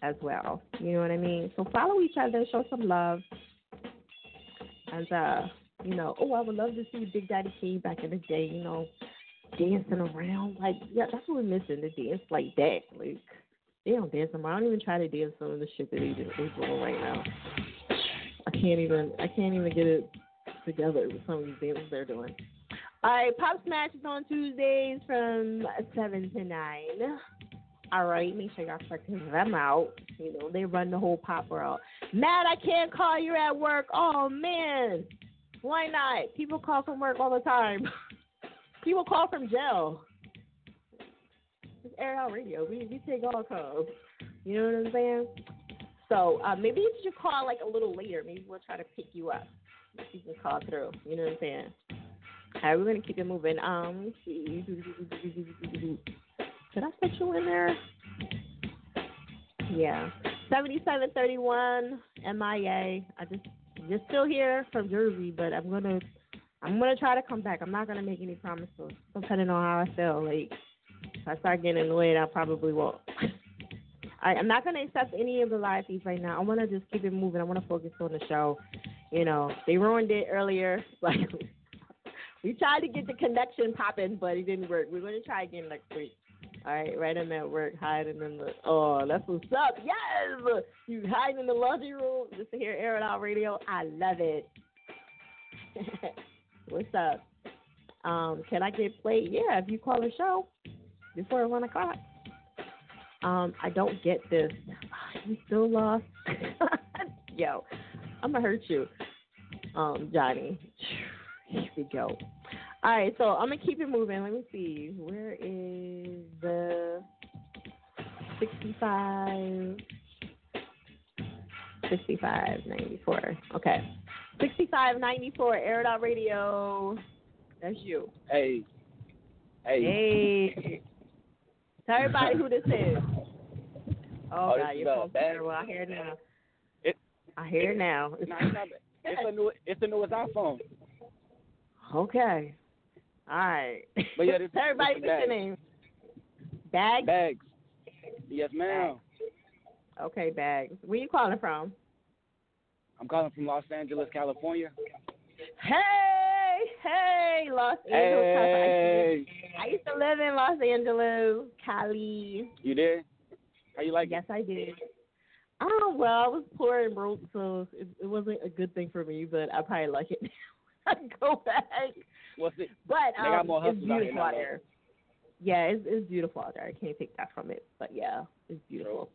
as well. You know what I mean? So follow each other, show some love, and uh, you know, oh, I would love to see Big Daddy Kane back in the day. You know, dancing around like yeah, that's what we're missing. The dance like that, like they don't dance anymore. I don't even try to dance some of the shit that they do, doing right now. I can't even I can't even get it together with some of these dances they're doing. All right, Pop Smash is on Tuesdays from seven to nine. All right, make sure y'all check them out. You know, they run the whole pop world. Matt, I can't call you at work. Oh man. Why not? People call from work all the time. People call from jail. It's air out radio. We we take all calls. You know what I'm saying? So uh, maybe you should call like a little later. Maybe we'll try to pick you up. If you can call through. You know what I'm saying? All right, we're gonna keep it moving. Um. Did I put you in there? Yeah. 7731 MIA. I just just still here from Jersey, but I'm gonna I'm gonna try to come back. I'm not gonna make any promises, depending on how I feel. Like if I start getting annoyed, I probably won't. I, I'm not gonna accept any of the live feeds right now. I wanna just keep it moving. I wanna focus on the show. You know, they ruined it earlier. Like we tried to get the connection popping, but it didn't work. We're gonna try again next week. All right, right in that work, hiding in the oh, that's what's up. Yes, you hiding in the laundry room just to hear Air It Out Radio. I love it. what's up? Um, can I get played? Yeah, if you call the show before one o'clock. Um, I don't get this. You still lost? Yo, I'm gonna hurt you, um, Johnny. Here we go. All right, so I'm gonna keep it moving. Let me see. Where is the 65? 6594. Okay. 6594 Air It Out Radio. That's you. Hey. Hey. Hey. Tell everybody who this is. Oh, Oh, God, this is, your phone's Bag. terrible. I hear it now. It- I hear it now. It's, it's not. It's the new. It's the newest iPhone. okay. All right. But yeah, this- everybody what's your name. Bags? Bags. Yes, ma'am. Okay, Bags. Where you calling from? I'm calling from Los Angeles, California. Hey, hey, Los Angeles. Hey. I used to live in Los Angeles, Cali. You did? How you like it? Yes, I did. Oh well, I was poor and broke, so it, it wasn't a good thing for me. But I probably like it. Now. I go back. What's it? But um, more it's out beautiful out there. Yeah, it's, it's beautiful out there. I can't take that from it. But yeah, it's beautiful.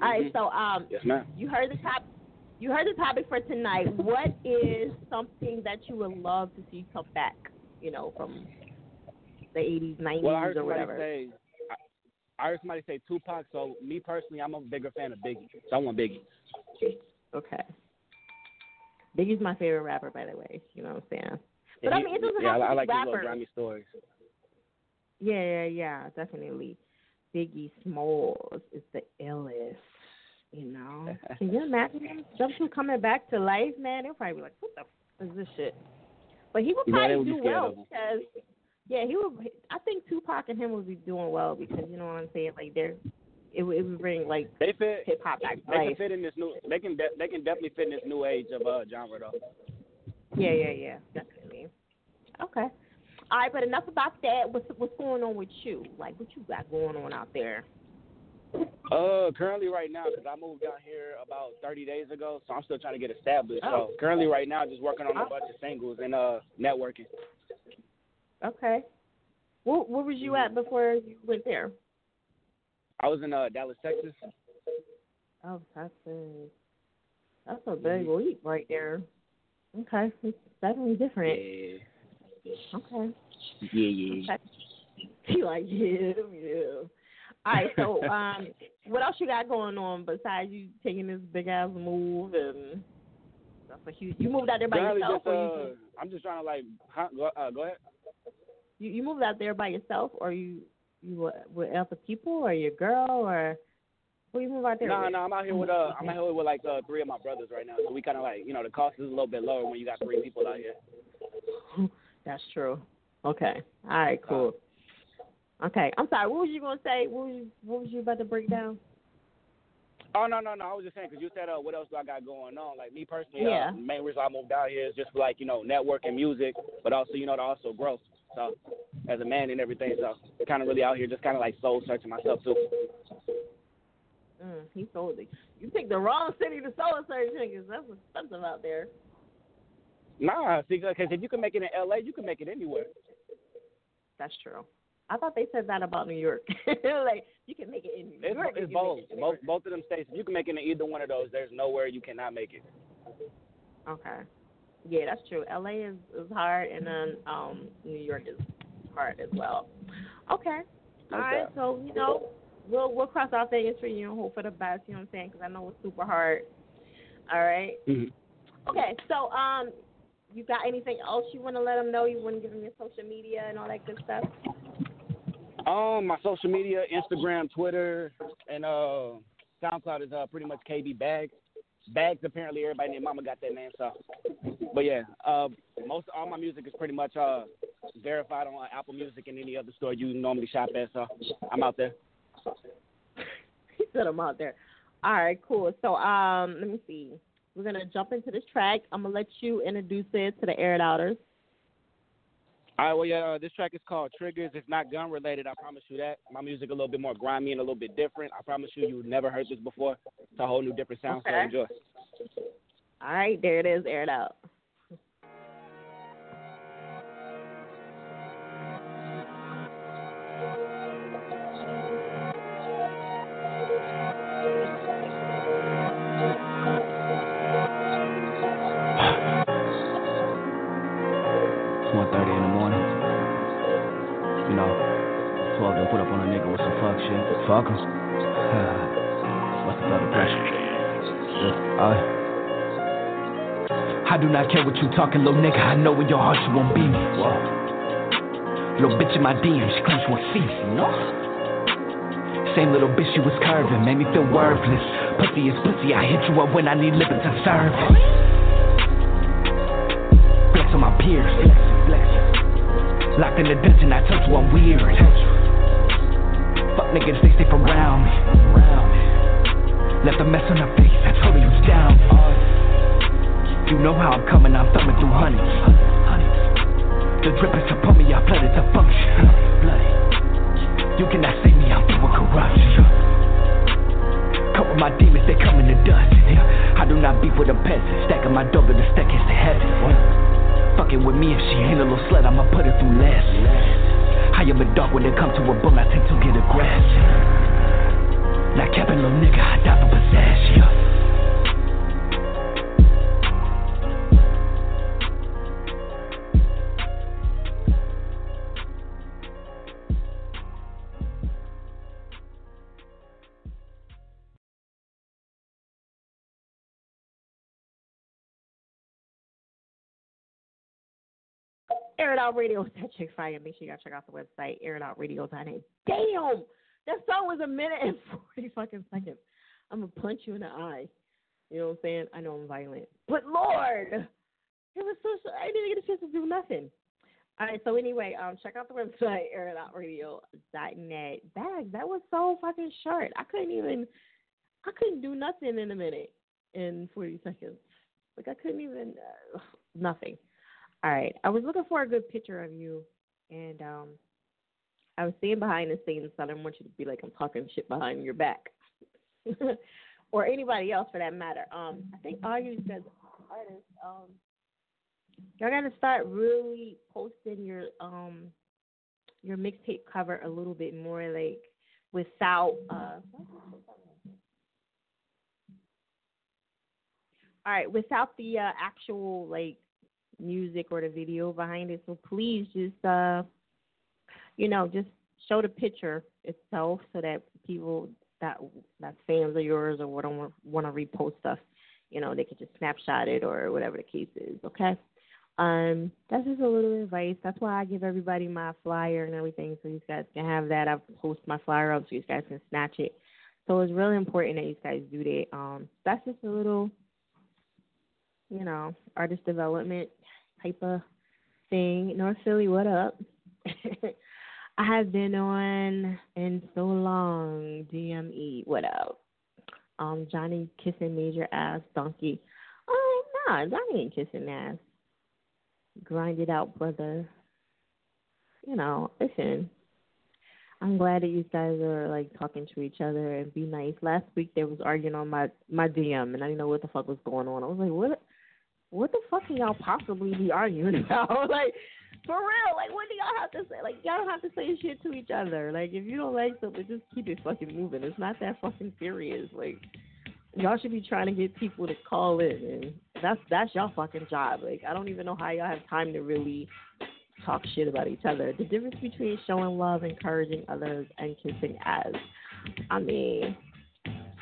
All right, Mhm. so um, Yes, ma'am. you heard the top. You heard the topic for tonight. What is something that you would love to see come back? You know, from the eighties, nineties, Well, or whatever. say. I, I heard somebody say Tupac. So me personally, I'm a bigger fan of Biggie. So I want Biggie. Okay. Biggie's my favorite rapper, by the way. You know what I'm saying? But And I mean, it doesn't yeah, have to I be like his little rappers. grimy stories. Yeah, yeah, yeah, definitely. Biggie Smalls is the illest. You know, can you imagine him? Jump to coming back to life, man? They'll probably be like, "What the f- is this shit?" But he would probably would do well because, yeah, he would. I think Tupac and him would be doing well because you know what I'm saying. Like they're, it would, it would bring like They fit. hip hop back to They can fit in this new. They can. De- they can definitely fit in this new age of uh genre though. Yeah, yeah, yeah, definitely. Okay. All right, but enough about that. What's what's going on with you? Like, what you got going on out there? Uh, currently right now, because I moved down here about 30 days ago, so I'm still trying to get established. Oh. So currently right now, just working on a bunch of singles and uh networking. Okay. Where, where was you at before you went there? I was in uh Dallas, Texas. Oh, Texas. That's a big leap right there. Okay, it's definitely different. Okay. Yeah, yeah. Okay. You like yeah, yeah. All right, so um, what else you got going on besides you taking this big ass move and that's a huge. You moved out there by yourself, just, or uh, you, I'm just trying to like, huh, go, uh, go ahead. you you moved out there by yourself, or you you were with other people, or your girl, or who you move out there? No, with? no, I'm out here with uh, I'm out here with like uh, three of my brothers right now. So we kind of like, you know, the cost is a little bit lower when you got three people out here. That's true. Okay. All right. Cool. Okay. I'm sorry. What was you gonna say? What was you, what was you about to break down? Oh no, no, no. I was just saying because you said, uh, what else do I got going on? Like me personally, Yeah. uh, the main reason I moved out here is just for, like you know networking music, but also you know to also grow. So as a man and everything, so kind of really out here just kind of like soul searching myself too. Mm, he told it. You picked the wrong city to soul search because that's expensive out there. Nah, see, because if you can make it in L.A., you can make it anywhere. That's true. I thought they said that about New York. like you can make it in New It's, York. it's both. it. Both both of them states. If you can make it in either one of those, there's nowhere you cannot make it. Okay. Yeah, that's true. LA is, is hard and then um New York is hard as well. Okay. All right. Okay. So, you know, we'll we'll cross our fingers for you and hope for the best, you know what I'm saying? Because I know it's super hard. All right. Mm-hmm. Okay. So, um you got anything else you want to let them know? You want to give them your social media and all that good stuff? Um, my social media, Instagram, Twitter, and uh, SoundCloud is uh pretty much KB Bags. Bags apparently everybody named Mama got that name. So, but yeah, uh, most all my music is pretty much uh verified on uh, Apple Music and any other store you normally shop at. So I'm out there. he said I'm out there. All right, cool. So um, let me see. We're gonna jump into this track. I'm gonna let you introduce it to the air it outers. All right, well, yeah, uh, this track is called Triggers. It's not gun related, I promise you that. My music a little bit more grimy and a little bit different. I promise you, you've never heard this before. It's a whole new different sound, Okay. so enjoy. All right, there it is. Air it out. Felt the pressure. Yeah, uh, I do not care what you talking, little nigga. I know in your heart you won't be me. Whoa. Little bitch in my DM, she claims she won't see me. No. Same little bitch you was curving, made me feel worthless. Pussy is pussy, I hit you up when I need living to serve. Flex on my peers, flex, flex. Locked in the dungeon, I told you I'm weird. Niggas, they stay around me. Left a mess on her face, I told her down. You know how I'm coming, I'm thumbing through honey. The drip is upon me, I flooded to function. You cannot see me, I'm through with corruption. Couple my demons, they come in the dust. I do not beef with a peasant. Stacking my to the staircase to heaven. Fucking with me, if she ain't a little slut, I'ma put her through less. I am a dog when it comes to a bull, I tend to get aggressive. Not capping, little nigga, I die for possession. Out Radio is that chick fire. Make sure you guys check out the website, airitoutradio.net. Damn! That song was a minute and 40 fucking seconds. I'm to punch you in the eye. You know what I'm saying? I know I'm violent. But Lord! It was so, I didn't get a chance to do nothing. All right, so anyway, um, check out the website, airitoutradio.net. Bag, that was so fucking short. I couldn't even, I couldn't do nothing in a minute in 40 seconds. Like, I couldn't even, uh, nothing. All right. I was looking for a good picture of you, and um, I was seeing behind the scenes. So I didn't want you to be like I'm talking shit behind your back, or anybody else for that matter. Um, I think all you guys artists, um, y'all got to start really posting your um your mixtape cover a little bit more, like without uh. All right, without the uh, actual like music or the video behind it. So please just uh you know, just show the picture itself so that people that that fans of yours or what want want to repost stuff, you know, they can just snapshot it or whatever the case is, okay? Um, that's just a little advice. That's why I give everybody my flyer and everything so you guys can have that. I post my flyer up so you guys can snatch it. So it's really important that you guys do that. Um, that's just a little, you know, artist development type of thing. North Philly, what up? I have been on in so long. DME, what up? Um, Johnny kissing major ass donkey. Oh nah, Johnny ain't kissing ass. Grind it out, brother. You know, listen. I'm glad that you guys are like talking to each other and be nice. Last week they was arguing on my my DM and I didn't know what the fuck was going on. I was like, what? What the fuck can y'all possibly be arguing about? like, for real, like what do y'all have to say? Like y'all don't have to say shit to each other. Like if you don't like something, just keep it fucking moving. It's not that fucking serious. Like y'all should be trying to get people to call in, and that's that's y'all fucking job. Like I don't even know how y'all have time to really talk shit about each other. The difference between showing love, encouraging others, and kissing ass. I mean,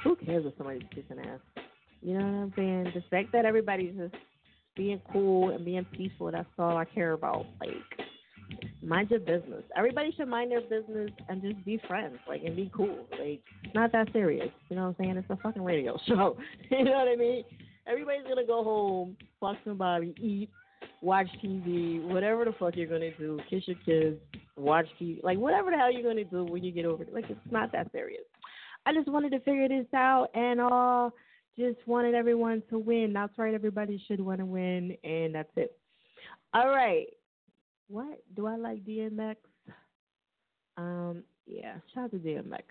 who cares if somebody's kissing ass? You know what I'm saying? The fact that everybody's just being cool and being peaceful, that's all I care about. Like, mind your business. Everybody should mind their business and just be friends, like, and be cool. Like, it's not that serious. You know what I'm saying? It's a fucking radio show. you know what I mean? Everybody's gonna go home, fuck somebody, eat, watch TV, whatever the fuck you're gonna do, kiss your kids, watch TV, like whatever the hell you're gonna do when you get over it. Like, it's not that serious. I just wanted to figure this out and uh just wanted everyone to win. That's right, everybody should want to win, and that's it. All right. What do I like DMX? Um, yeah, shout out to DMX.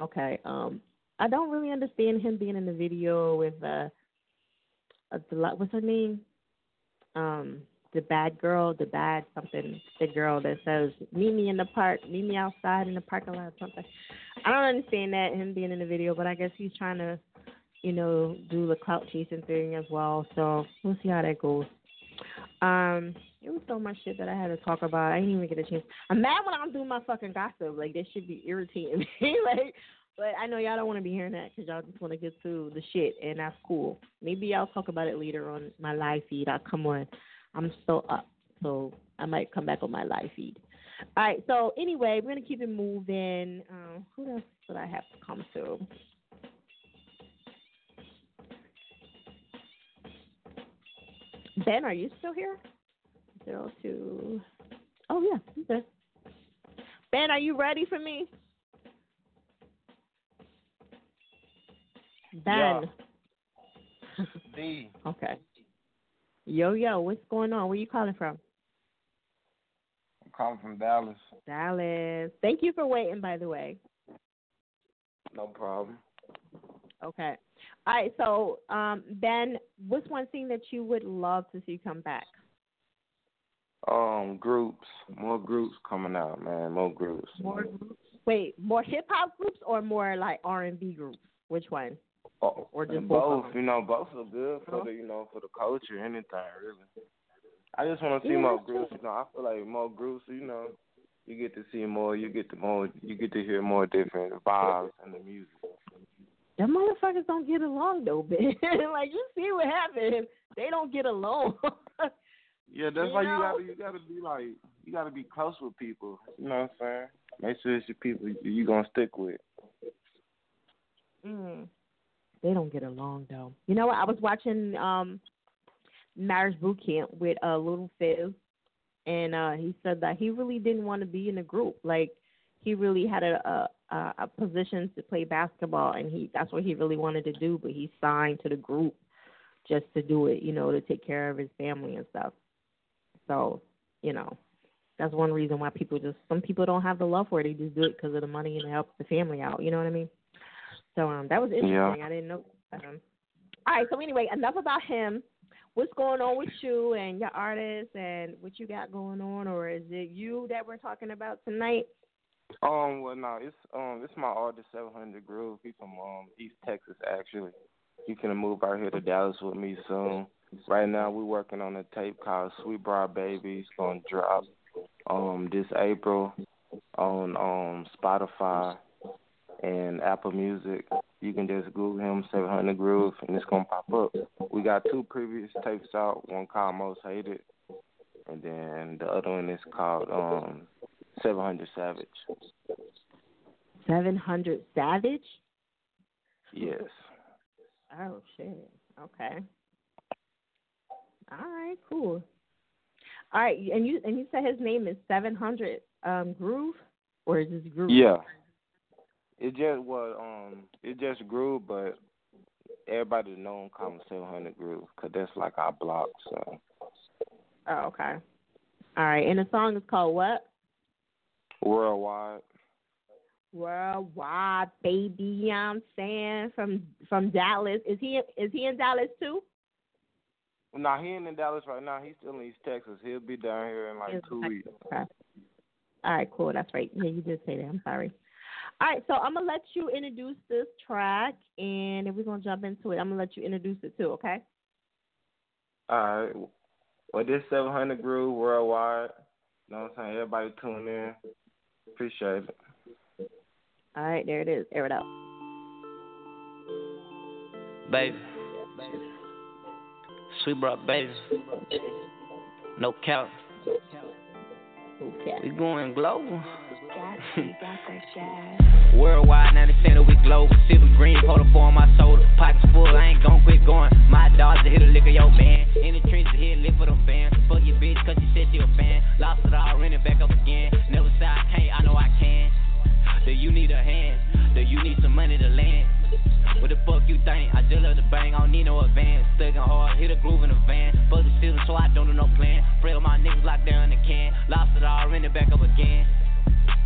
Okay. Um, I don't really understand him being in the video with uh, the what's her name? Um, the bad girl, the bad something, the girl that says meet me in the park, meet me outside in the parking lot, something. I don't understand that him being in the video, but I guess he's trying to you know, do the clout chasing thing as well. So we'll see how that goes. Um, it was so much shit that I had to talk about. I didn't even get a chance. I'm mad when I'm doing my fucking gossip. Like this should be irritating me. like, but I know y'all don't want to be hearing that because y'all just want to get to the shit, and that's cool. Maybe I'll talk about it later on my live feed. I'll come on. I'm still up, so I might come back on my live feed. All right. So anyway, we're gonna keep it moving. Um, who else would I have to come to? Ben, are you still here? Zero two. Oh yeah, he's there. Ben, are you ready for me? Ben. Yeah. Okay. Yo yo, what's going on? Where you calling from? I'm calling from Dallas. Dallas. Thank you for waiting, by the way. No problem. Okay. All right. So, um, Ben, what's one thing that you would love to see come back? Um, groups, more groups coming out, man. More groups. More groups. Wait, more hip hop groups or more like R and B groups? Which one? Oh, or just both. You know, both are good for the you know for the culture, anything really. I just want to see Yeah, more that's groups. You know, I feel like more groups. You know, you get to see more. You get to more. You get to hear more different vibes in the music. Them motherfuckers don't get along though, Ben. like you see what happened. They don't get along. Yeah, that's You why know? you gotta you gotta be like you gotta be close with people. You know what I'm saying? Make sure it's your people you you gonna stick with. mm. They don't get along though. You know what? I was watching um Marriage Boot Camp with uh Little Fizz and uh he said that he really didn't want to be in a group. Like he really had a a, a position to play basketball and he that's what he really wanted to do, but he signed to the group just to do it, you know, to take care of his family and stuff. So, you know, that's one reason why people just some people don't have the love for it. They just do it because of the money and to help the family out. You know what I mean? So um, that was interesting. Yeah. I didn't know. Um, all right. So anyway, enough about him. What's going on with you and your artist and what you got going on, or is it you that we're talking about tonight? Um, well, no, it's um, it's my artist 700 Groove. He's from um East Texas actually. He gonna move out here to Dallas with me soon. Right now, we're working on a tape called Sweet Broad Baby. It's gonna drop um this April on um Spotify and Apple Music. You can just Google him 700 Groove and it's gonna pop up. We got two previous tapes out. One called Most Hated, and then the other one is called um 700 Savage. Seven hundred Savage. Yes. Oh shit. Okay. All right. Cool. All right. And you and you said his name is Seven Hundred um Groove, or is this Groove? Yeah. It just was um it just grew, but everybody know him call him 700 Groove because that's like our block. So Oh, okay. All right. And the song is called what? Worldwide. Worldwide, baby. You know what I'm saying from from Dallas. Is he is he in Dallas too? Nah, he ain't in Dallas right now. He's still in East Texas. He'll be down here in like two weeks. Okay. All right, cool. That's right. Yeah, you did say that. I'm sorry. All right, so I'm gonna let you introduce this track, and if we're gonna jump into it, I'm gonna let you introduce it too. Okay? All right. Well, this 700 Groove worldwide. You know what I'm saying? Everybody tune in. Appreciate it. All right, there it is. Air it out. baby. Sweet broad baby. No count. Okay. We going global. Worldwide, now they saying that we global. Sipping green, hold up on my soda. Pockets full, I ain't gon' quit going. My dogs to hit a lick of your man. In the trenches, hit lick for them fans. Fuck your bitch, cause she said she a fan. Lost it all, ran it back up again. Never said I can't, I know I can. Do you need a hand? Do you need some money to land? What the fuck you think? I just love the bang, I don't need no advance. Thuggin' hard, hit a groove in the van. Fuck the ceiling, so I don't do no plan. Pray my niggas locked down in the can. Lost it all, ran it back up again.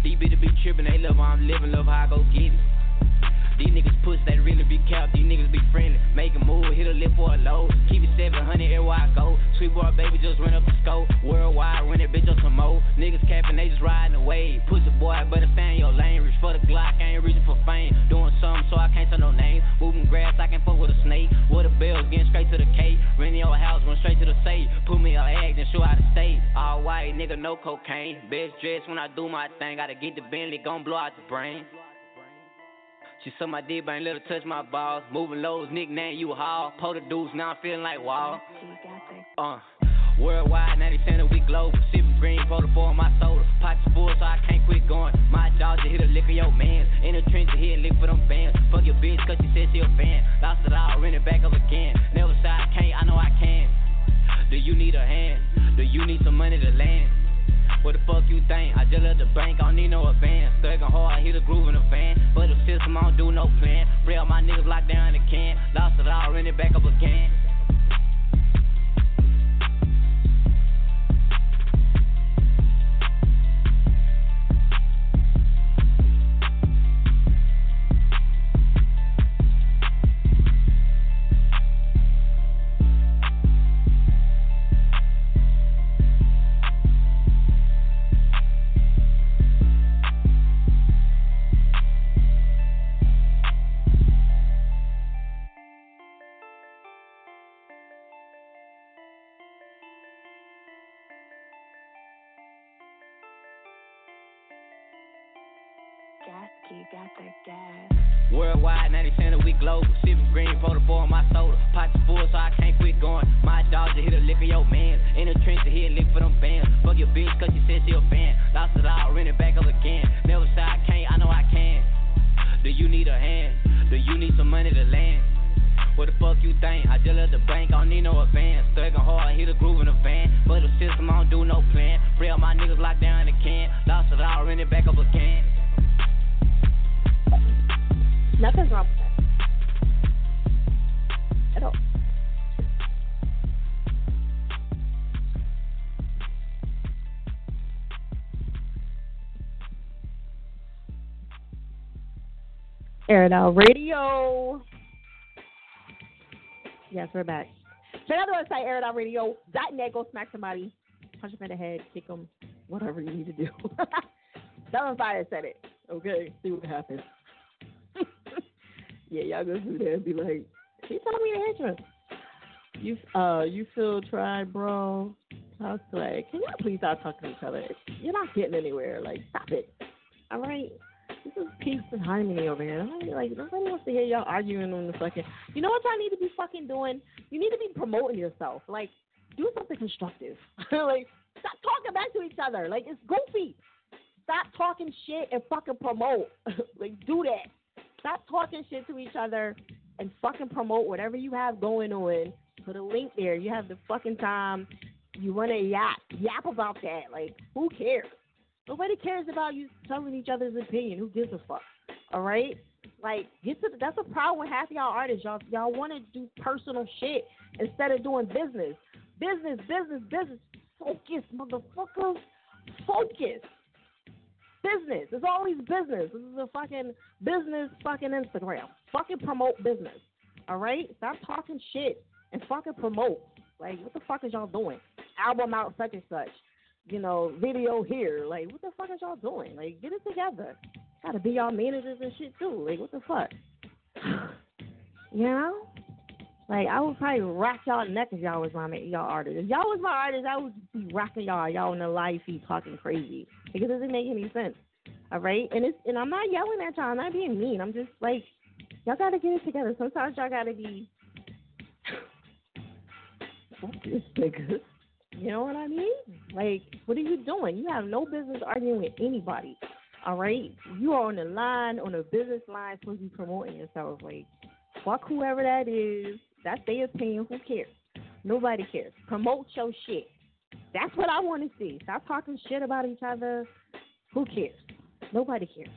These bitches be trippin', they love how I'm living, love how I go get it. These niggas push, they really be capped. These niggas be friendly. Make a move, hit a lip for a load. Keep it 700 everywhere I go. Sweet boy, baby, just run up the scope. Worldwide, run that bitch up some more. Niggas capping, they just riding the wave. Push a boy, better stay in your lane. Reach for the Glock, I ain't reaching for fame. Doing something so I can't tell no name. Moving grass, I can fuck with a snake. With a bell, getting straight to the K. Rent your house, run straight to the safe. Put me a egg, then show how to stay. All white, nigga, no cocaine. Best dress when I do my thing. Gotta get the Bentley, gon' blow out the brain. She suck my dick, but ain't let her touch my balls. Moving lows, nickname you Hall. Pull the dudes, now I'm feeling like Wall. Uh, worldwide, now they saying that we global. Sipping green, pour the on my soda. Pockets full, so I can't quit going. My dog just hit a lick of your man. In the trench, hit a lick for them fans. Fuck your bitch, cause she said she a fan. Lost it all, ran it back up again. Never said I can't, I know I can. Do you need a hand? Do you need some money to land? What the fuck you think? I just left the bank, I don't need no advance. Thuggin' hard, I hit a groove in the van. But the system, I don't do no plan. Real, my niggas locked down in the can. Lost it all, ran it back up again. Radio. Yes, we're back. Check out the website, airitoutradio.net. Go smack somebody, punch them in the head, kick them, whatever you need to do. Them I said it. Okay, see what happens. yeah, y'all go through there and be like, she told me to hit you. You uh you feel tried, bro. I was like, can y'all please stop talking to each other? You're not getting anywhere. Like, stop it. All right. This is peace and harmony over here. Like nobody wants to hear y'all arguing on the fucking. You know what y'all need to be fucking doing? You need to be promoting yourself. Like, do something constructive. like, stop talking back to each other. Like, it's goofy. Stop talking shit and fucking promote. like, do that. Stop talking shit to each other and fucking promote whatever you have going on. Put a link there. You have the fucking time. You want to yap, yap about that. Like, who cares? Nobody cares about you telling each other's opinion. Who gives a fuck? All right? Like, get to the, that's a problem with half of y'all artists. Y'all y'all want to do personal shit instead of doing business. Business, business, business. Focus, motherfuckers. Focus. Business. It's always business. This is a fucking business fucking Instagram. Fucking promote business. All right? Stop talking shit and fucking promote. Like, what the fuck is y'all doing? Album out such and such. You know, video here. Like, what the fuck is y'all doing? Like, get it together. Gotta be y'all managers and shit too. Like, what the fuck? you know? Like, I would probably rock y'all neck if y'all was my y'all artists. If y'all was my artist, I would be rocking y'all. Y'all on the live feed talking crazy because it doesn't make any sense. All right, and it's and I'm not yelling at y'all. I'm not being mean. I'm just like, y'all gotta get it together. Sometimes y'all gotta be focused, nigga. You know what I mean? Like, what are you doing? You have no business arguing with anybody. All right, you are on the line, on the business line, supposed to be promoting yourself. Like, fuck whoever that is. That's their opinion. Who cares? Nobody cares. Promote your shit. That's what I want to see. Stop talking shit about each other. Who cares? Nobody cares.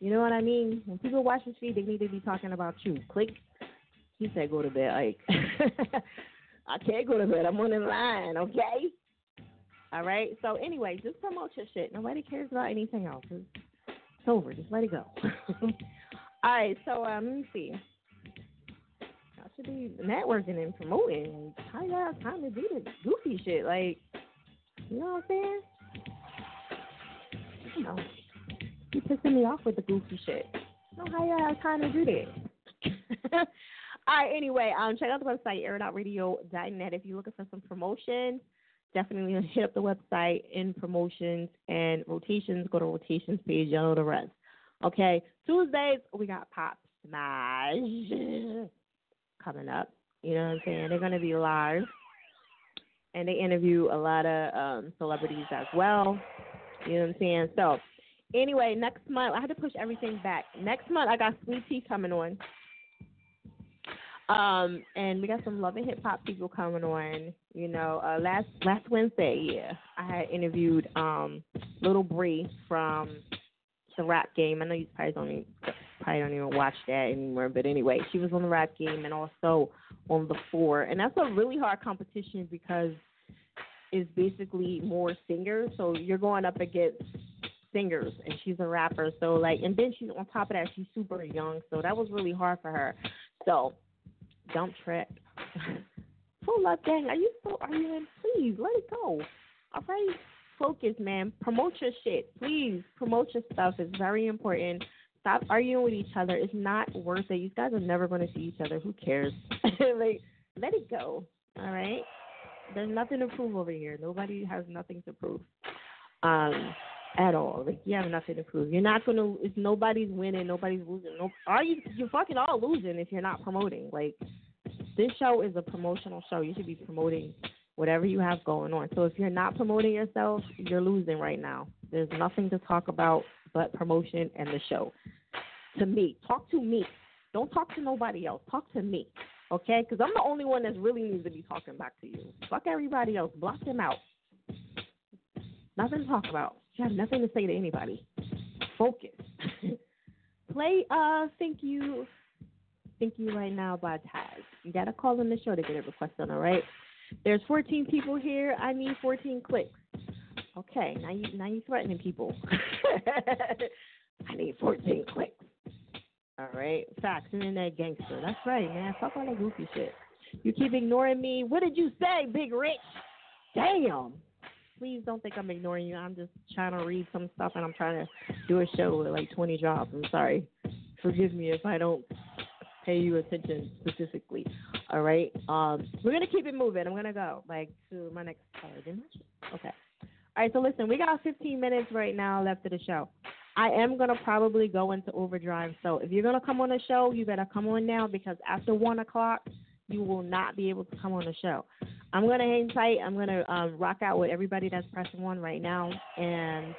You know what I mean? When people watch this feed, they need to be talking about you. Click. He said, "Go to bed." Like, I can't go to bed. I'm on the line. Okay. All right. So anyway, just promote your shit. Nobody cares about anything else. It's, over. Just let it go. All right. So um, let me see. I should be networking and promoting. How you have time to do the goofy shit? Like, you know what I'm saying? You know, you pissing me off with the goofy shit. Know how you have time to do that. All right. Anyway, um, check out the website airitoutradio.net if you're looking for some promotions definitely hit up the website in promotions and rotations. Go to rotations page. Y'all know the rest. Okay. Tuesdays we got Pop Smash coming up. You know what I'm saying? They're gonna be live, and they interview a lot of um, celebrities as well. You know what I'm saying? So anyway, next month I had to push everything back. Next month I got Sweet Tea coming on. Um, and we got some love and hip hop people coming on. You know, uh, last last Wednesday, yeah, I had interviewed um Little Bree from the rap game. I know you probably don't even, probably don't even watch that anymore, but anyway, she was on the rap game and also on the four, and that's a really hard competition because it's basically more singers. So you're going up against singers, and she's a rapper. So like, and then she's on top of that, she's super young, so that was really hard for her. So dump track. Pull up, gang. Are you still arguing? Please let it go. All right, focus, man. Promote your shit, please. Promote your stuff. It's very important. Stop arguing with each other. It's not worth it. You guys are never going to see each other. Who cares? like, let it go. All right. There's nothing to prove over here. Nobody has nothing to prove. Um, at all. Like you have nothing to prove. You're not gonna. If nobody's winning, nobody's losing. No, are you? You're fucking all losing if you're not promoting. Like this show is a promotional show. You should be promoting whatever you have going on. So if you're not promoting yourself, you're losing right now. There's nothing to talk about but promotion and the show. To me, talk to me. Don't talk to nobody else. Talk to me. Okay? Because I'm the only one that really needs to be talking back to you. Fuck everybody else. Block them out. Nothing to talk about. You have nothing to say to anybody. Focus. Play uh Thank You Thank You Right Now by Taz. You gotta call in the show to get a request on, all right? There's 14 people here. I need 14 clicks. Okay, now you now you threatening people. I need 14 clicks. All right, facts, internet gangster. That's right, man. Fuck all that goofy shit. You keep ignoring me. What did you say, Big Rich? Damn please don't think I'm ignoring you. I'm just trying to read some stuff and I'm trying to do a show with like 20 jobs. I'm sorry. Forgive me if I don't pay you attention specifically. All right. Um, we're gonna keep it moving. I'm gonna go like to my next caller. Okay. All right. So listen, we got 15 minutes right now left of the show. I am gonna probably go into overdrive. So if you're gonna come on the show, you better come on now because after one o'clock, you will not be able to come on the show. I'm gonna hang tight. I'm gonna um, rock out with everybody that's pressing one right now, and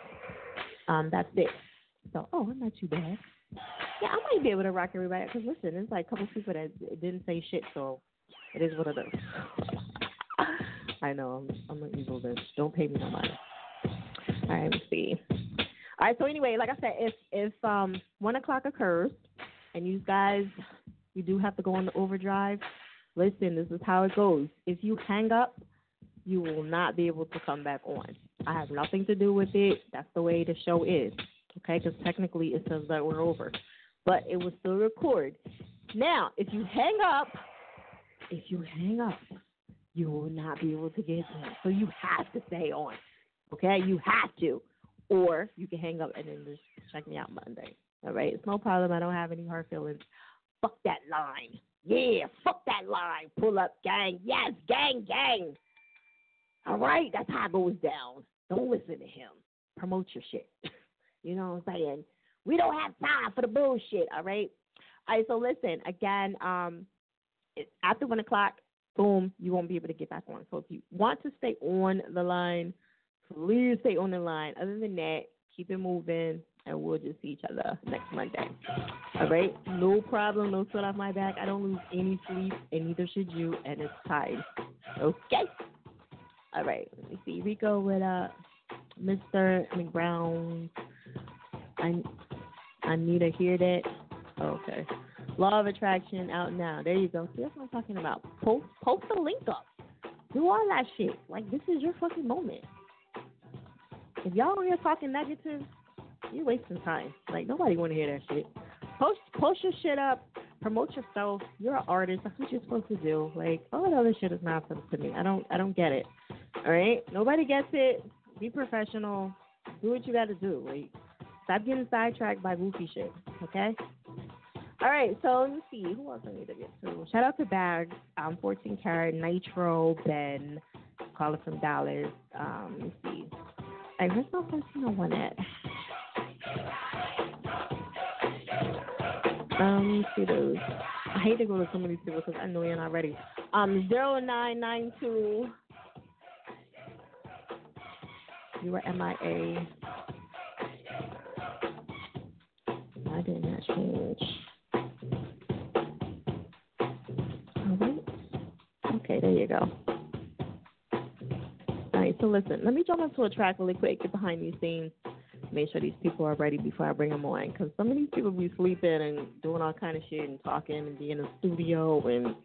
um, that's it. So, oh, I'm not too bad. Yeah, I might be able to rock everybody because listen, there's like a couple people that didn't say shit, so it is what it is. I know I'm, I'm an evil bitch. Don't pay me no money. All right, let's see. All right, so anyway, like I said, if if um one o'clock occurs and you guys you do have to go on the overdrive, listen, this is how it goes. If you hang up, you will not be able to come back on. I have nothing to do with it. That's the way the show is. Okay, because technically it says that we're over, but it will still record. Now, if you hang up, if you hang up, you will not be able to get in. So you have to stay on. Okay, you have to, or you can hang up and then just check me out Monday. All right, it's no problem. I don't have any hard feelings. Fuck that line. Yeah, fuck that line. Pull up gang. Yes, gang, gang. All right, that's how it goes down. Don't listen to him. Promote your shit. you know what I'm saying? We don't have time for the bullshit. All right. All right. So listen again. Um, after one o'clock, boom, you won't be able to get back on. So if you want to stay on the line, please stay on the line. Other than that, keep it moving, and we'll just see each other next Monday. All right? No problem. No sweat off my back. I don't lose any sleep, and neither should you, and it's time. Okay? All right. Let me see. Rico with uh, Mr. McBrown. I, I need to hear that. Okay. Law of Attraction out now. There you go. See, that's what I'm talking about. Post, post the link up. Do all that shit. Like, this is your fucking moment. If y'all on here talking negative, you're wasting time. Like, nobody want to hear that shit. Post, post your shit up. Promote yourself. You're an artist. That's what you're supposed to do. Like, all that other shit is nonsense to me. I don't, I don't get it. All right. Nobody gets it. Be professional. Do what you got to do. Like, stop getting sidetracked by goofy shit. Okay. All right, so let me see. Who else I need to get to? Shout out to Bags, um, 14 Karat, Nitro, Ben, caller from Dallas. Um, let me see. Hey, where's my 1401 at? Um, let see those. I hate to go to some of these people because I know you're not ready. Um, 0992. You were MIA. I did not change. All right. Okay, there you go. All right, so listen, let me jump into a track really quick, get behind these scenes, make sure these people are ready before I bring them on. Because some of these people be sleeping and doing all kind of shit and talking and being in the studio and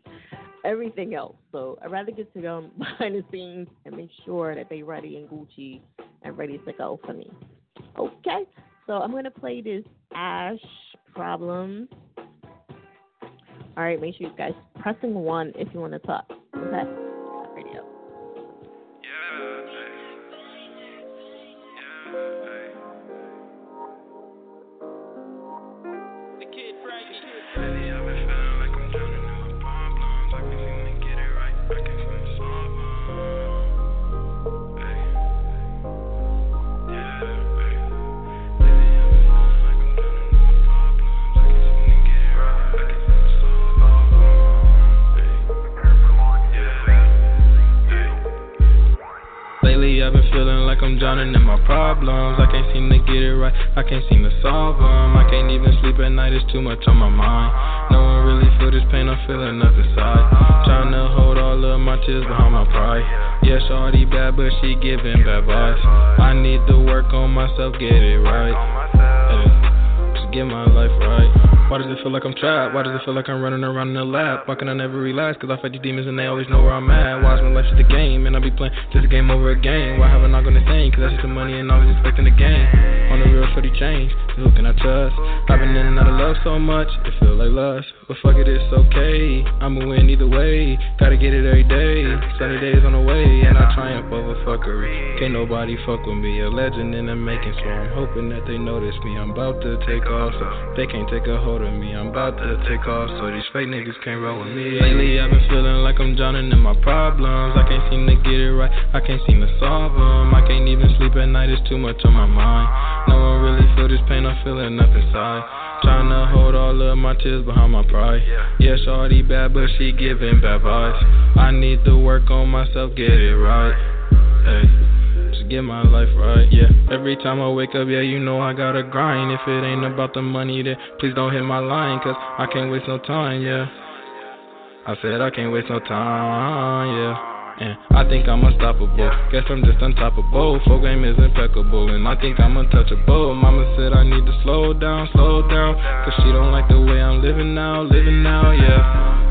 everything else. So I'd rather get to them behind the scenes and make sure that they're ready and Gucci and ready to go for me. Okay, so I'm gonna play this Ash Problem. All right, make sure you guys pressing one if you want to talk. Okay. I can't seem to solve them. I can't even sleep at night, it's too much on my mind. No one really feel this pain, I'm feeling nothing inside. Trying to hold all of my tears behind my pride. Yeah, shawty bad, but she giving bad vibes. I need to work on myself, get it right. Yeah, just get my life right. Why does it feel like I'm trapped? Why does it feel like I'm running around in a lab? Why can I never relax? Cause I fight these demons and they always know where I'm at. Why is my life just a game? And I be playing just a game over a game. Why haven't I gonna think? Cause I see the money and always expecting the game. On the real shorty change, who can I trust? I've been in and out of love so much, it feel like lust. But fuck it, it's okay. I'ma win either way. Gotta get it every day. Sunny days on the way, and I triumph over fuckery. Can't nobody fuck with me. A legend in the making, so I'm hoping that they notice me. I'm about to take off, so they can't take a hold me. I'm about to take off, so these fake niggas can't roll with me. Lately, I've been feeling like I'm drowning in my problems. I can't seem to get it right. I can't seem to solve them. I can't even sleep at night. It's too much on my mind. No one really feel this pain. I'm feeling up inside. Trying to hold all of my tears behind my pride. Yeah, shawty bad, but she giving bad vibes. I need to work on myself, get it right. Hey, get my life right. Yeah, every time I wake up, yeah, you know I gotta grind. If it ain't about the money, then please don't hit my line, cause I can't waste no time, yeah. I said I can't waste no time, yeah. And I think I'm unstoppable. Guess I'm just untoppable. Full game is impeccable, and I think I'm untouchable. Mama said I need to slow down, slow down. Cause she don't like the way I'm living now, living now, yeah.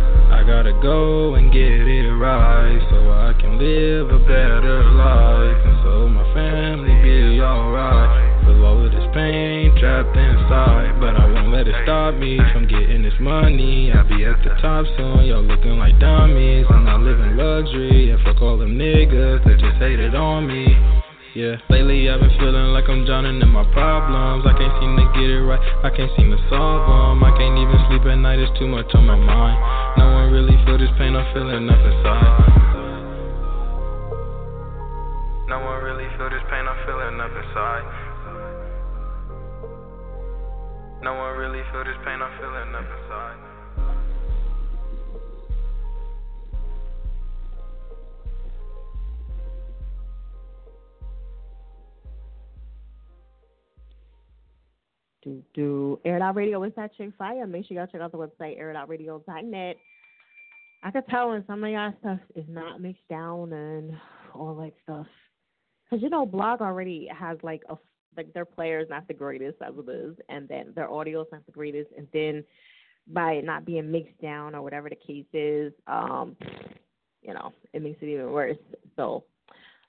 Gotta go and get it right so I can live a better life. And so my family be alright. Feel all of this pain trapped inside, but I won't let it stop me from getting this money. I'll be at the top soon, y'all looking like dummies. I'm not living luxury, and fuck all them niggas that just hated on me. Yeah, lately I've been feeling like I'm drowning in my problems. I can't seem to get it right, I can't seem to solve them. I can't even sleep at night, it's too much on my mind. No one really feel this pain, I'm feeling up inside. No one really feel this pain, I'm feeling up inside. No one really feel this pain, I'm feeling up inside. Do, do. Air It Out Radio is that chick fire. Make sure y'all check out the website, airitoutradio.net. I could tell when some of y'all stuff is not mixed down and all that stuff. Because, you know, Blog already has like a like their players not the greatest as it is, and then their audio is not the greatest, and then by it not being mixed down or whatever the case is, um, you know, it makes it even worse. So,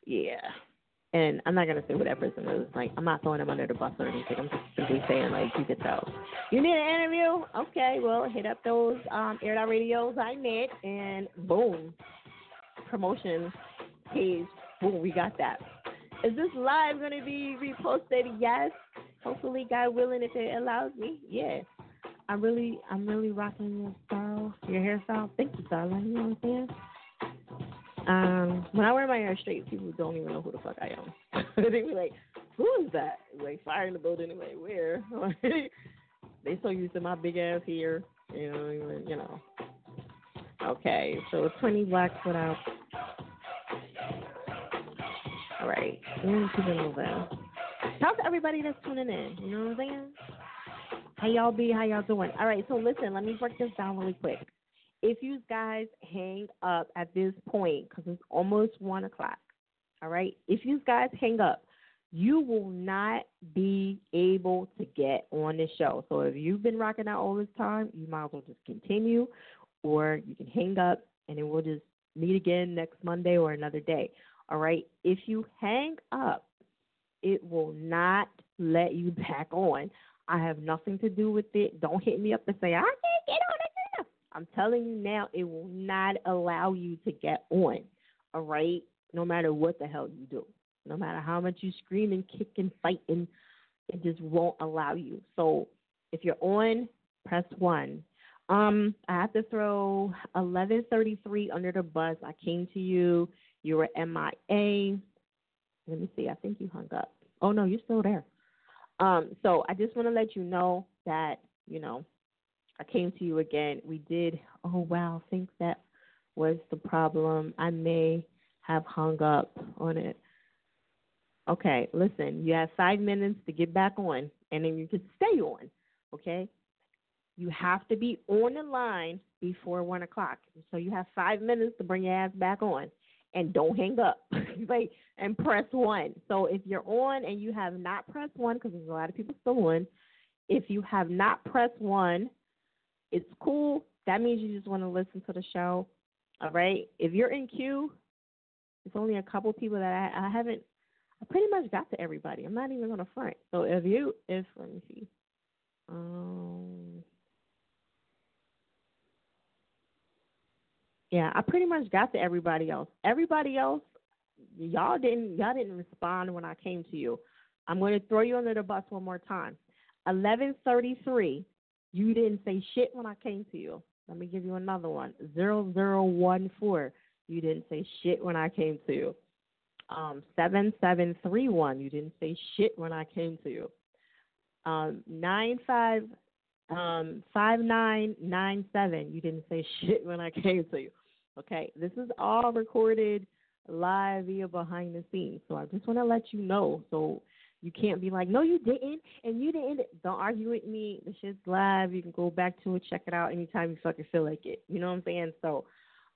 yeah. And I'm not gonna say what that person is. Like, I'm not throwing them under the bus or anything. I'm just simply saying, like, you could tell. You need an interview? Okay, well, hit up those um, Air Out Radios I met, and boom, promotion page. Boom, we got that. Is this live gonna be reposted? Yes. Hopefully, God willing, if it allows me. Yeah. I'm really, I'm really rocking your style, your hairstyle. Thank you, darling. You know what I'm saying? Um, when I wear my hair straight, people don't even know who the fuck I am. they be like, "Who is that?" Like fire in the building. Anyway, where? they so used to my big ass hair, you know. Even, you know. Okay, so 20 blacks without. All right, let's keep it moving. Talk to everybody that's tuning in. You know what I'm saying? How y'all be? How y'all doing? All right, so listen, let me break this down really quick if you guys hang up at this point, because it's almost one o'clock, all right, if you guys hang up, you will not be able to get on the show. So if you've been rocking out all this time, you might as well just continue, or you can hang up and then we'll just meet again next Monday or another day. All right. If you hang up, it will not let you back on. I have nothing to do with it. Don't hit me up and say I can't get on. I'm telling you now, it will not allow you to get on. All right? No matter what the hell you do. No matter how much you scream and kick and fight and it just won't allow you. So if you're on, press one. Um, I have to throw eleven thirty three under the bus. I came to you. You were MIA. Let me see. I think you hung up. Oh no, you're still there. Um, so I just want to let you know that you know I came to you again. We did, oh wow, I think that was the problem. I may have hung up on it. Okay, listen, you have five minutes to get back on, and then you can stay on, okay? You have to be on the line before one o'clock. So you have five minutes to bring your ass back on. And don't hang up. like and press one. So if you're on and you have not pressed one, because there's a lot of people still on, if you have not pressed one, it's cool. That means you just want to listen to the show. All right. If you're in queue, it's only a couple people that I, I haven't. I pretty much got to everybody. I'm not even gonna front. So if you, if let me see, um, yeah, I pretty much got to everybody else. Everybody else, y'all didn't, y'all didn't respond when I came to you. I'm going to throw you under the bus one more time. 11:33. You didn't say shit when I came to you. Let me give you another one. Zero zero one four. You didn't say shit when I came to you. Um, seven seven three one. You didn't say shit when I came to you. Um, nine five um five nine nine seven. You didn't say shit when I came to you. Okay, this is all recorded live via behind the scenes. So I just want to let you know. So you can't be like, no, you didn't, and you didn't. Don't argue with me. The shit's live. You can go back to it, check it out anytime you fucking feel like it. You know what I'm saying? So,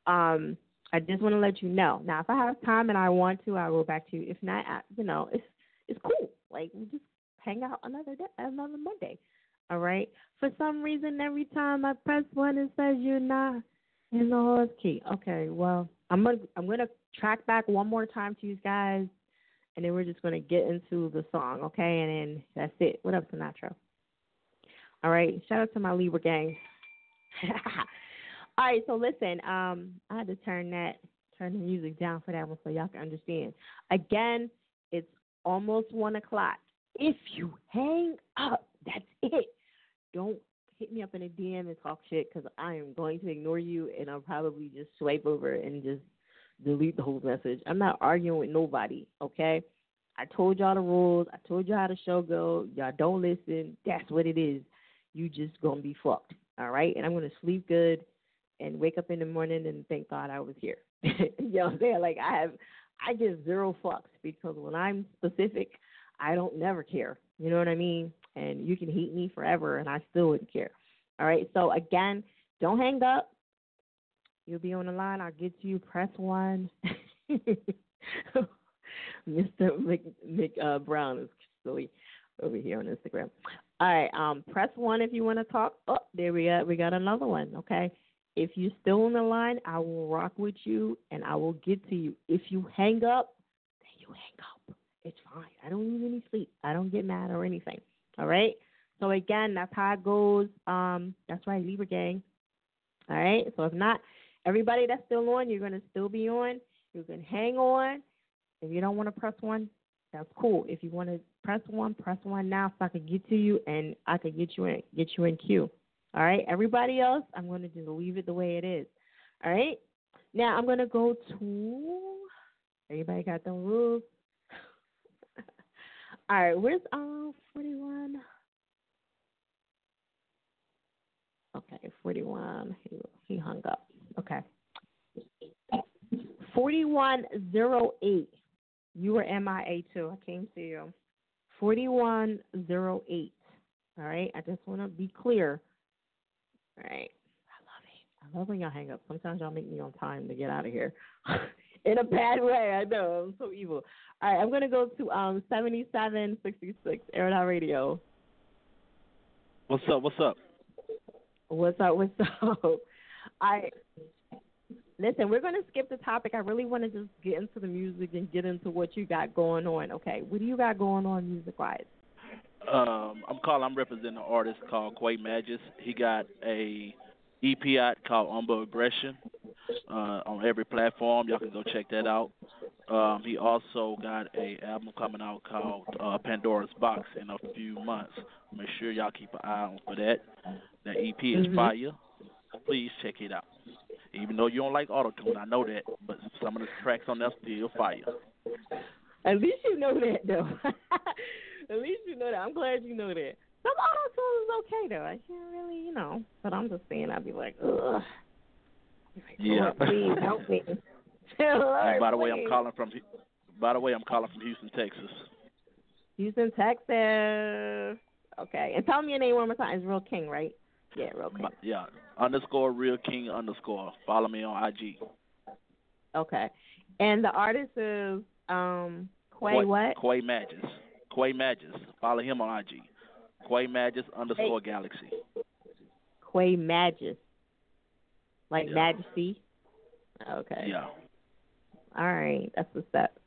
um, I just want to let you know. Now, if I have time and I want to, I'll go back to you. If not, I, you know, it's it's cool. Like we just hang out another day, another Monday. All right. For some reason, every time I press one, it says you're not in the horse key. Okay. Well, I'm gonna I'm gonna track back one more time to you guys and then we're just going to get into the song, okay? And then that's it. What up, Sinatra? All right. Shout out to my Libra gang. All right. So listen, um, I had to turn that turn the music down for that one so y'all can understand. Again, it's almost one o'clock. If you hang up, that's it. Don't hit me up in a DM and talk shit because I am going to ignore you and I'll probably just swipe over and just delete the whole message. I'm not arguing with nobody, okay? I told y'all the rules. I told y'all how the show go. Y'all don't listen. That's what it is. You just gonna be fucked. All right? And I'm gonna sleep good and wake up in the morning and thank God I was here. you know what I'm saying? Like I have I give zero fucks because when I'm specific, I don't never care. You know what I mean? and you can hate me forever, and I still wouldn't care. All right. So again, don't hang up. You'll be on the line. I'll get to you. Press one. Mr. Mc, Mc uh, Brown is silly over here on Instagram. All right, um, press one if you want to talk. Oh, there we are. We got another one. Okay. If you're still on the line, I will rock with you and I will get to you. If you hang up, then you hang up. It's fine. I don't need any sleep. I don't get mad or anything. All right. So again, that's how it goes. Um, that's right, Libra gang. All right. So if not, everybody that's still on, you're gonna still be on. You can hang on. If you don't want to press one, that's cool. If you want to press one, press one now so I can get to you and I can get you in get you in queue. All right. Everybody else, I'm gonna just leave it the way it is. All right. Now I'm gonna go to everybody got the rules. All right, where's um forty one? Okay, forty one. He he hung up. Okay. Forty one zero eight. You were MIA too. I came to you. 4108. All right. I just want to be clear. All right. I love it. I love when y'all hang up. Sometimes y'all make me on time to get out of here. In a bad way. I know. I'm so evil. All right. I'm going to go to um 7766 Air Out Radio. What's up? What's up? What's up? What's up? I listen, we're going to skip the topic. I really want to just get into the music and get into what you got going on. Okay, what do you got going on music wise? Um, I'm calling. I'm representing an artist called Quay Magis. He got a EP out called Umber Aggression uh, on every platform. Y'all can go check that out. Um, he also got a album coming out called uh, Pandora's Box in a few months. Make sure y'all keep an eye on for that. That EP is Mhm. fire. Please check it out. Even though you don't like auto tune, I know that, but some of the tracks on there still fire. At least you know that, though. At least you know that. I'm glad you know that. Some auto tune is okay, though. I can't really, you know. But I'm just saying, I'd be like, ugh. Yeah. Please help me. Lord, by the way, I'm calling from. By the way, I'm calling from Houston, Texas. Houston, Texas. Okay. And tell me your name one more time. It's Real King, right? Yeah, Real King. Yeah, underscore Real King underscore. Follow me on IG. Okay. And the artist is um Quay what? Quay Magis. Quay Magis. Follow him on IG. Quay Magis underscore Galaxy. Quay Magis. Like Yeah. Majesty. Okay. Yeah. All right, that's the step.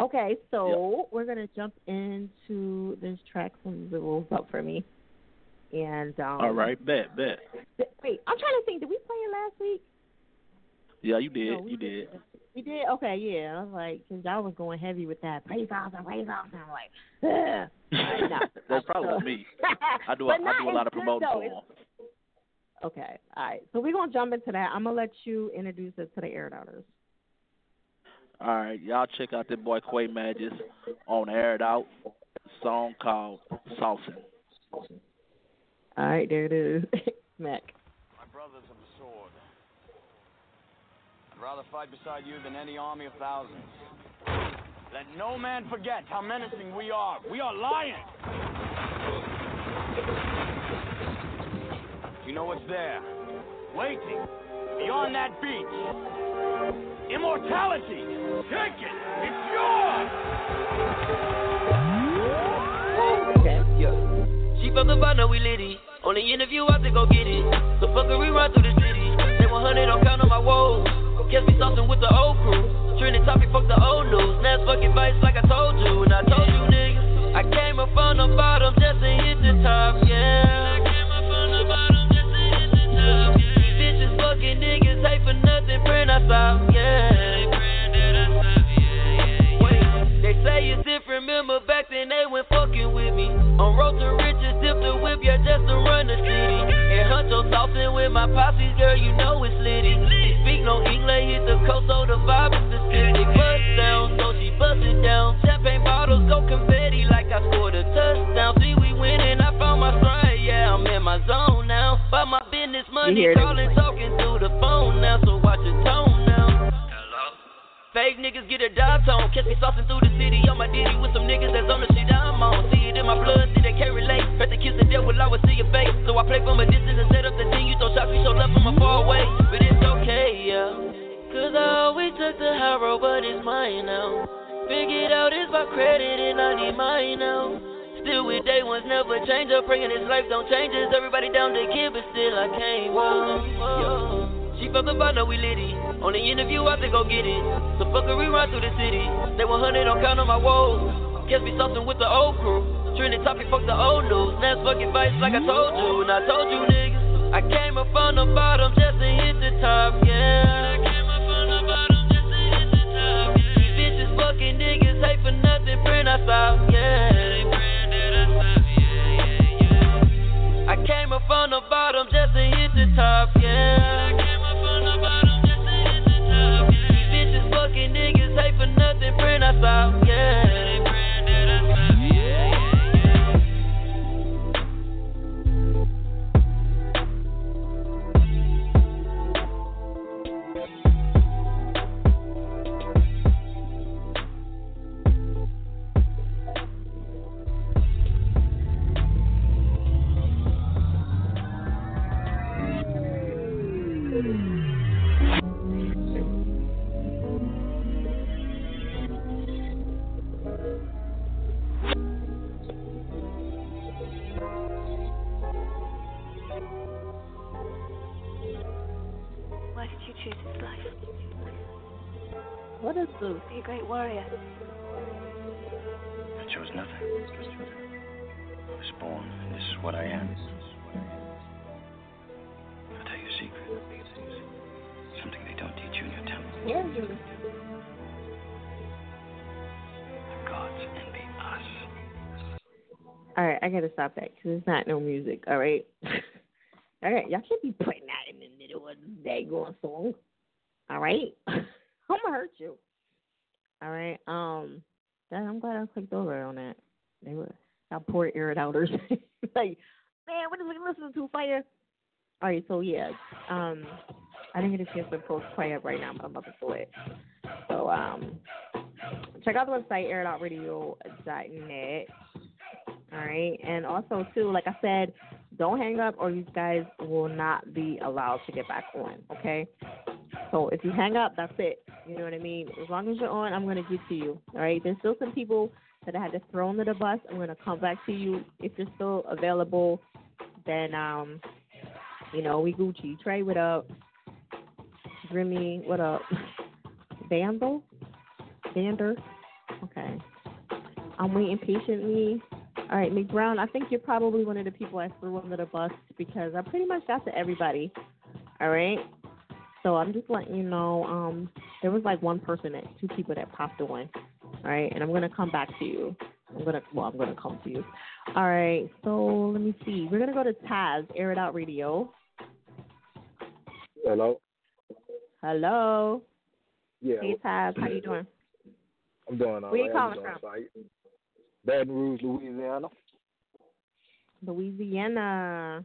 Okay, so we're gonna jump into this track from the rules up for me. And um All right, bet, bet. th- Wait, I'm trying to think. Did we play it last week? Yeah, you did. No, you did. We did. Okay, yeah. I was like, because y'all was going heavy with that praise and praise and I'm like, Ugh. All right, no. That's probably me. I do. A, I do a lot of promoting for. It's- Okay, all right. So we're gonna jump into that. I'm gonna let you introduce it to the air downers. All right, y'all check out that boy Quay Magis on Air It Out. Song called Saucin'. All right, there it is, Mac. My brothers of the sword. I'd rather fight beside you than any army of thousands. Let no man forget how menacing we are. We are lions. You know what's there? Waiting beyond that beach. Immortality. Take it. It's yours. Yeah. She from the bottom, we litty. Only interview I to go get it. So fuckery run through the city. Say 100 don't count on my woes. Catch me saucing with the old crew. Trinity topic, fuck the old news. Now fucking bites like I told you. And I told you niggas. I came up from the bottom just to hit the top, yeah. I came up from the bottom just to hit the top, yeah. Bitches fucking niggas hate for nothing, praying I stop, yeah. Say it's different, remember back then they went fucking with me. On road to riches, dip the whip, yeah, just to run the city. And Huncho saucing with my posses, girl, you know it's litty. She speak no English, hit the coast, so the vibe is specific. Bust down, so she bust it down. Champagne bottles go confetti like I scored a touchdown. See, we winning, I found my stride, yeah, I'm in my zone now. But my business money calling, talking through the phone now, so fake niggas get a dive tone. Catch me saucing through the city on my ditty with some niggas that's on the shit I'm on. See it in my blood, see they can't relate. Press the kiss the devil, I will see your face. So I play from a distance and set up the thing. You throw shots, we show love from a far away. But it's okay, yeah. Cause I always took the high road, but it's mine now. Figured out it's my credit and I need mine now. Still with day ones, never change up. Praying this life don't change us. Everybody down to kid, but still I can't walk. She from the know we litty. On the interview, I think go get it. So fuck a rerun through the city. They 100 on count on my woes. Catch me saucing with the old crew. Trinity topic, fuck the old news. Now fucking vice like I told you. And I told you niggas. I came up from the bottom just to hit the top, yeah. I came up from the bottom just to hit the top. These bitches fucking niggas hate for nothing, print us out, yeah. I came up from the bottom just to hit the top, yeah. Us out, yeah. Warrior. I chose nothing. I was born, and this is what I am. I'll tell you a secret. Something they don't teach you in your temple. Yeah, you. Gods envy us. All right, I gotta stop that because it's not no music. All right. all right, y'all can't be putting that in the middle of the day going song. All right, I'm gonna hurt you. All right. Um, that, I'm glad I clicked over on that. They were y'all poor air it outers. like, man, what is we listening to? Fire. All right, so yeah. Um, I didn't get a chance to post play up right now, but I'm about to do it. So um, check out the website airitoutradio.net. All right, and also too, like I said, don't hang up, or you guys will not be allowed to get back on. Okay. So if you hang up, that's it. You know what I mean? As long as you're on, I'm gonna get to you. All right. There's still some people that I had to throw under the bus. I'm gonna come back to you if you're still available. Then um, you know, we Gucci. Trey, what up? Grimmy, what up? Vandal? Vander? Okay. I'm waiting patiently. All right, Mick Brown, I think you're probably one of the people I threw under the bus because I pretty much got to everybody. All right. So I'm just letting you know, um, there was like one person that two people that popped on. All right, and I'm gonna come back to you. I'm gonna well, I'm gonna come to you. All right, so let me see. We're gonna go to Taz, Air It Out Radio. Hello. Hello. Yeah. Hey Taz, how you doing? I'm doing all Where you right. How calling from? Baton Rouge, Louisiana. Louisiana.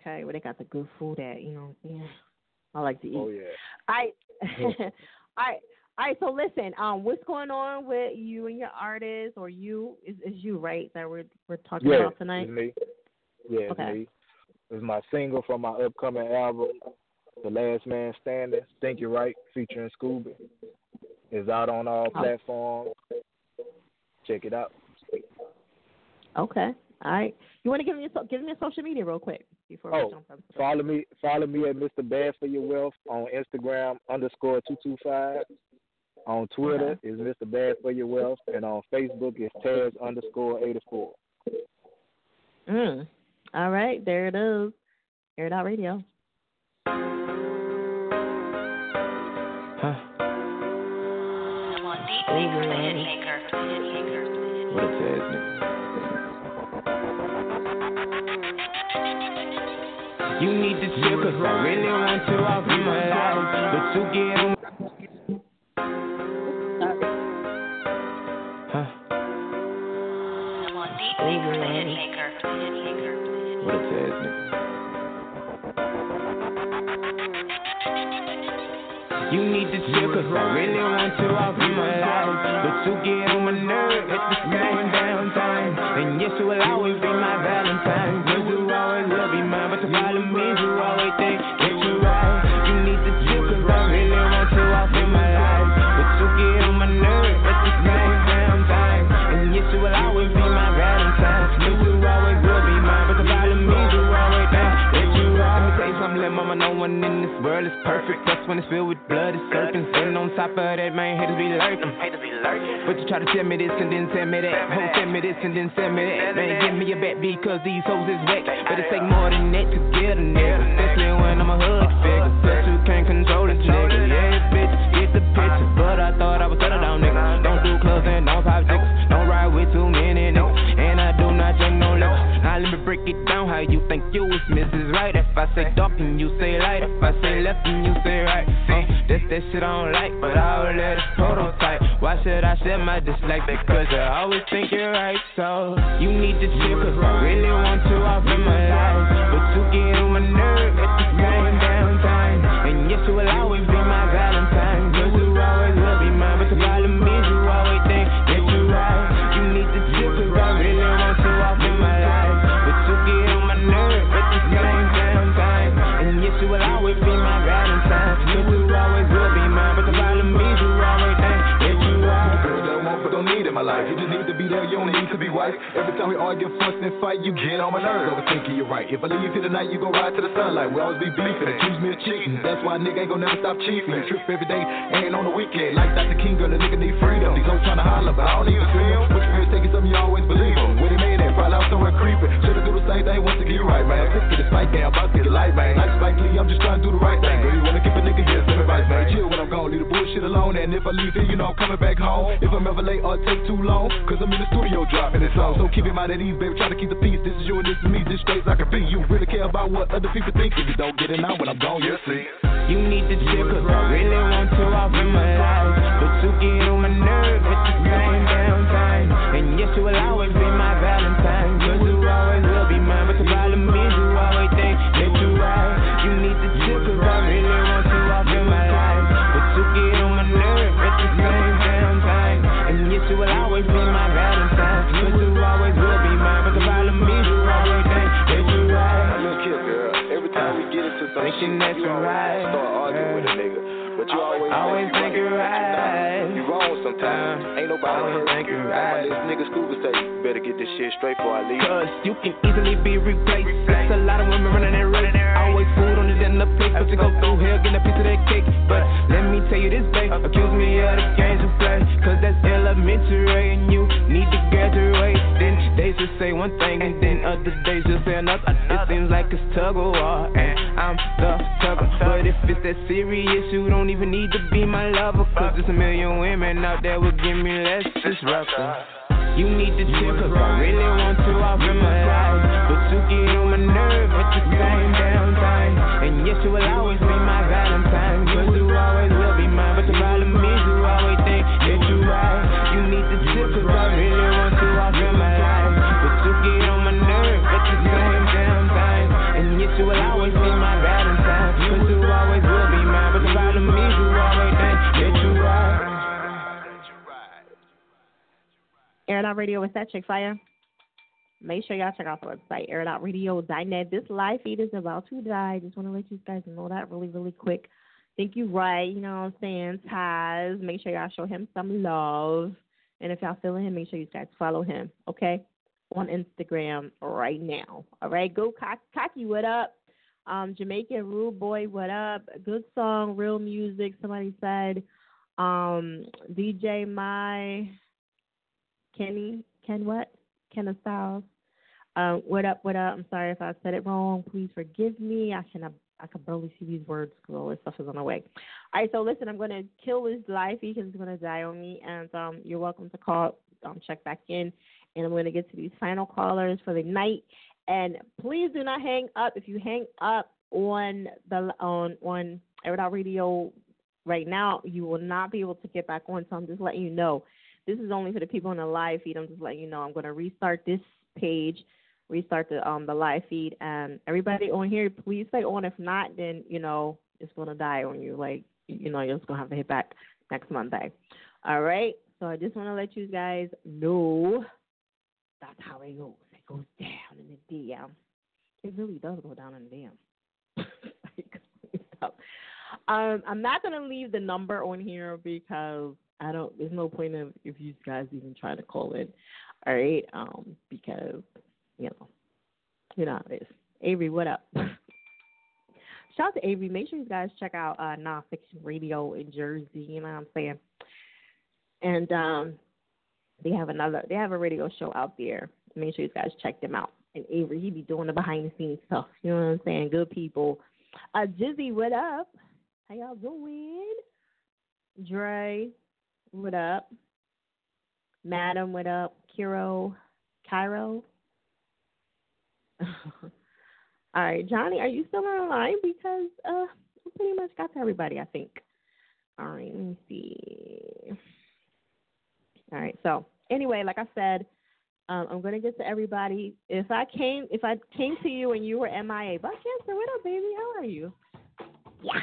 Okay, where they got the good food at, you know what I'm saying? I like to eat. Oh yeah. I all right. All right, so listen, um, what's going on with you and your artist, or you is is you right that we're we're talking yeah, about tonight? It's me. Yeah, it's Okay. me. It's my single from my upcoming album, The Last Man Standing, Think You're Right, featuring Scooby. It's out on all Oh. platforms. Check it out. Okay, all right. You want to give me your give me your social media real quick before we Oh, jump into follow me follow me at Mr. Bad for Your Wealth on Instagram underscore two two five. On Twitter is Mr. Bad for Your Wealth and on Facebook is Taz underscore eighty four. Mm. All right, there it is. Air it out radio. Someone deeply for the hit maker. What a Taz nigga. You need to chill, cause I really want to off. But get Huh? What a nigga. You need to chill, cause I really want you off my life. But you get on my nerve at the same damn time. And yes, you will always be my Valentine. Cause you always will be mine. But the problem is you always think one in this world is perfect. That's when it's filled with blood, it's serpents. Sitting on top of that, man, haters be lurking. But you try to tell me this and then tell me that. Ho, tell me this and then tell me that. Man, give me a back because these hoes is whack. But it take more than that to get a nigga. Especially when I'm a hood figure. Plus you can't control this nigga. Yeah, bitch, get the picture. But I thought I was settled down, nigga. Don't do clubs and. Don't break it down how you think you was Mrs. Right. If I say dark and you say light. If I say left and you say right. Uh, that's that shit I don't like, but I'll let it prototype. Why should I share my dislike? Because I always think you're right. So you need to chill, cause I really want you off my life. But you get on my nerve at the. And yes, you will always be my Valentine. In my life. You just need to be there, you don't need to be wife. Every time we argue, fuss, and fight, you get on my nerves. Overthinking you're right. If I leave you here tonight, you go ride to the sunlight. We always be beefing, accuse me of cheating. That's why a nigga ain't gonna never stop cheating. Trip every day, ain't on the weekend. Like Dr. King, girl, a nigga need freedom. These hoes tryna holler, but I don't see 'em. Which feels taking something you always believe 'em. Probably out somewhere creeping. Should've do the same thing once to get right, man. Sick to this fight game, about to get the light, man. Like Spike I'm just trying to do the right thing. Girl, you wanna give a nigga yes, some advice, man. Chill when I'm gone, leave the bullshit alone. And if I leave here, you know I'm coming back home. If I'm ever late or take too long, cause I'm in the studio dropping this song. So keep in mind at ease, baby. Try to keep the peace. This is you and this is me, just straight as I can be. You really care about what other people think. If you don't get it now when I'm gone, you'll see. You need to chill, cause I really want you off my life. But you get on my nerve at the same damn time. And yes, you will always sometimes. Ain't nobody Always hurt think you. you're Like my right. little nigga Scooby say, you better get this shit straight before I leave. Cause you can easily be replaced. There's a lot of women running that race. Always food on the dinner plate. But you go through here, get a piece of that cake. But let me tell you this, babe. Accuse me of the games you play. Cause that's elementary and you need to graduate. Then they just say one thing and then other days just say another. It seems like it's tug of war and I'm the tugger. But if it's that serious, you don't even need to be my lover. Cause there's a million women out there will give me less disruption. You need to chill cause I really want you off in my life. But you get on my nerve at the same damn time. And yes, you will always be my Valentine. Cause you always will be mine. But the Air It Out Radio with that chick fire. Make sure y'all check out the website, airitoutradio.net. This live feed is about to die. Just want to let you guys know that really, really quick. Think you right, you know what I'm saying? Taz, make sure y'all show him some love. And if y'all feeling him, make sure you guys follow him, okay? On Instagram right now. All right, go cock- cocky, what up? Um, Jamaican Rude Boy, what up? Good song, real music. Somebody said, um, DJ My Kenny, Ken what? Kenna Styles. Um, what up, what up? I'm sorry if I said it wrong. Please forgive me. I can I can barely see these words because all this stuff is on the way. All right, so listen, I'm gonna kill this live because it's gonna die on me, and um, you're welcome to call, um, check back in, and I'm gonna get to these final callers for the night. And please do not hang up. If you hang up on the on on Air Radio right now, you will not be able to get back on. So I'm just letting you know. This is only for the people on the live feed. I'm just letting you know. I'm going to restart this page, restart the um the live feed, and everybody on here, please stay on. If not, then you know it's going to die on you. Like you know, you're just gonna have to hit back next Monday. All right. So I just want to let you guys know that's how it goes. It goes down in the DM. It really does go down in the DM. um, I'm not gonna leave the number on here because I don't. There's no point of if you guys even try to call it. All right. Um, because you know, you know how it is. Avery, what up? Shout out to Avery. Make sure you guys check out uh, Nonfiction Radio in Jersey. You know what I'm saying? And um, they have another. They have a radio show out there. Make sure you guys check them out. And Avery, he be doing the behind the scenes stuff. You know what I'm saying? Good people. Uh, Jizzy, what up? How y'all doing? Dre, what up? Madam, what up? Kiro, Cairo. All right, Johnny, are you still on the line? Because uh, I pretty much got to everybody, I think. All right, let me see. All right, so anyway, like I said, um, I'm gonna get to everybody. If I came, if I came to you and you were MIA, Buck Cancer, what up, baby? How are you? Yeah.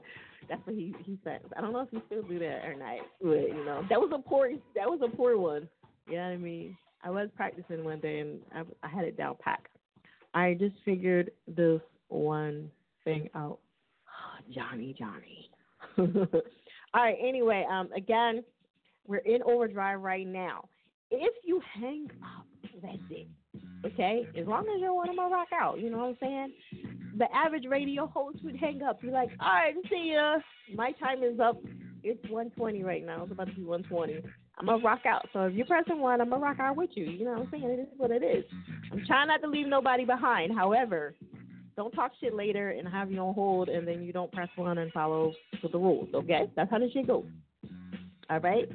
That's what he he says. I don't know if he still do that or not, but you know, that was a poor that was a poor one. You know what I mean? I was practicing one day and I, I had it down pat. I just figured this one thing out. Johnny, Johnny. All right. Anyway, um, again, we're in overdrive right now. If you hang up, that's it. Okay? As long as you're one, I'm gonna rock out. You know what I'm saying? The average radio host would hang up. You're like, all right, see ya. My time is up. It's 120 right now. It's about to be 120. I'm gonna rock out. So if you're pressing one, I'm gonna rock out with you. You know what I'm saying? It is what it is. I'm trying not to leave nobody behind. However, don't talk shit later and have you on hold and then you don't press one and follow the rules. Okay? That's how this shit goes. All right.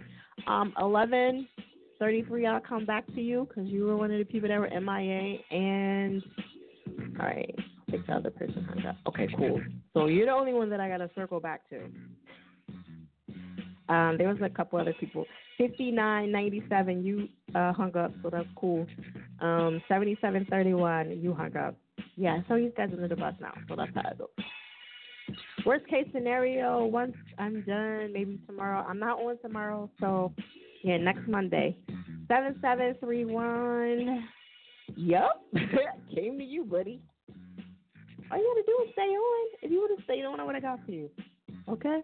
Um, 11 33, I'll come back to you because you were one of the people that were MIA. And, all right, Think the other person hung up. Okay, cool. So you're the only one that I got to circle back to. Um, there was a couple other people. 5997, you uh, hung up, so that's cool. Um, 7731, you hung up. Yeah, so you guys are in the bus now, so that's how it goes. Worst case scenario, once I'm done, maybe tomorrow. I'm not on tomorrow, so yeah, next Monday. 7731. Yup. Came to you, buddy. All you gotta do is stay on. If you would have stayed on, I would have got to you. Okay?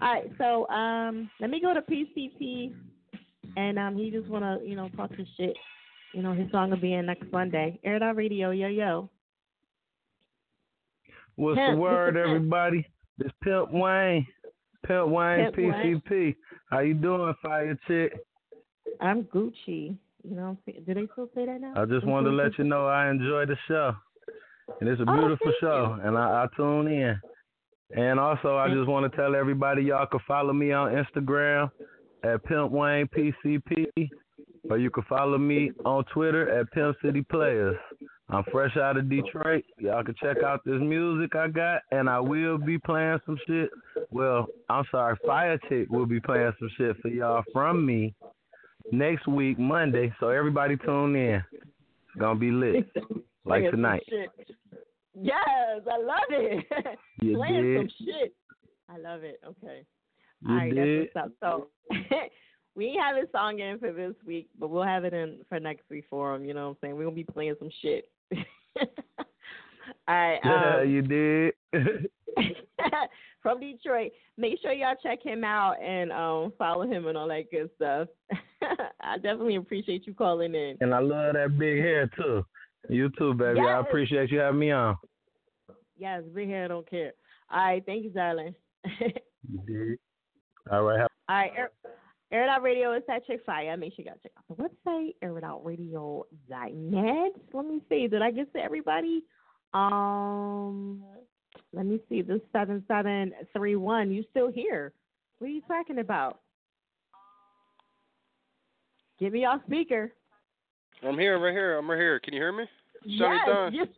All right, so um, let me go to PCP, and um, he just wanna, you know, talk his shit. You know, his song will be in next Monday. Air It Out Radio, yo yo. What's Pimp, the word, everybody? It's Pimp Wayne. Pimp Wayne Pimp Wayne. PCP. How you doing, Fire Chick? I'm Gucci. You know, do they still say that now? I just wanted to let you know I enjoy the show. And it's a Oh, beautiful thank show. And I, I tune in. And also, I just want to tell everybody y'all can follow me on Instagram at Pimp Wayne PCP, or you can follow me on Twitter at Pimp City Players. I'm fresh out of Detroit. Y'all can check out this music I got, and I will be playing some shit. Well, I'm sorry, Fire Chick will be playing some shit for y'all from me next week, Monday. So everybody tune in. It's gonna be lit, like tonight. Yes, I love it. You Playing some shit. I love it. Okay. You All right, did. that's what's up. So we ain't have a song in for this week, but we'll have it in for next week for 'em, You know what I'm saying? We're gonna be playing some shit. All right. Yeah, Um, you did. from Detroit. Make sure y'all check him out and um follow him and all that good stuff. I definitely appreciate you calling in. and I love that big hair too. You too, baby. I appreciate you having me on. Yes, big hair don't care. All right, thank you, darling. All right. Have- All right, Air, Air It Out Radio is that chick fire. Make sure you guys check out the website, airitoutradio.net. Let me see. Did I get to everybody? Um, let me see. This seven seven three one. You still here? What are you talking about? Give me your speaker. I'm here, I'm right here, I'm right here. Can you hear me? Johnny yes, Dunn. yes.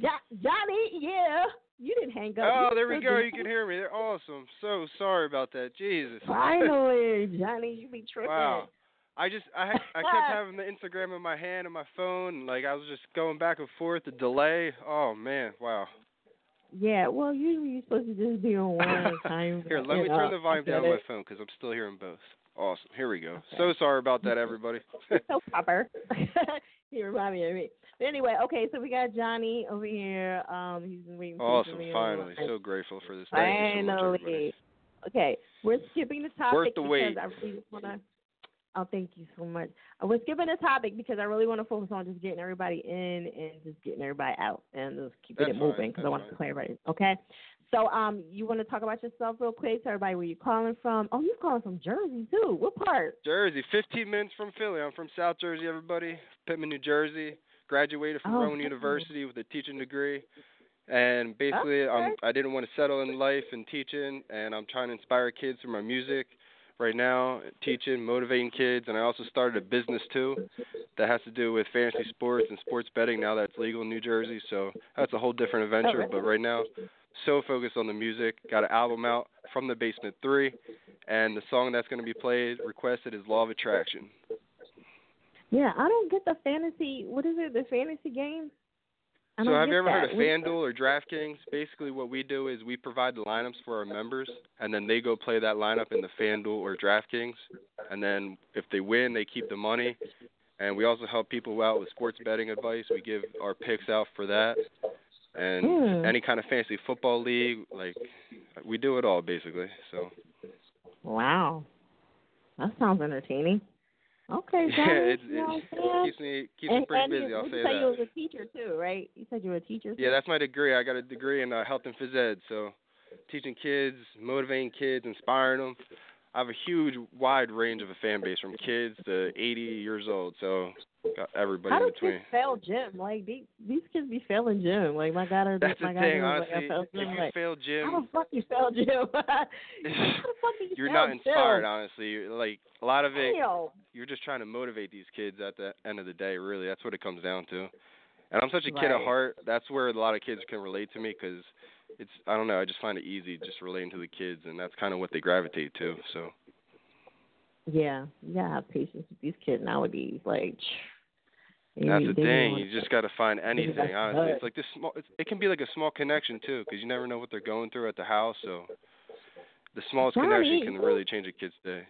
Jo- Johnny, yeah. You didn't hang up. Oh, there we go. You can hear me. They're awesome. So sorry about that. Jesus. Finally, Johnny, you be tripping. wow. I just I I kept having the Instagram in my hand and my phone, and like I was just going back and forth. The delay. Oh man. Wow. Yeah, well, usually you're supposed to just be on one time. Here, let me turn the volume down on my phone because I'm still hearing both. Awesome. Here we go. So sorry about that, everybody. so proper. he remind me of me. But anyway, okay, so we got Johnny over here. Um, he's been waiting. awesome. Finally. on the line. So grateful for this. Thank you so much. Finally. Okay, we're skipping the topic Worth the because wait. I really just want to. Oh, thank you so much. I was skipping the topic because I really want to focus on just getting everybody in and just getting everybody out and just keeping That's it moving because I want to play everybody. Okay. So, um, you want to talk about yourself real quick? Tell everybody where you're calling from. Oh, you're calling from Jersey too. What part? Jersey, 15 minutes from Philly. I'm from South Jersey, everybody. Pitman, New Jersey. Graduated from Oh, Rowan Pitman. University with a teaching degree. And basically, I'm, I didn't want to settle in life and teaching, and I'm trying to inspire kids through my music right now, teaching, motivating kids. And I also started a business too that has to do with fantasy sports and sports betting now that's legal in New Jersey. So that's a whole different adventure. But right now, so focused on the music. Got an album out from the Basement 3, and the song that's going to be played, requested, is Law of Attraction. Yeah, I don't get the fantasy. What is it? The fantasy game? So have you ever heard of FanDuel or DraftKings? Basically, what we do is we provide the lineups for our members, and then they go play that lineup in the FanDuel or DraftKings, and then if they win, they keep the money. And we also help people out with sports betting advice. We give our picks out for that, and Hmm. any kind of fantasy football league, like we do it all basically. So Wow, that sounds entertaining. Okay, yeah, it, you know it keeps me keeps me pretty busy. you, I'll say that. you was a teacher too, right? You said you were a teacher. Yeah, that's my degree. I got a degree in uh, health and phys ed, so teaching kids, motivating kids, inspiring them. I have a huge, wide range of a fan base from kids to 80 years old, so got everybody How in do between. kids fail gym? Like these these kids be failing gym. Like my daughter, That's the my thing, daughter was honestly. like, I failed If gym. you like, fail how the fuck you fail gym? how the fuck you you're not inspired, gym? honestly. Like a lot of it, Damn. you're just trying to motivate these kids. At the end of the day, really, that's what it comes down to. And I'm such a kid at heart. That's where a lot of kids can relate to me because it's I don't know. I just find it easy just relating to the kids, and that's kind of what they gravitate to. So. Yeah, you gotta have patience with these kids nowadays. Like, That's the thing. You just got to find anything. Honestly, it's like this small. It's, it can be like a small connection too, because you never know what they're going through at the house. So, the smallest Johnny, connection can really change a kid's day.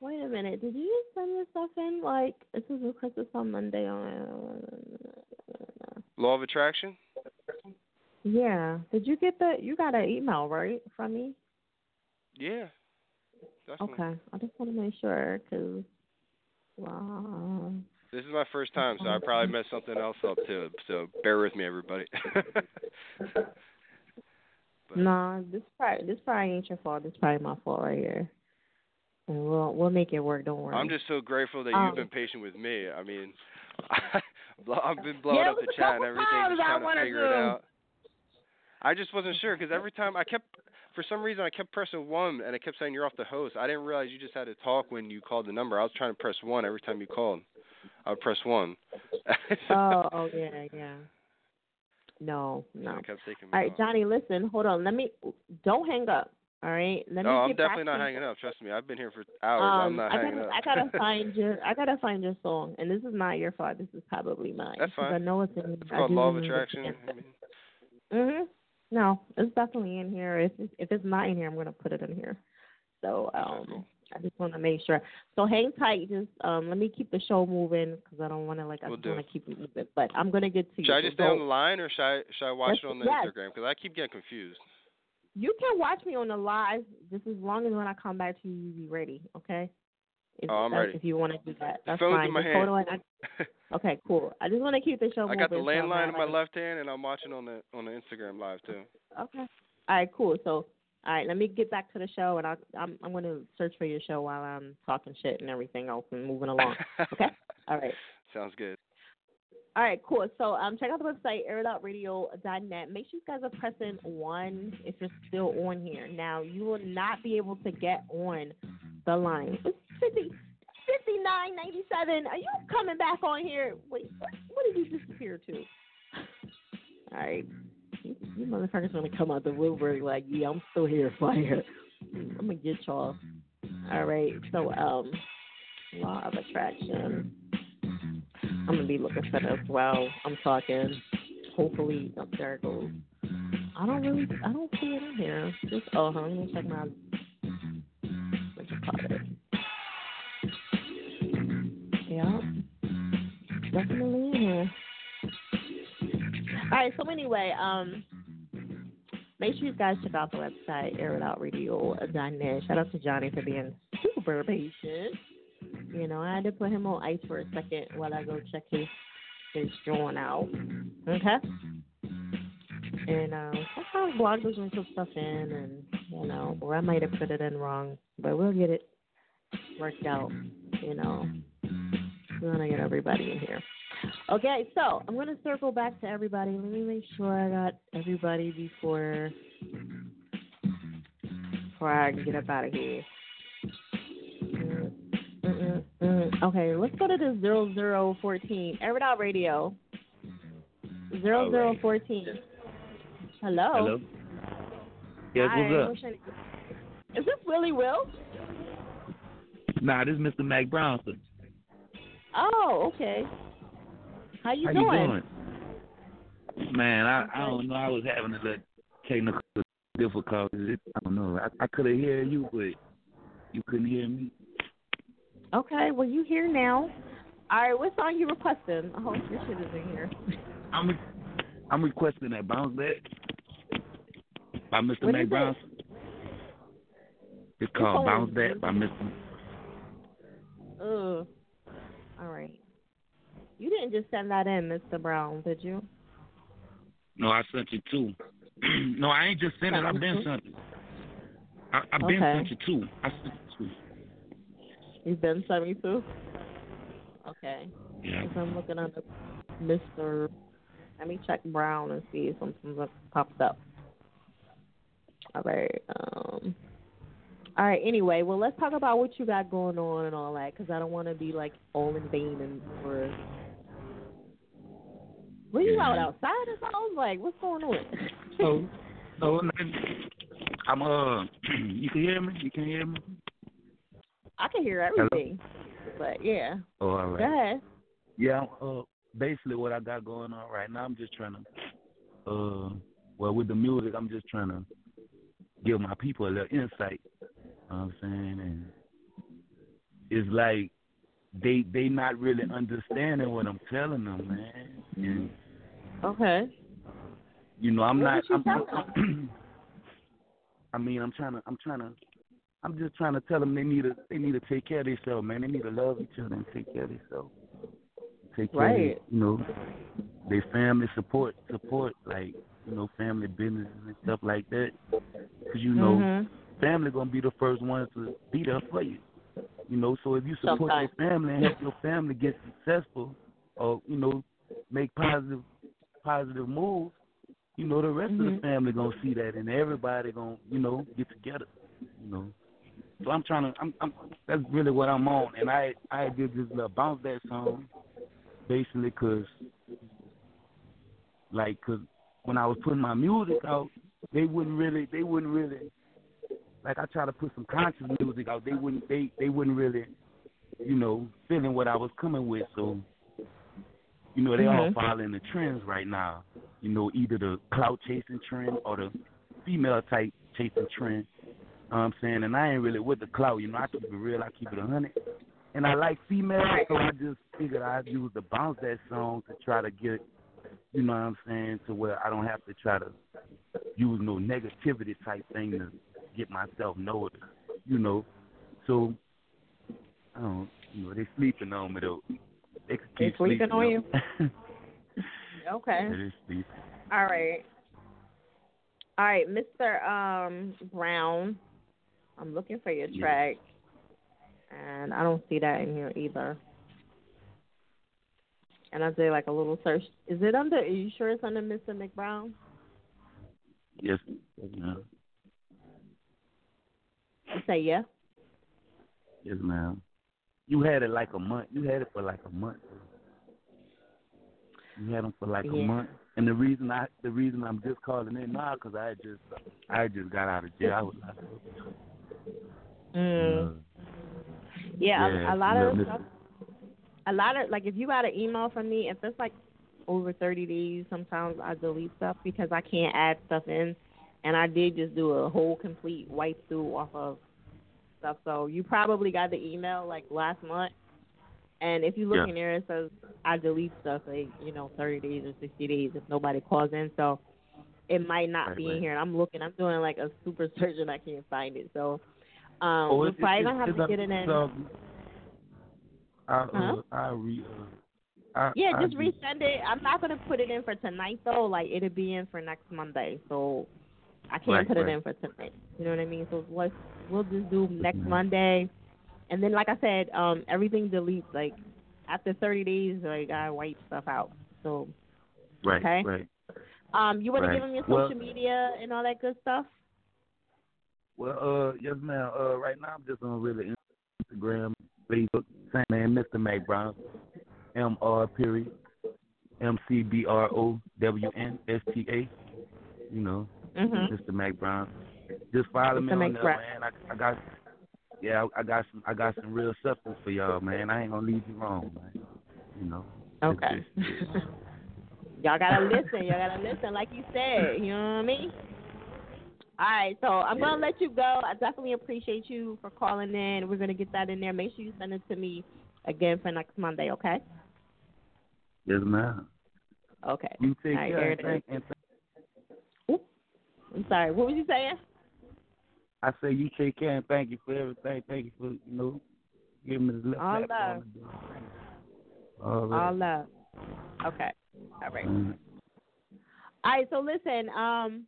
Wait a minute. Did you just send this stuff in? Like, this was requested on Monday. Oh, on Law of attraction. Yeah. Did you get the? You got an email right from me? Yeah. Definitely. Okay. I just want to make sure because. Wow. This is my first time, so I probably messed something else up too. So bear with me, everybody. No, this probably this probably ain't your fault. This probably my fault right here. And we'll we'll make it work. Don't worry. I'm just so grateful that Um, you've been patient with me. I mean, I've been blowing Yeah, up the chat and everything, just trying to figure it out. I just wasn't sure because every time I kept, for some reason, I kept pressing one and it kept saying you're off the host. I didn't realize you just had to talk when you called the number. I was trying to press one every time you called. I would press one. oh, oh yeah, yeah. No, no. It kept taking All right, off. Johnny, listen, hold on. Let me don't hang up. All right. Let no, me I'm definitely not hanging up. Trust me, I've been here for hours. Um, I'm not I hanging gotta, up. I gotta find your, I gotta find your song, and this is not your fault. This is probably mine. That's 'cause I know it's in. It's I called Law of Attraction. I mean, Mhm. No, it's definitely in here. If it's, if it's not in here, I'm gonna put it in here. So um, I just want to make sure. So hang tight. Just um, let me keep the show moving because I don't want to like I Will just want to keep it moving. But I'm gonna get to you. should I so just stay on the line or should I should I watch it on the yes. Instagram? Because I keep getting confused. You can watch me on the live just as long as when I come back to you, you be ready. Okay. If, Oh, I'm ready. If you want to do that, that's phone's fine. in my hold hand. on. I, okay, cool. I just want to keep the show I got the landline in my left hand, and I'm watching on the on the Instagram live too. Okay. All right, cool. So, all right, let me get back to the show, and I'll, I'm I'm going to search for your show while I'm talking shit and everything else and moving along. okay. All right. Sounds good. All right, cool. So um, check out the website, airitoutradio.net. Make sure you guys are pressing one if you're still on here. Now, you will not be able to get on the line. It's 50, 59.97. Are you coming back on here? Wait, what, what did you disappear to? All right. You, you motherfuckers going to come out the woodwork like, yeah, I'm still here, fire. I'm going to get y'all. All right. So, um, law of attraction. I'm gonna be looking for that as well. I'm talking. Hopefully, up there it goes. I don't really, I don't see it in here. Just oh, let me check my. What you call it? Yeah, definitely in here. All right. So anyway, um, make sure you guys check out the website airitoutradio.net. Shout out to Johnny for being super patient. You know, I had to put him on ice for a second while I go check his his drawing out. Okay. And um, sometimes bloggers will put stuff in, and you know, or I might have put it in wrong, but we'll get it worked out. You know, we're gonna get everybody in here. Okay, so I'm gonna circle back to everybody. Let me make sure I got everybody before before I get up out of here. Okay, let's go to the zero zero fourteen. Air It Out Radio. Zero zero fourteen. Hello. Hello. Yes, Hi, what's up? Is this Willie Will? Nah, this is Mr. Mac Brown. sir. Oh, okay. How you How doing? you doing? Man, I I don't know. I was having a little technical difficulties. I don't know. I, I could have heard you, but you couldn't hear me. Okay, well you here now. All right, what song you requesting? I hope your shit is in here. I'm re- I'm requesting that bounce back by Mr. What Mac Brown. It's called Bounce Back by Mr. Ugh. All right. You didn't just send that in, Mr. Brown, did you? No, I sent you two. no, I ain't just sent it. I've been sent it. I, I've been Okay. sent you two. I sent you two. You've been seventy two. Okay. Yeah. I'm looking under Mr. Let me check Brown and see if something pops up. All right. Um. All right. Anyway, well, let's talk about what you got going on and all that, because I don't want to be like all in vain and or. Were you out outside or something? Like, what's going on? So, so I'm uh, you can hear me? You can hear me? I can hear everything, but yeah. Oh, all right. Go ahead. Yeah, uh, basically what I got going on right now, I'm just trying to, uh, well, with the music, I'm just trying to give my people a little insight. You know what I'm saying? And it's like they they not really understanding what I'm telling them, man. And Okay. you know, I'm What not. I'm, I'm, I mean, I'm trying to. I'm trying to. I'm just trying to tell them they need to. They need to take care of themselves, man. They need to love each other and take care of themselves. Take care, Right. of, you know, their family support, support like you know, family business and stuff like that. Because you know, Mhm. family gonna be the first ones to be there for you. You know, so if you support Sometimes. your family and help your family get successful, or you know, make positive positive moves, you know, the rest of Mhm. the family gonna see that, and everybody gonna you know get together. You know, so I'm trying to. I'm. I'm that's really what I'm on, and I I did this little bounce that song, basically, cause like, cause when I was putting my music out, they wouldn't really. They wouldn't really. Like I try to put some conscious music out, they wouldn't. They they wouldn't really, you know, feeling what I was coming with. So, you know, they all Mhm. following the trends right now. You know, either the clout chasing trend or the female type chasing trend. You know what I'm saying? And I ain't really with the clout, you know, I keep it real, I keep it a hundred. And I like females, so I just figured I'd use the bounce that song to try to get you know what I'm saying, to where I don't have to try to use no negativity type thing to get myself noticed. You know. So I don't you know, they sleeping on me though. They They keep sleeping on you? Okay. yeah. All right. All right, Mr. Um Brown. I'm looking for your track, and I don't see that in here either. And I did like a little search. Is it under? Are you sure it's under Mr. McBrown? Yes, yes ma'am. You say yeah. Yes, ma'am. You had it like a month. You had it for like a month. You had them for like Yeah. a month. And the reason I, the reason I'm just calling in now, cause I just, I just got out of jail. I was like, Mm. Yeah, Yeah, a, a lot of stuff. A lot of like if you got an email from me, if it's like over 30 days, sometimes I delete stuff because I can't add stuff in. And I did just do a whole complete wipe through off of stuff. So you probably got the email like last month. And if you look Yeah. in there, it says I delete stuff like you know 30 days or 60 days if nobody calls in. So it might not Right, be in here. And I'm looking, I'm doing like a super search and I can't find it. So um, Oh, we're probably gonna have to get it in. up. I uh, Huh? I re uh, I, Yeah, I just resend it. I'm not gonna put it in for tonight though. Like it'll be in for next Monday, so I can't Right, put it in for tonight. You know what I mean? So let's we'll just do next Mm-hmm. Monday, and then like I said, um, everything deletes. Like after 30 days, like I wipe stuff out. So Right, okay. right. um, you want to Right. give them your Well- social media and all that good stuff? Well, uh, yes, ma'am. Uh, right now I'm just on really Instagram, Facebook, same name, Mr. Mac Brown, M R period, M C B R O W N S T A. You know, Mhm. Mr. Mac Brown. Just follow me Mr. on Mac there, Brown. man. I, I got, yeah, I, I got some, I got some real substance for y'all, man. I ain't gonna leave you wrong, man. You know. Okay. Y'all gotta listen. Y'all gotta listen, like you said. You know what I mean? All right, so I'm gonna let you go. I definitely appreciate you for calling in. We're gonna get that in there. Make sure you send it to me again for next Monday, okay? Yes, ma'am. Okay. You take All right, care. and thank, is. I'm sorry. What was you saying? I say you take care and thank you for everything. Thank you for you know giving me the little All love. All right. All love. Okay. All right. Mm. All right, so listen, um,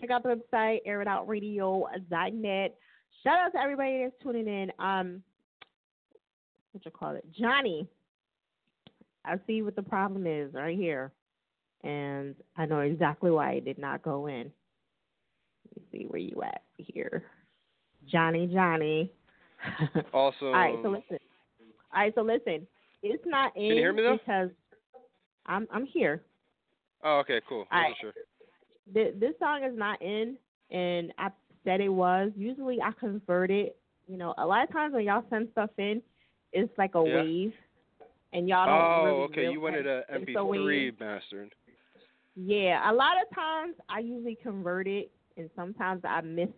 check out the website, airitoutradio.net. Shout out to everybody that's tuning in. Um, what you call it? Johnny, I see what the problem is right here. And I know exactly why it did not go in. Let me see where you at here. Johnny, Johnny. Awesome. All right, so listen. All right, so listen. It's not in Can you hear me, though? because I'm I'm here. Oh, okay, cool. All right. sure. Th- this song is not in, and I said it was. Usually I convert it. You know, a lot of times when y'all send stuff in, it's like a Yeah. wave, and y'all don't Oh, really okay. You wanted a it's a wave. MP3 mastered. Yeah, a lot of times I usually convert it, and sometimes I miss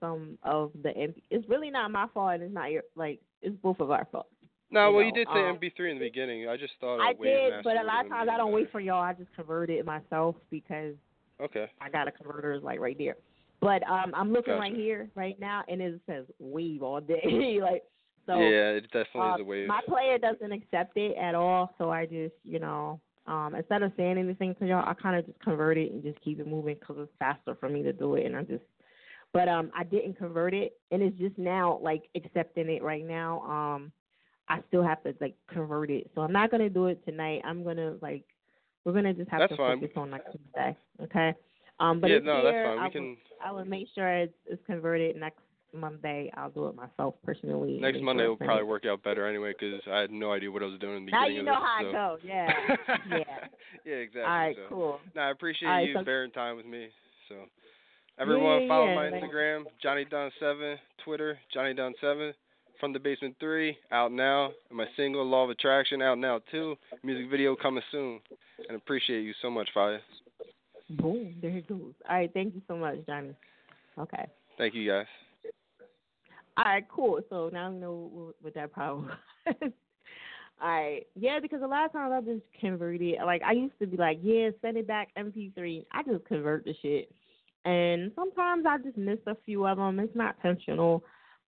some of the MP. It's really not my fault, and it's not your like. It's both of our fault. No, You well, know, you did say um, MP3 in the beginning. I just thought a I did, but a lot of times I don't wait for y'all. I just convert it myself because Okay. I got a converter like right there. But um I'm looking Gotcha. right here right now and it says wave all day. like so yeah, it definitely uh, is a wave. my player doesn't accept it at all, so I just, you know, um instead of saying anything to y'all, I kind of just convert it and just keep it moving because it's faster for me to do it, and I just. But um, I didn't convert it, and it's just now like accepting it right now. Um, I still have to like convert it, so I'm not gonna do it tonight. I'm gonna like, we're gonna just have That's to fine. focus on next Tuesday, okay? Um, but Yeah, no, that's fine. We I will, can- I will make sure it's, it's converted next Monday. I'll do it myself personally. Next Monday will probably work out better anyway because I had no idea what I was doing in the Now beginning you of know this, how so. it goes. Yeah, yeah. yeah, exactly. All right, so. cool. No, I appreciate right, you so- sparing time with me. So, everyone, yeah, follow yeah, my Instagram, Johnny Don Seven, Twitter, Johnny Don Seven, From the Basement Three, out now, and my single Law of Attraction out now too. Music video coming soon, and appreciate you so much, Fire. Boom, there it goes. All right, thank you so much, Johnny. Okay. Thank you guys. All right, cool. So now we know what, that problem was. All right. Yeah, because a lot of times I just convert it. Like I used to be like, yeah, send it back MP3. I just convert the shit, and sometimes I just miss a few of them. It's not intentional,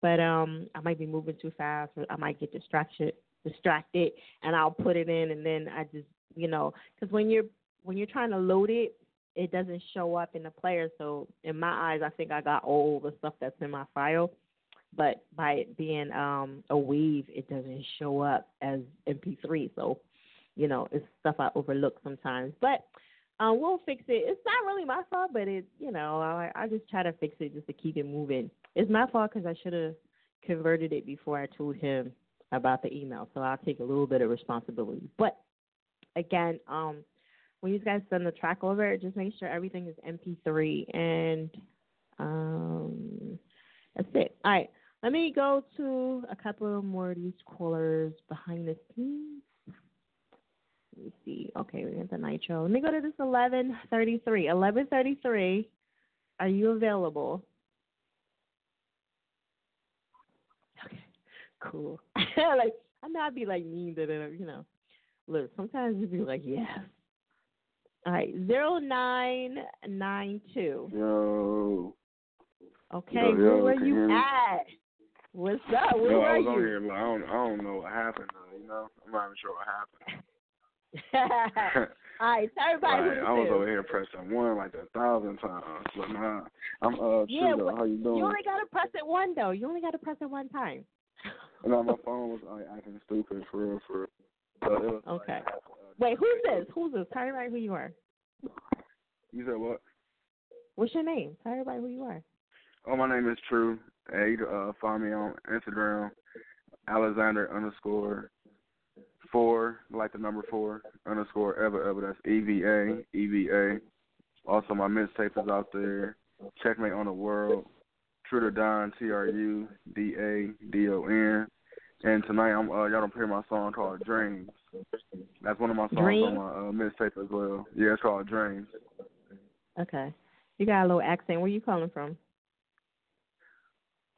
but um, I might be moving too fast, or I might get distracted, distracted, and I'll put it in, and then I just, you know, because when you're when you're trying to load it, it doesn't show up in the player. So in my eyes, I think I got all the stuff that's in my file. But by it being um a wave it doesn't show up as mp3 so you know it's stuff i overlook sometimes. But um we'll fix it. It's not really my fault but it you know i i just try to fix it just to keep it moving it's my fault because i should have converted it before i told him about the email so i'll take a little bit of responsibility but again um when you guys send the track over just make sure everything is mp3 and um that's it. All right. Let me go to a couple more of these callers behind the scenes. Let me see. Okay, we got the nitro. Let me go to this eleven thirty three. Eleven thirty three. Are you available? Okay, cool. like I know I'd be like mean to them, you know. Look, sometimes you'd be like, yes. All right, zero nine nine two. Yo. Okay, Yo, yo, where can you at? What's up? Where Yo, I are you? here. Like, I don't, I don't know what happened. Uh, you know, I'm not even sure what happened. All right, tell everybody Like, I was over here pressing one like a thousand times, but nah, I'm uh Yeah, Trudeau. How you doing? You only gotta press it one though. You only gotta press it one time. And on my phone was like acting stupid for real, for real. So it was, Okay. Wait, who's this? Who's this? Tell everybody who you are. you said what? What's your name? Tell everybody who you are. Oh, my name is True. Hey, you can uh, find me on Instagram, Alexander underscore four, like the number four underscore ever ever. That's E V A E V A. Also, my mixtape is out there. Checkmate on the world. True to Don T R U D A D O N. And tonight, I'm uh, y'all don't hear my song called Dreams. That's one of my songs Dreams? on my uh, mixtape as well. Yeah, it's called Dreams. Okay. You got a little accent. Where you calling from?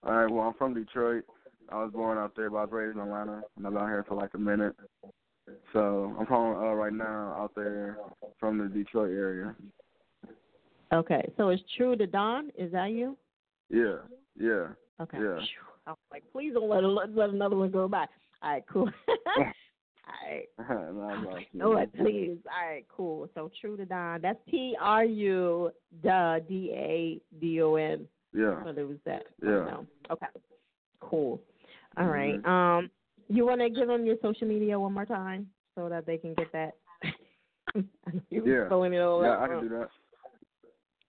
All right, well, I'm from Detroit. I was born out there, but I was raised in Atlanta, and I've been out here for like a minute. So I'm calling uh, right now out there from the Detroit area. Okay. So it's True to Dawn. Is that you? Yeah, yeah, Okay. yeah. I was like, please don't let, a, let another one go by. All right, cool. All right. no, I'm No, please. All right, cool. So True to Dawn. That's T R U D A D O N. Yeah. What was that? Yeah. Okay. Cool. All right. Mhm. Um, you want to give them your social media one more time so that they can get that? I Yeah, yeah. I can do that.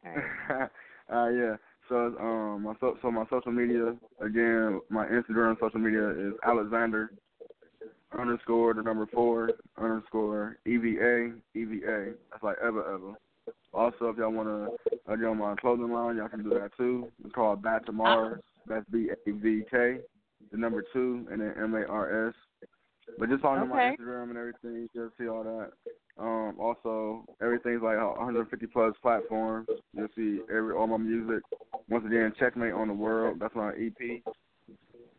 All right. uh, yeah. So um, my so, so my social media again, my Instagram social media is Alexander underscore the number four underscore EVA EVA. That's like ever ever. Also, if y'all want to uh, get on my clothing line, y'all can do that too. It's called Back to Mars. That's B A V K, the number two, and then M A R S. But just follow my Instagram and everything. You'll see all that. Um, also, everything's like 150 plus platforms. You'll see every all my music. Once again, Checkmate on the World. That's my EP.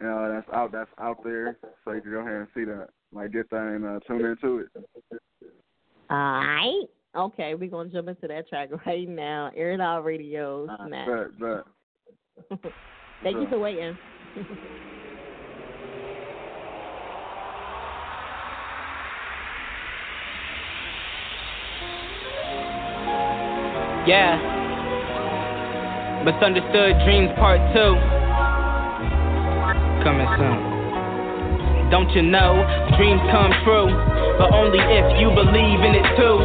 Uh, that's out. That's out there. So you can go ahead and see that. Like get that and uh, tune into it. All right. Okay, we're gonna jump into that track right now. Air it out radio snap. Bet, bet. Thank you for waiting. Yeah. Misunderstood Dreams Part 2. Coming soon. Don't you know, dreams come true, but only if you believe in it too.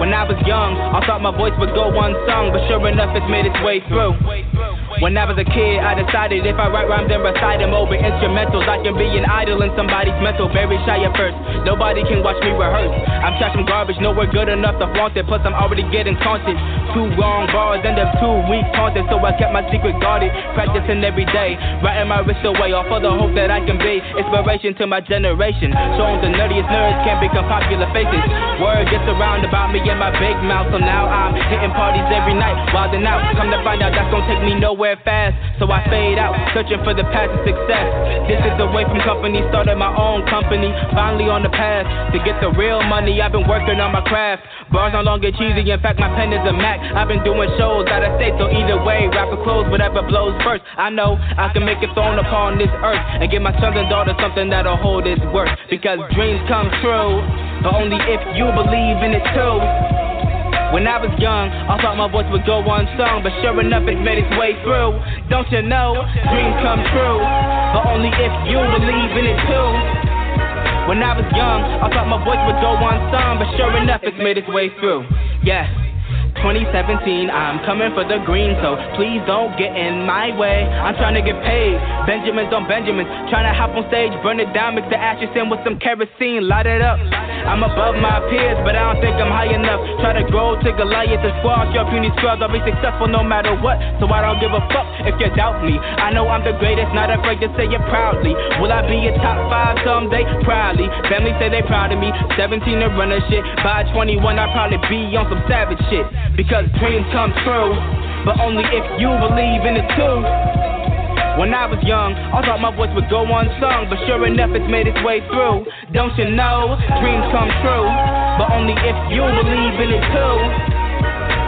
When I was young, I thought my voice would go unsung, but sure enough, it's made its way through. When I was a kid, I decided if I write rhymes and recite them over instrumentals, I can be an idol in somebody's mental. Very shy at first, nobody can watch me rehearse. I'm trash from garbage, nowhere good enough to flaunt it. Plus, I'm already getting taunted. Two wrong bars end up two weak taunted, so I kept my secret guarded. Practicing every day, writing my wrist away, all for the hope that I can be inspiration to my generation. Showing the nerdiest nerds can't become popular faces. Word gets around about me and my big mouth, so now I'm hitting parties every night, wilding out. Come to find out that's gonna take me nowhere fast, so I fade out, searching for the path to success. Distance away from company, started my own company, finally on the path to get the real money. I've been working on my craft. Bars no longer cheesy, in fact, my pen is a Mac. I've been doing shows out of state, so either way, rapper close, whatever blows first. I know I can make it thrown upon this earth and give my sons and daughters something that'll hold its worth. Because dreams come true, but only if you believe in it too. When I was young, I thought my voice would go unsung, but sure enough, it's made its way through. Don't you know? Dreams come true, but only if you believe in it too. When I was young, I thought my voice would go unsung, but sure enough, it's made its way through. Yeah. 2017, I'm coming for the green, so please don't get in my way. I'm trying to get paid. Benjamins on Benjamins, trying to hop on stage, burn it down, mix the ashes in with some kerosene, light it up. I'm above my peers, but I don't think I'm high enough. Try to grow to Goliath and squash your puny scrubs. I'll be successful no matter what, so I don't give a fuck if you doubt me. I know I'm the greatest, not afraid to say it proudly. Will I be a top five someday? Proudly. Family say they proud of me. 17 to run a shit. By 21, I'll probably be on some savage shit. Because dreams come true, but only if you believe in it too. When I was young, I thought my voice would go unsung, but sure enough, it's made its way through. Don't you know, dreams come true, but only if you believe in it too.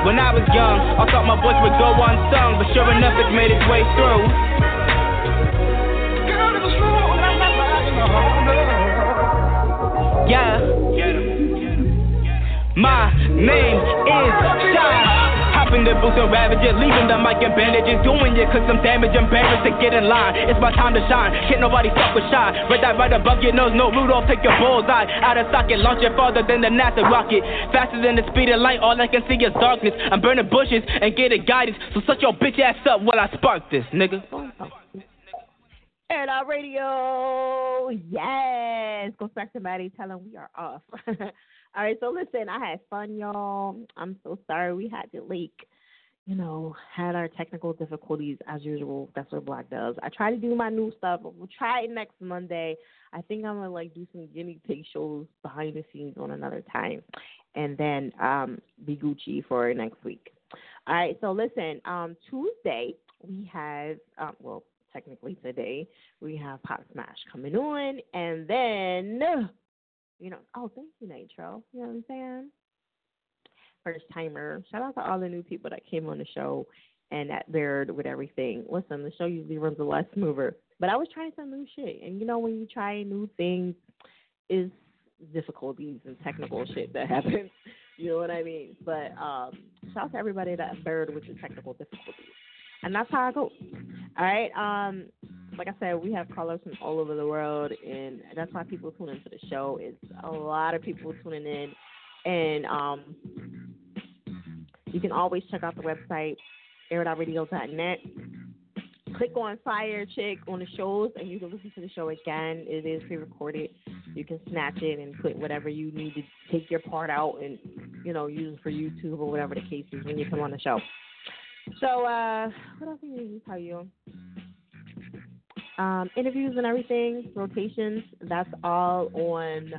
When I was young, I thought my voice would go unsung, but sure enough, it's made its way through. Yeah. My name is Shy. Hop in the booth and ravage it, leaving the mic in bandages. Doing it cause some damage, embarrassed to get in line. It's my time to shine, can't nobody fuck with shy. Red dot right above your nose, no Rudolph, take your bullseye. Out of socket, launch it farther than the NASA rocket. Faster than the speed of light, all I can see is darkness. I'm burning bushes and getting guidance, so suck your bitch ass up while I spark this, nigga. It Out Radio. Yes. Go back to Maddie. Tell them we are off. All right. So listen, I had fun, y'all. I'm so sorry we had to leak. You know, had our technical difficulties as usual. That's what Black does. I try to do my new stuff. We'll try it next Monday. I think I'm gonna like do some guinea pig shows behind the scenes on another time, and then um be Gucci for next week. All right. So listen, um Tuesday we have um well technically today we have Pop Smash coming on, and then you know, oh thank you Nitro. You know what I'm saying? First timer. Shout out to all the new people that came on the show and that bared with everything. Listen, the show usually runs a lot smoother, but I was trying some new shit, and you know when you try new things, is difficulties and technical shit that happens. You know what I mean? But um, shout out to everybody that bared with the technical difficulties and that's how I go. All right. Um, like I said, we have callers from all over the world, and that's why people tune into the show. It's a lot of people tuning in, and um, you can always check out the website airitoutradio.net. Click on Fiya Chick on the shows, and you can listen to the show again. It is pre-recorded. You can snatch it and put whatever you need to take your part out, and you know use it for YouTube or whatever the case is when you come on the show. So, uh, what else can I tell you? Um, interviews and everything, rotations, that's all on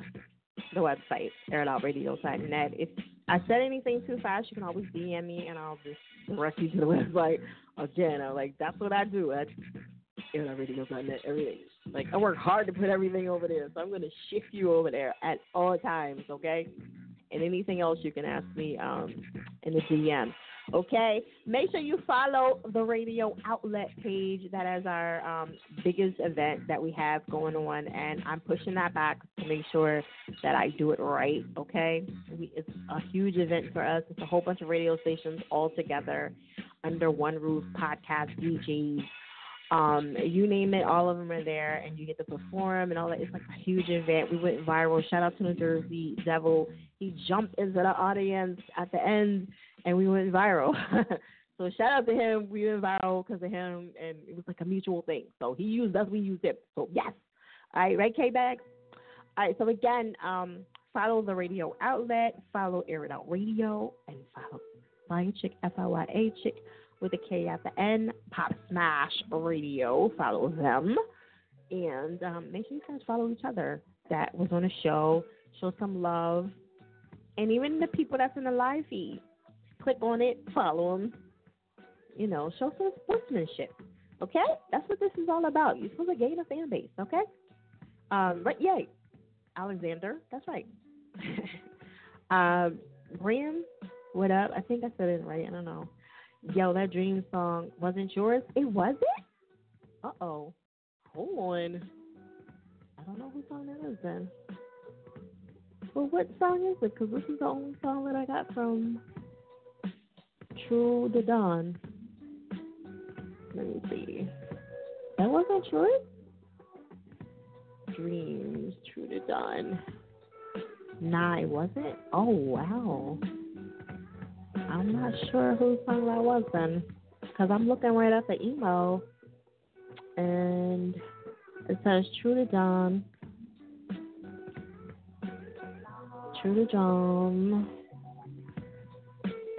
the website, airitoutradio.net. If I said anything too fast, you can always DM me and I'll just direct you to the website again. I'm like, that's what I do at airitoutradio.net every day. Like, I work hard to put everything over there, so I'm going to shift you over there at all times, okay? And anything else you can ask me um, in the DM. Okay, make sure you follow the radio outlet page. That is our um, biggest event that we have going on, and I'm pushing that back to make sure that I do it right. Okay, we, it's a huge event for us. It's a whole bunch of radio stations all together under one roof, podcast DJs. Um, you name it, all of them are there, and you get to perform and all that. It's like a huge event. We went viral. Shout out to New Jersey Devil. He jumped into the audience at the end and we went viral. so shout out to him. We went viral because of him, and it was like a mutual thing. So he used us, we used him. So yes. All right, right, K Bags? All right, so again, um, follow the radio outlet, follow Air It Out Radio, and follow Fiya Chick, F I Y A Chick with a K at the end, Pop Smash Radio. Follow them. And um, make sure you guys follow each other. That was on a show. Show some love. And even the people that's in the live feed click on it, follow them. You know, show some sportsmanship. Okay, that's what this is all about. You're supposed to gain a fan base. Okay, um, right? Yay, Alexander. That's right. um, Bram, what up? I think I said it right. I don't know. Yo, that dream song wasn't yours. It wasn't. Uh oh. Hold on. I don't know whose song that is then. Well, what song is it? Because this is the only song that I got from True the Dawn. Let me see. That wasn't true? Dreams, True to Dawn. Nah, it wasn't? Oh, wow. I'm not sure whose song that was then. Because I'm looking right at the email. And it says True to Dawn. True to John.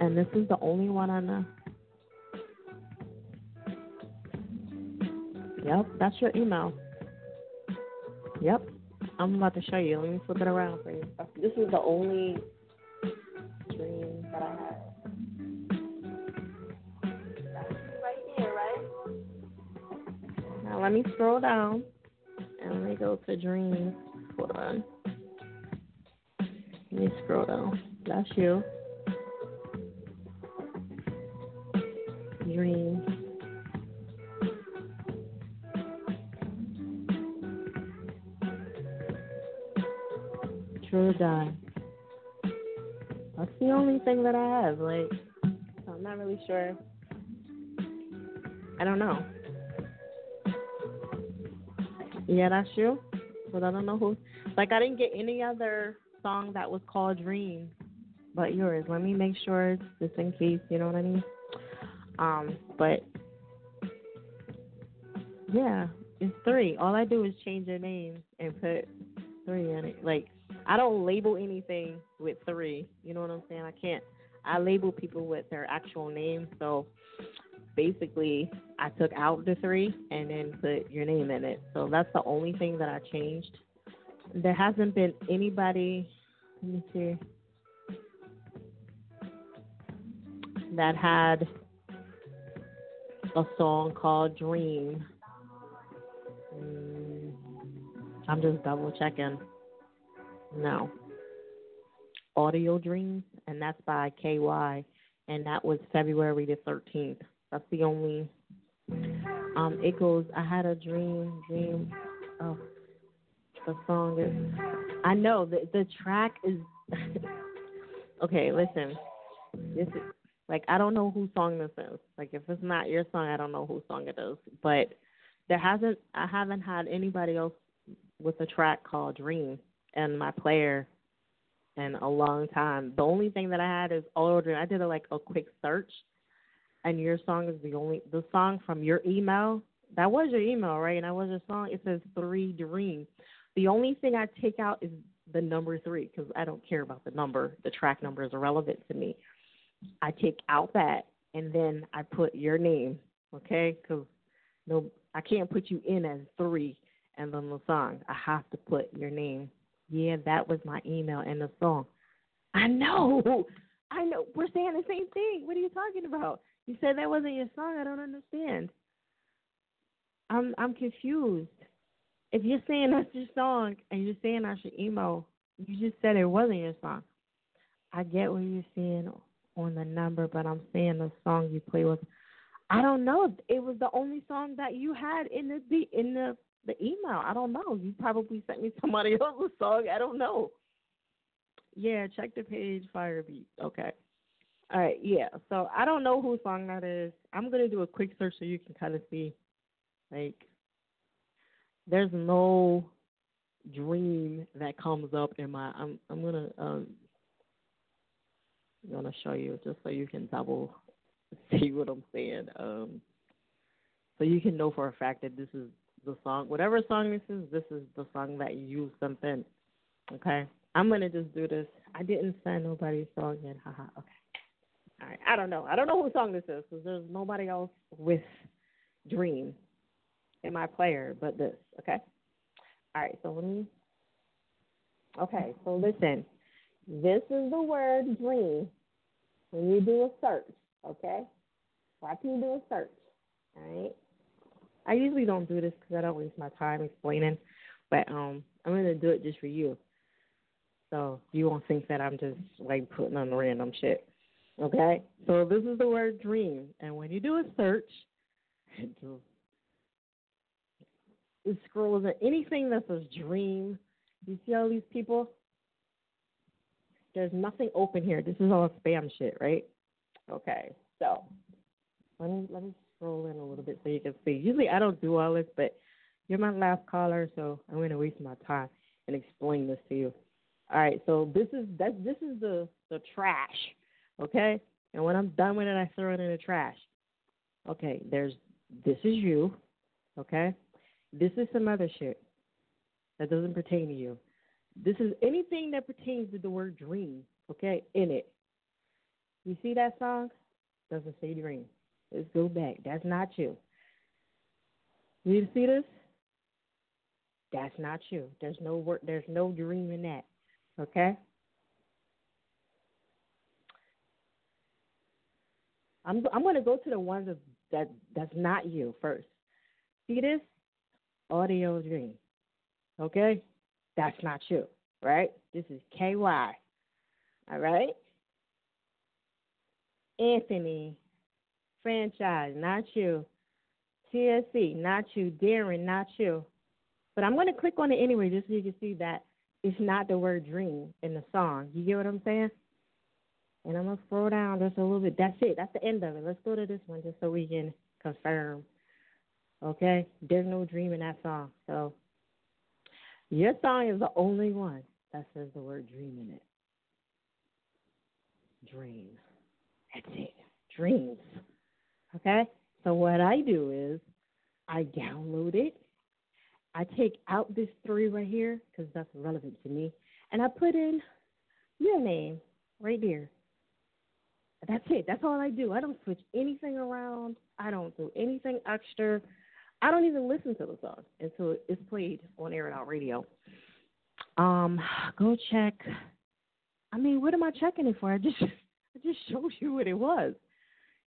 And this is the only one on the. Yep, that's your email. Yep. I'm about to show you. Let me flip it around for you. This is the only dream that I had. Right here, right? Now let me scroll down and let me go to dreams. Hold on. Let me scroll down. That's you. True die. That's the only thing that I have. Like, I'm not really sure. I don't know. Yeah, that's you. But I don't know who. Like, I didn't get any other song that was called Dream but yours. Let me make sure, just in case, you know what I mean? Um, but yeah, it's three. All I do is change your name and put three in it. Like, I don't label anything with three. You know what I'm saying? I can't. I label people with their actual name. So basically, I took out the three and then put your name in it. So that's the only thing that I changed. There hasn't been anybody. Let me see. That had a song called Dream. Mm, I'm just double checking. No. Audio Dreams, and that's by KY, and that was February the 13th. That's the only. Um, it goes. I had a dream, dream. Oh, the song is. I know the the track is. okay, listen. This is like I don't know whose song this is. Like if it's not your song, I don't know whose song it is. But there hasn't. I haven't had anybody else with a track called Dream and my player in a long time. The only thing that I had is oh, older. I did a, like a quick search, and your song is the only the song from your email. That was your email, right? And that was your song. It says three dream. The only thing I take out is the number three because I don't care about the number. The track number is irrelevant to me. I take out that and then I put your name, okay? Because no, I can't put you in as three and then the song. I have to put your name yeah, that was my email and the song. I know. I know. We're saying the same thing. What are you talking about? You said that wasn't your song. I don't understand. I'm I'm confused. If you're saying that's your song and you're saying that's your email, you just said it wasn't your song. I get what you're saying on the number, but I'm saying the song you play with. I don't know. It was the only song that you had in the in the the email. I don't know. You probably sent me somebody else's song. I don't know. Yeah, check the page, Firebeat. Okay. All right, yeah. So I don't know whose song that is. I'm gonna do a quick search so you can kind of see. Like, there's no dream that comes up in my. I'm I'm gonna um. I'm gonna show you just so you can double see what I'm saying. Um. So you can know for a fact that this is the song, whatever song this is, this is the song that you something. Okay, I'm gonna just do this. I didn't send nobody's song in. Haha. Okay. All right. I don't know. I don't know whose song this is because there's nobody else with Dream in my player but this. Okay. All right. So let me. Okay. So listen. This is the word dream when you do a search. Okay. Can you do a search? All right. I usually don't do this because I don't waste my time explaining, but um, I'm gonna do it just for you, so you won't think that I'm just like putting on random shit. Okay, so this is the word dream, and when you do a search, it scrolls at anything that says dream. You see all these people? There's nothing open here. This is all spam shit, right? Okay, so let me let me scroll in a little bit so you can see. Usually I don't do all this, but you're my last caller, so I'm going to waste my time and explain this to you. All right, so this is that this is the the trash, okay? And when I'm done with it, I throw it in the trash. Okay, there's this is you, okay? This is some other shit that doesn't pertain to you. This is anything that pertains to the word dream, okay, in it. You see that song? Doesn't say dream. Let's go back. That's not you. You see this? That's not you. There's no work. There's no dream in that. Okay. I'm I'm going to go to the ones that, that that's not you first. See this? Audio dream. Okay? That's not you, right? This is KY. All right? Anthony, franchise, not you. TSC, not you. Darren, not you. But I'm going to click on it anyway just so you can see that it's not the word dream in the song. You get what I'm saying? And I'm going to scroll down just a little bit. That's it. That's the end of it. Let's go to this one just so we can confirm. Okay? There's no dream in that song. So your song is the only one that says the word dream in it. Dream. That's it. Dreams. Okay? So what I do is I download it. I take out this three right here because that's relevant to me. And I put in your name right there. That's it. That's all I do. I don't switch anything around. I don't do anything extra. I don't even listen to the song until it's played on Air It Out Radio. Um, go check. I mean, what am I checking it for? I just I just showed you what it was.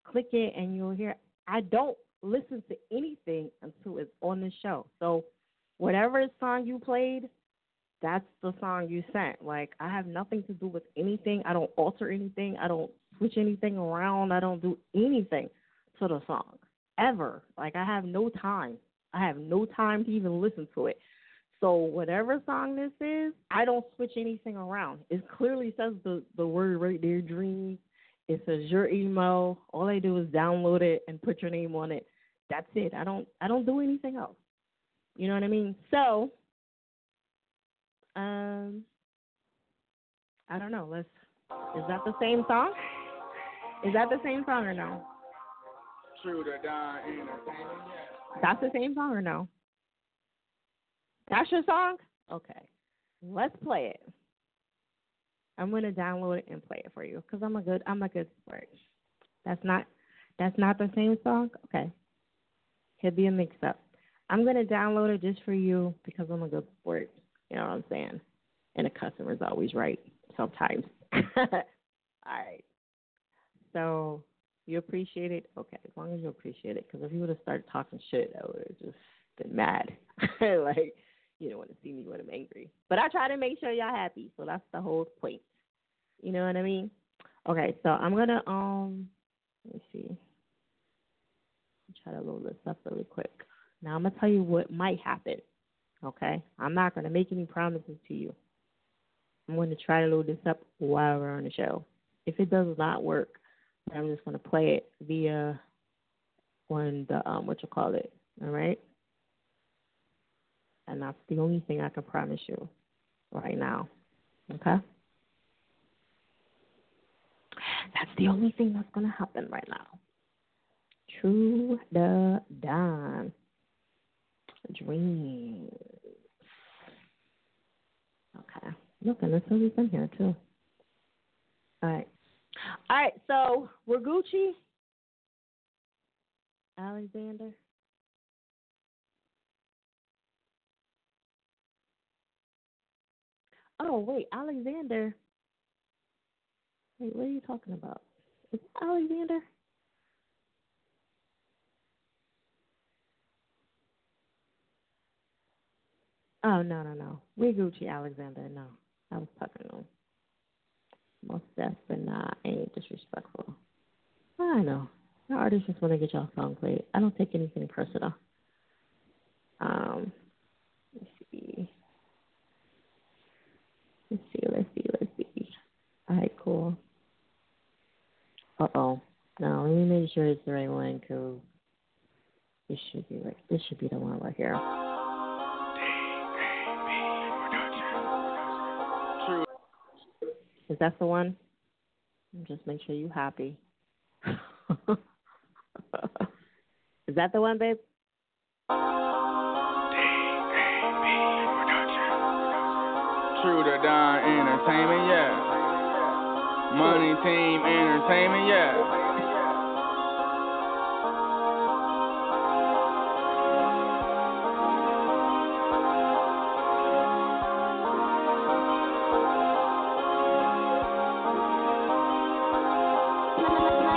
Click it and you'll hear. I don't listen to anything until it's on the show. So whatever song you played, that's the song you sent. Like I have nothing to do with anything. I don't alter anything. I don't switch anything around. I don't do anything to the song ever. Like I have no time. I have no time to even listen to it. So whatever song this is, I don't switch anything around. It clearly says the the word right there, dream. It says your email. All I do is download it and put your name on it. That's it. I don't I don't do anything else. You know what I mean? So, um, I don't know. Let's. Is that the same song? Is that the same song or no? True to die That's the same song or no? That's your song? Okay. Let's play it. I'm gonna download it and play it for you because I'm a good I'm a good sport. That's not that's not the same song. Okay. Could be a mix up. I'm gonna download it just for you because I'm a good sport. You know what I'm saying? And the customer's always right sometimes. All right. So you appreciate it? Okay, as long as you appreciate it. Because if you would have started talking shit, I would have just been mad. like, you don't want to see me when I'm angry. But I try to make sure y'all happy. So that's the whole point. You know what I mean? Okay, so I'm gonna um let me see. Try to load this up really quick. Now I'm gonna tell you what might happen. Okay? I'm not gonna make any promises to you. I'm gonna try to load this up while we're on the show. If it does not work, I'm just gonna play it via on the um what you call it. All right? And that's the only thing I can promise you right now. Okay? That's the only thing that's gonna happen right now. True the dawn. Dreams. Okay. Look, and somebody's in here too. All right. All right, so we're Gucci. Alexander. Oh wait, Alexander. Wait, what are you talking about? Is Alexander? Oh no no no. We're Gucci Alexander. No, I was talking to. Most definitely not. Ain't disrespectful. I know. The artists just want to get y'all song played. I don't take anything personal. Um, let's see. Let's see. Let's see. Let's see. All right, cool. Uh oh. No, let me make sure it's the right one because this should be right. This should be the one right here. Is that the one? Just make sure you're happy. Is that the one, babe? true to Don Entertainment, yeah. Money Team Entertainment, yeah.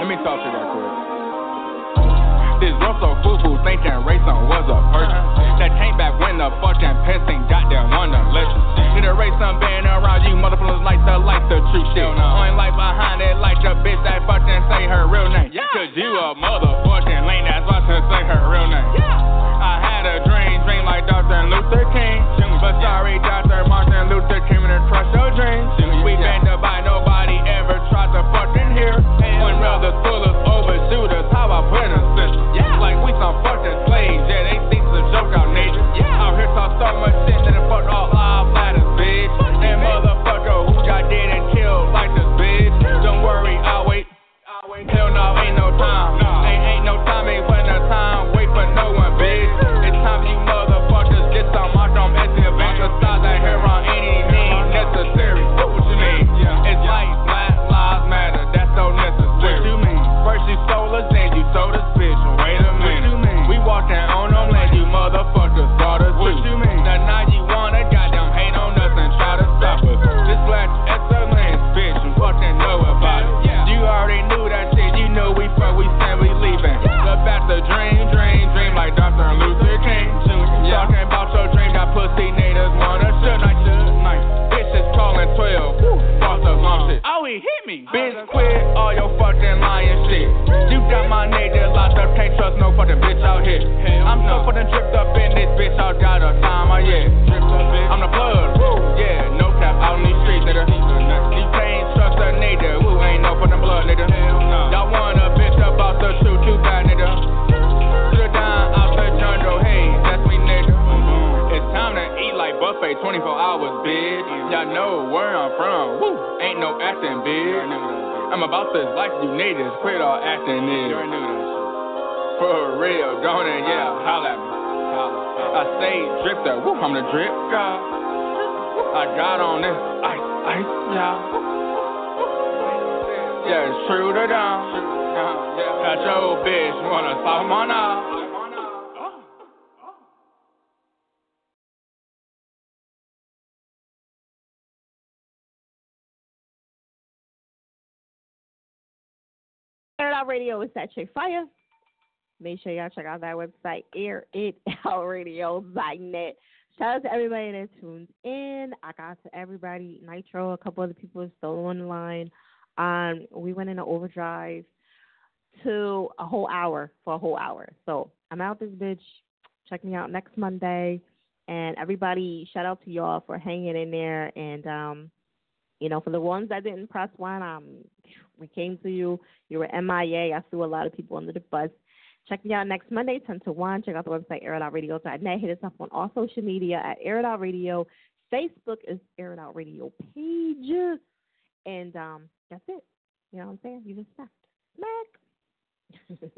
Let me talk to you right quick. This Russell foo foo thinking Rayson was a person that came back when the fucking pest ain't got that one election. Need a Rayson band around you, motherfuckers like the like the true shit. Behind like the bitch that fucking say her real name. Yeah, Cause you a motherfucking lame that's about to say her real name. Yeah. I had a dream, dream like Dr. Luther King. But sorry, Dr. Fire. Make sure y'all check out that website, Air It Out airitoutradio.net. Shout out to everybody that tuned in. I got to everybody, Nitro, a couple other people still on the line. Um, we went into overdrive to a whole hour for a whole hour. So I'm out this bitch. Check me out next Monday. And everybody, shout out to y'all for hanging in there. And um, you know, for the ones that didn't press one, um, we came to you. You were MIA. I threw a lot of people under the bus. Check me out next Monday, 10 to 1. Check out the website, airitoutradio.net. Hit us up on all social media at Air Radio. Facebook is Air Radio page. And um, that's it. You know what I'm saying? You just snapped.